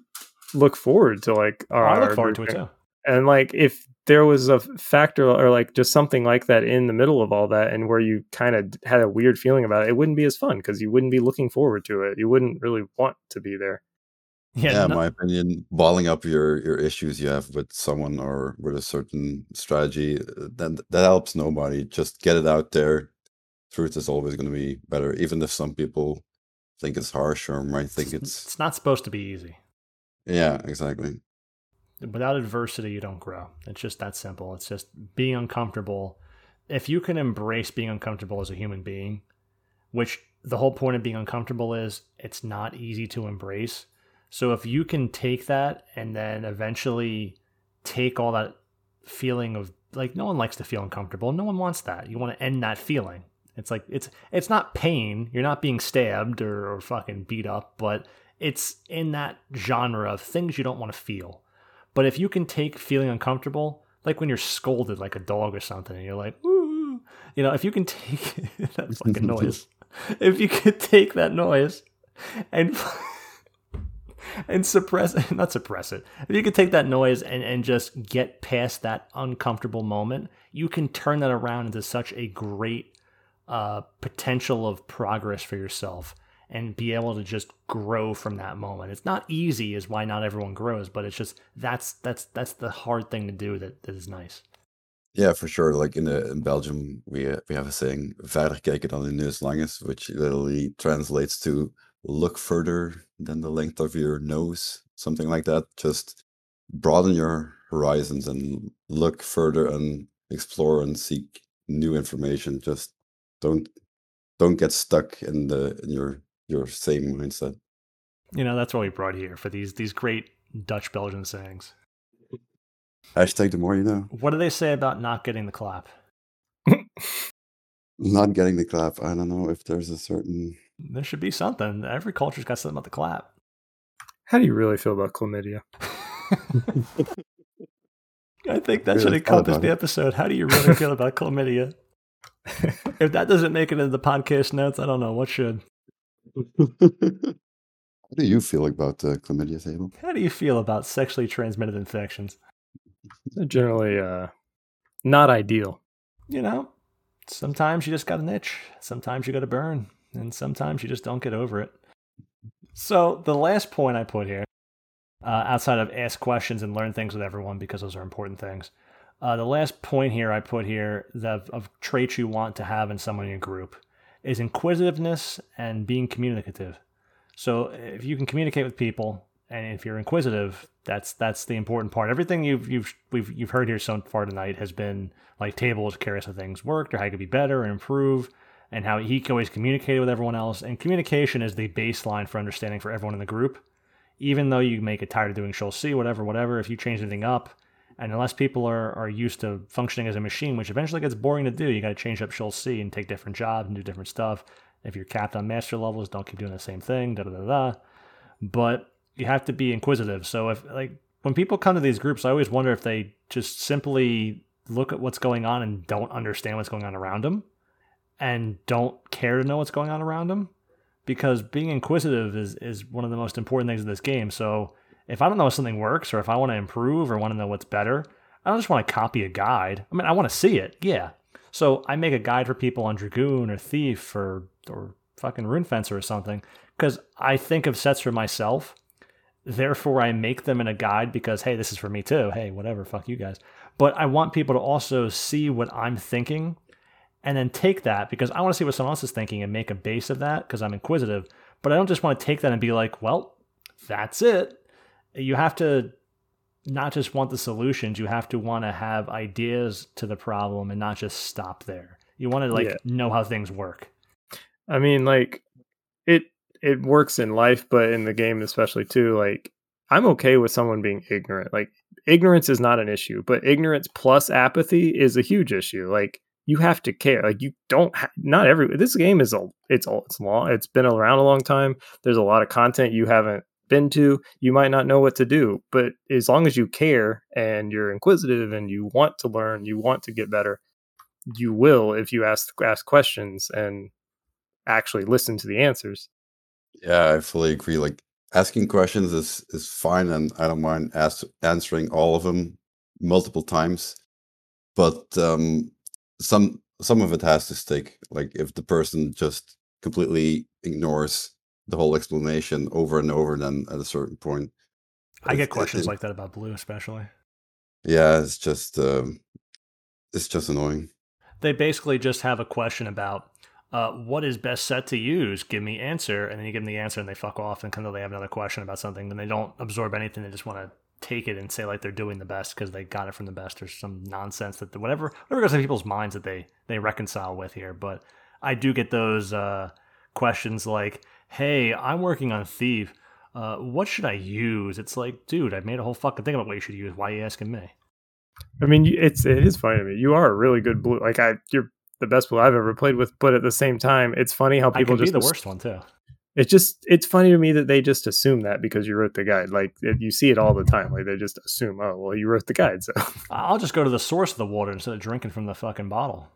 look forward to like our, I look forward to it too. And like if there was a factor or like just something like that in the middle of all that and where you kind of had a weird feeling about it, it wouldn't be as fun because you wouldn't be looking forward to it. You wouldn't really want to be there. Yeah, yeah, in no- my opinion, balling up your your issues you have with someone or with a certain strategy, uh, then that helps nobody. Just get it out there. Truth is always going to be better, even if some people think it's harsh or might think it's it's not supposed to be easy. yeah, exactly. Without adversity, you don't grow. It's just that simple. It's just being uncomfortable. If you can embrace being uncomfortable as a human being, which the whole point of being uncomfortable is it's not easy to embrace. So if you can take that and then eventually take all that feeling of like no one likes to feel uncomfortable. No one wants that. You want to end that feeling. It's like it's it's not pain. You're not being stabbed or, or fucking beat up, but it's in that genre of things you don't want to feel. But if you can take feeling uncomfortable, like when you're scolded like a dog or something, and you're like, Ooh, you know, if you can take that fucking noise, if you could take that noise and and suppress it, not suppress it. If you could take that noise and, and just get past that uncomfortable moment, you can turn that around into such a great uh, potential of progress for yourself and be able to just grow from that moment. It's not easy, is why not everyone grows, but it's just that's that's that's the hard thing to do that, that is nice. Yeah, for sure. Like in uh, in Belgium, we uh, we have a saying "verder kijken dan de neus lang is," which literally translates to "look further than the length of your nose," something like that. Just broaden your horizons and look further and explore and seek new information. Just don't don't get stuck in the in your your same mindset. You know, that's what we brought here for these these great Dutch Belgian sayings. Hashtag the more you know. What do they say about not getting the clap? Not getting the clap. I don't know if there's a certain. There should be something. Every culture's got something about the clap. How do you really feel about chlamydia? I think that Really should encompass the episode. How do you really feel about chlamydia? if that doesn't make it into the podcast notes, I don't know what should. How do you feel about the chlamydia table? How do you feel about sexually transmitted infections? They're generally uh, not ideal. You know, sometimes you just got an itch, sometimes you got to burn, and sometimes you just don't get over it. So, the last point I put here, uh, outside of ask questions and learn things with everyone, because those are important things, uh, the last point here I put here that of traits you want to have in someone in your group is inquisitiveness and being communicative. So if you can communicate with people and if you're inquisitive, that's that's the important part. Everything you've you've we've you've heard here so far tonight has been like tables, curious how things worked or how it could be better and improve, and how he always communicated with everyone else. And communication is the baseline for understanding for everyone in the group. Even though you may get tired of doing Sheol C, whatever, whatever, if you change anything up, and unless people are, are used to functioning as a machine, which eventually gets boring to do, you got to change up Sheol C and take different jobs and do different stuff. If you're capped on master levels, don't keep doing the same thing, da da da da. But you have to be inquisitive. So if like when people come to these groups, I always wonder if they just simply look at what's going on and don't understand what's going on around them, and don't care to know what's going on around them, because being inquisitive is is one of the most important things in this game. So if I don't know if something works or if I want to improve or want to know what's better, I don't just want to copy a guide. I mean, I want to see it, yeah. So I make a guide for people on Dragoon or Thief or or fucking Rune Fencer or something because I think of sets for myself. Therefore, I make them in a guide because hey, this is for me too. Hey, whatever, fuck you guys. But I want people to also see what I'm thinking and then take that because I want to see what someone else is thinking and make a base of that because I'm inquisitive. But I don't just want to take that and be like, well, that's it. You have to not just want the solutions, you have to want to have ideas to the problem and not just stop there. You want to like Yeah. know how things work. I mean, like it it works in life, but in the game especially too. Like I'm okay with someone being ignorant. Like ignorance is not an issue, but ignorance plus apathy is a huge issue. Like you have to care. Like you don't. Ha- not every. This game is a. It's all. It's long. It's been around a long time. There's a lot of content you haven't been to. You might not know what to do, but as long as you care and you're inquisitive and you want to learn, you want to get better, you will if you ask ask questions and actually listen to the answers. Yeah, I fully agree. Like asking questions is is fine, and I don't mind ask, answering all of them multiple times. But um, some some of it has to stick. Like if the person just completely ignores the whole explanation over and over, then at a certain point, I get questions it- like that about blue, especially. yeah, it's just um, it's just annoying. They basically just have a question about uh, what is best set to use. Give me answer, and then you give them the answer, and they fuck off. And kind of they have another question about something, then they don't absorb anything. They just want to take it and say like they're doing the best because they got it from the best or some nonsense that whatever whatever goes in people's minds that they they reconcile with here. But I do get those uh, questions like, "Hey, I'm working on Thief. Uh, what should I use?" It's like, dude, I made a whole fucking thing about what you should use. Why are you asking me? I mean, it's it is funny to me. You are a really good blue. Like I, you're the best blue I've ever played with. But at the same time, it's funny how I people just the worst one too. It's just it's funny to me that they just assume that because you wrote the guide. Like you see it all the time. Like they just assume, oh well, you wrote the guide. So I'll just go to the source of the water instead of drinking from the fucking bottle.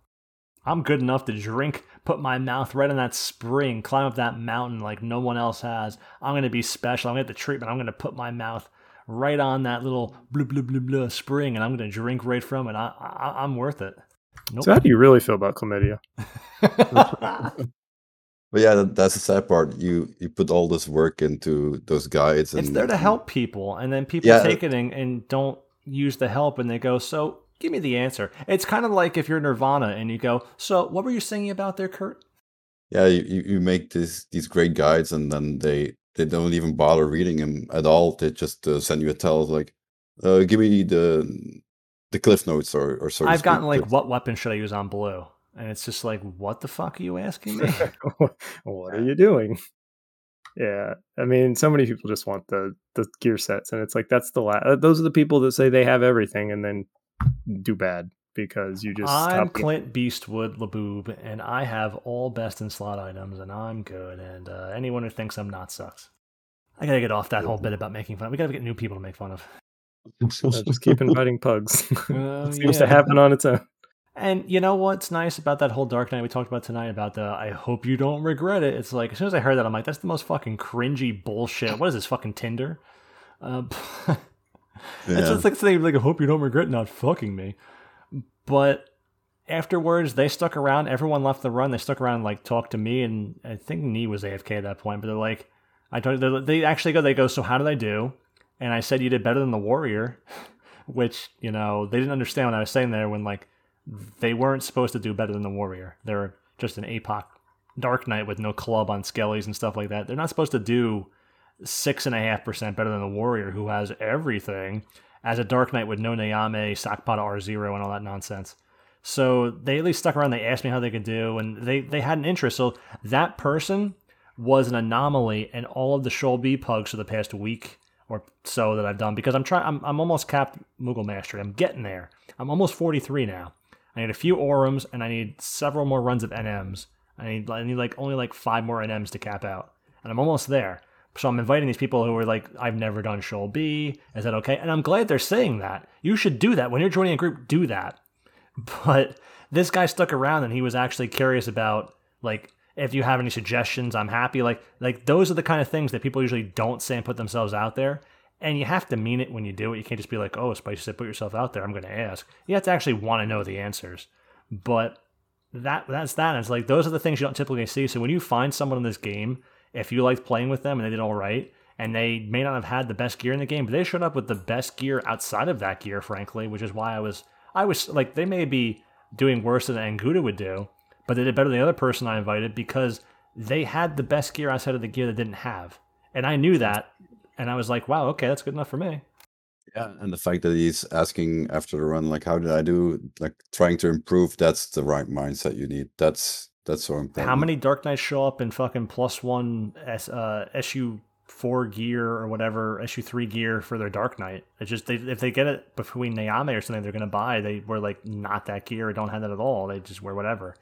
I'm good enough to drink, put my mouth right in that spring, climb up that mountain like no one else has. I'm gonna be special. I'm gonna get the treatment. I'm gonna put my mouth right on that little blue blue blue blue spring, and I'm gonna drink right from it. I, I I'm worth it. Nope. so how do you really feel about chlamydia? But yeah, that, that's the sad part. You you put all this work into those guides, and it's there to help people, and then people Yeah. take it and, and don't use the help, and they go, "So give me the answer." It's kind of like if you're Nirvana and you go, "So what were you singing about there, Kurt?" yeah you, you you make these these great guides and then they they don't even bother reading them at all they just uh, send you a tell like uh give me the the cliff notes or or so I've gotten like, what weapon should I use on blue? And it's just like, what the fuck are you asking me? what are you doing? Yeah, I mean, so many people just want the the gear sets, and it's like that's the la- those are the people that say they have everything and then do bad because you just I'm Clint Beastwood Laboob, and I have all best in slot items, and I'm good. And uh, anyone who thinks I'm not sucks. I gotta get off that whole bit about making fun. We gotta get new people to make fun of. Uh, just keep inviting pugs. Oh, it seems yeah. to happen on its own. And you know what's nice about that whole Dark Knight we talked about tonight about the I hope you don't regret it. It's like as soon as I heard that, I'm like, that's the most fucking cringy bullshit. What is this fucking Tinder? Uh, It's just like saying like I hope you don't regret not fucking me. But afterwards they stuck around, everyone left the run, they stuck around and like talked to me and I think Nee was AFK at that point, but they're like I told they actually go they go, So how did I do? And I said you did better than the warrior which, you know, they didn't understand what I was saying there when like they weren't supposed to do better than the warrior. They're just an APOC Dark Knight with no club on skellies and stuff like that. They're not supposed to do six and a half percent better than the warrior who has everything as a Dark Knight with no Nyame, Sakpata R0, and all that nonsense. So they at least stuck around. They asked me how they could do, and they, they had an interest. So that person was an anomaly in all of the Sheol B pugs for the past week or so that I've done because I'm trying. I'm, I'm almost capped Moogle Mastery. I'm getting there. I'm almost 43 now. I need a few Orums and I need several more runs of NMs. I need I need like only like five more NMs to cap out, and I'm almost there. So I'm inviting these people who are like, I've never done Sheol B. Is that okay? And I'm glad they're saying that. You should do that when you're joining a group. Do that. But this guy stuck around and he was actually curious about like if you have any suggestions. I'm happy. Like like those are the kind of things that people usually don't say and put themselves out there. And you have to mean it when you do it. You can't just be like, oh, Spicy said put yourself out there. I'm going to ask. You have to actually want to know the answers. But that that's that. It's like those are the things you don't typically see. So when you find someone in this game, if you liked playing with them and they did all right, and they may not have had the best gear in the game, but they showed up with the best gear outside of that gear, frankly, which is why I was I was like they may be doing worse than Anguta would do, but they did better than the other person I invited because they had the best gear outside of the gear that didn't have. And I knew that and I was like, wow, okay, that's good enough for me. Yeah, and the fact that he's asking after the run, like, how did I do? Like, trying to improve. That's the right mindset you need. That's that's so important. How many Dark Knights show up in fucking plus one S, uh, SU four gear or whatever SU three gear for their Dark Knight? It's just they, if they get it between Nyame or something they're gonna buy, they wear like not that gear or don't have that at all. They just wear whatever.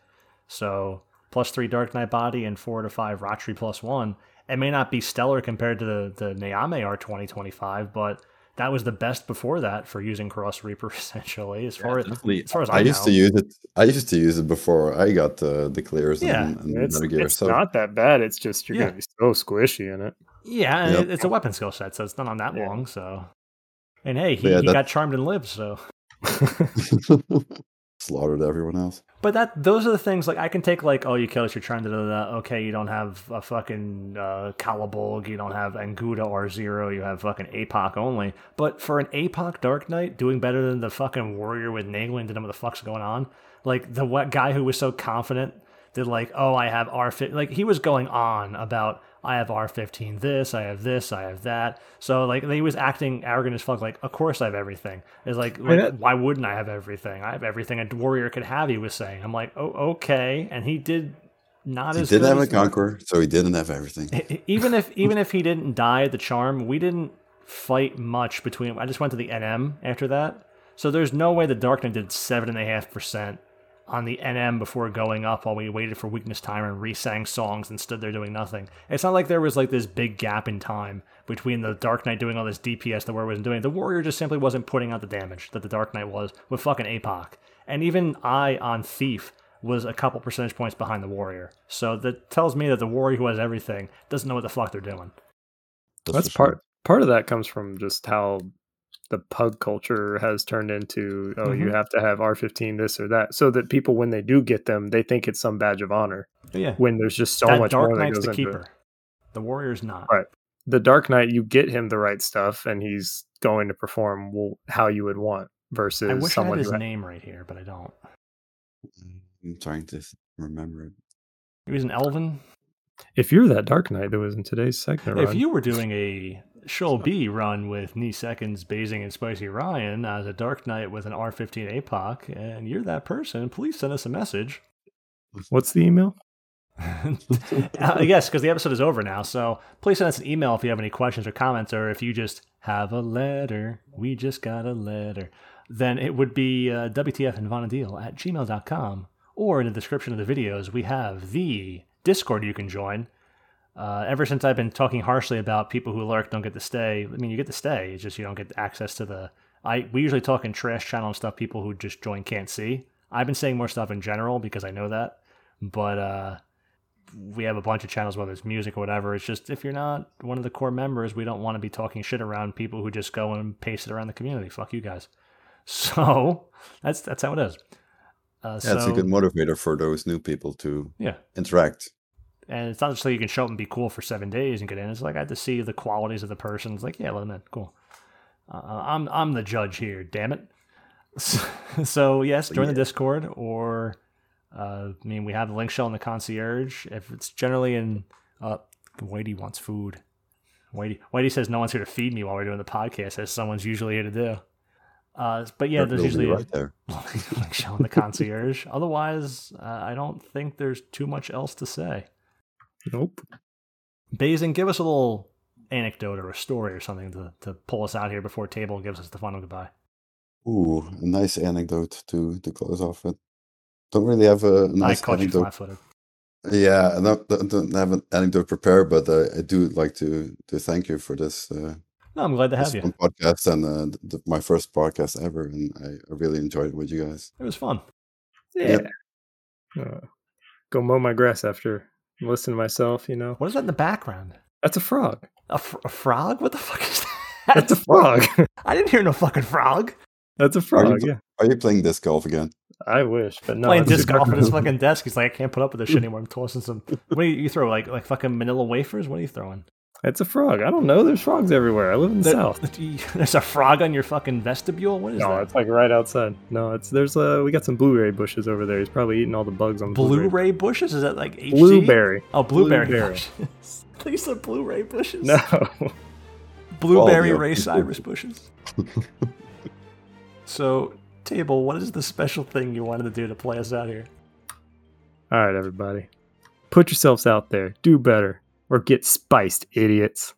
So plus three Dark Knight body and four to five Ratri plus one. It may not be stellar compared to the the Nyame R twenty twenty five, but that was the best before that for using Cross Reaper essentially. As far as as far as I, I used know. to use it. I used to use it before I got uh, the clears Yeah, and, and It's, Metal Gear. it's so not that bad. It's just you're Yeah. gonna be so squishy in it. Yeah, and Yep. it's a weapon skill set, so it's not on that Yeah. long. So, and hey, he, Yeah, he got charmed and lived. So, slaughtered everyone else. but that those are the things like I can take like oh you kill us you're trying to do that okay you don't have a fucking uh, you don't have Anguta R zero you have fucking APOC only. But for an APOC Dark Knight doing better than the fucking warrior with Naglin didn't know what the fuck's going on. Like the guy who was so confident that like oh I have R like he was going on about I have R15 this, I have this, I have that. So like he was acting arrogant as fuck. Like of course I have everything. It's like, like that- why wouldn't I have everything? I have everything a warrior could have. He was saying. I'm like oh okay, and he did not He as did good have a as the- conqueror, so he didn't have everything. Even if even if he didn't die at the charm, we didn't fight much between. I just went to the NM after that, so there's no way the Dark Knight did seven and a half percent on the NM before going up while we waited for weakness time and re-sang songs and stood there doing nothing. It's not like there was like this big gap in time between the Dark Knight doing all this DPS the Warrior wasn't doing. The Warrior just simply wasn't putting out the damage that the Dark Knight was with fucking APOC. And even I on Thief was a couple percentage points behind the Warrior. So that tells me that the Warrior who has everything doesn't know what the fuck they're doing. That's for part part of that comes from just how the pug culture has turned into oh you Mhm. have to have R15 this or that so that people when they do get them they think it's some badge of honor yeah, when there's just so that much Dark more that Knight's goes the into keeper. it. The Warrior's not. Right. The Dark Knight you get him the right stuff and he's going to perform well, how you would want versus I wish I had his who name right here, but I don't. I'm trying to remember it. He was an Elvaan. if you're that Dark Knight that was in today's segment If run, you were doing a Sheol B run with knee seconds, Basing, and Spicy Ryan as a Dark Knight with an R15 APOC, and you're that person, please send us a message. what's the email? uh, yes, because the episode is over now. So please send us an email if you have any questions or comments, or if you just have a letter. We just got a letter. Then it would be uh, WTF and Vana'diel at gmail.com. Or in the description of the videos, we have the Discord you can join. Uh, ever since I've been talking harshly about people who lurk don't get to stay, I mean, you get to stay. It's just you don't get access to the. I we usually talk in trash channel and stuff. People who just join can't see. I've been saying more stuff in general because I know that, but uh, we have a bunch of channels, whether it's music or whatever. It's just if you're not one of the core members, we don't want to be talking shit around people who just go and paste it around the community. Fuck you guys. So that's that's how it is. Uh, Yeah, it's so a good motivator for those new people to yeah, interact. And it's not just so you can show up and be cool for seven days and get in. It's like I have to see the qualities of the person. It's like yeah, let them in. Cool. Uh, I'm I'm the judge here. Damn it. So, so yes, join the Discord or uh, I mean we have the link shell in the concierge. If it's generally in uh, Whitey wants food. Whitey Whitey says no one's here to feed me while we're doing the podcast, as someone's usually here to do. Uh, but yeah, there's usually right there. link show in the concierge. Otherwise, uh, I don't think there's too much else to say. Nope. Basing, give us a little anecdote or a story or something to, to pull us out here before Table gives us the final goodbye. Ooh, a nice anecdote to to close off with. Don't really have a nice I caught anecdote. flat. Yeah, I don't, don't, don't have an anecdote prepared, but uh, I do like to to thank you for this, uh, No, I'm glad to have you. fun podcast and uh, th- th- my first podcast ever, and I, I really enjoyed it with you guys. It was fun. Yeah. Uh, go mow my grass after listen to myself, you know. What is that in the background? That's a frog. A, fr- a frog? What the fuck is that? That's a frog. I didn't hear no fucking frog. That's a Are frog, you, yeah. are you playing disc golf again? I wish, but no. Playing it's a disc golf at his fucking desk. He's like, I can't put up with this shit anymore. I'm tossing some. What do you, you throw? Like like fucking Manila wafers? What are you throwing? It's a frog. I don't know. There's frogs everywhere. I live in the There- south. There's a frog on your fucking vestibule. What is No, that? No, it's like right outside. No, it's there's uh we got some blueberry bushes over there. He's probably eating all the bugs on the blueberry. Blu-ray bushes? Is that like HG? Blueberry. Oh, blueberry, Blueberry. bushes. These are Blu-ray bushes. No. Blueberry Well, Ray. Cyrus bushes. so, Table, what is the special thing you wanted to do to play us out here? All right, everybody. Put yourselves out there. Do better or get spiced, idiots.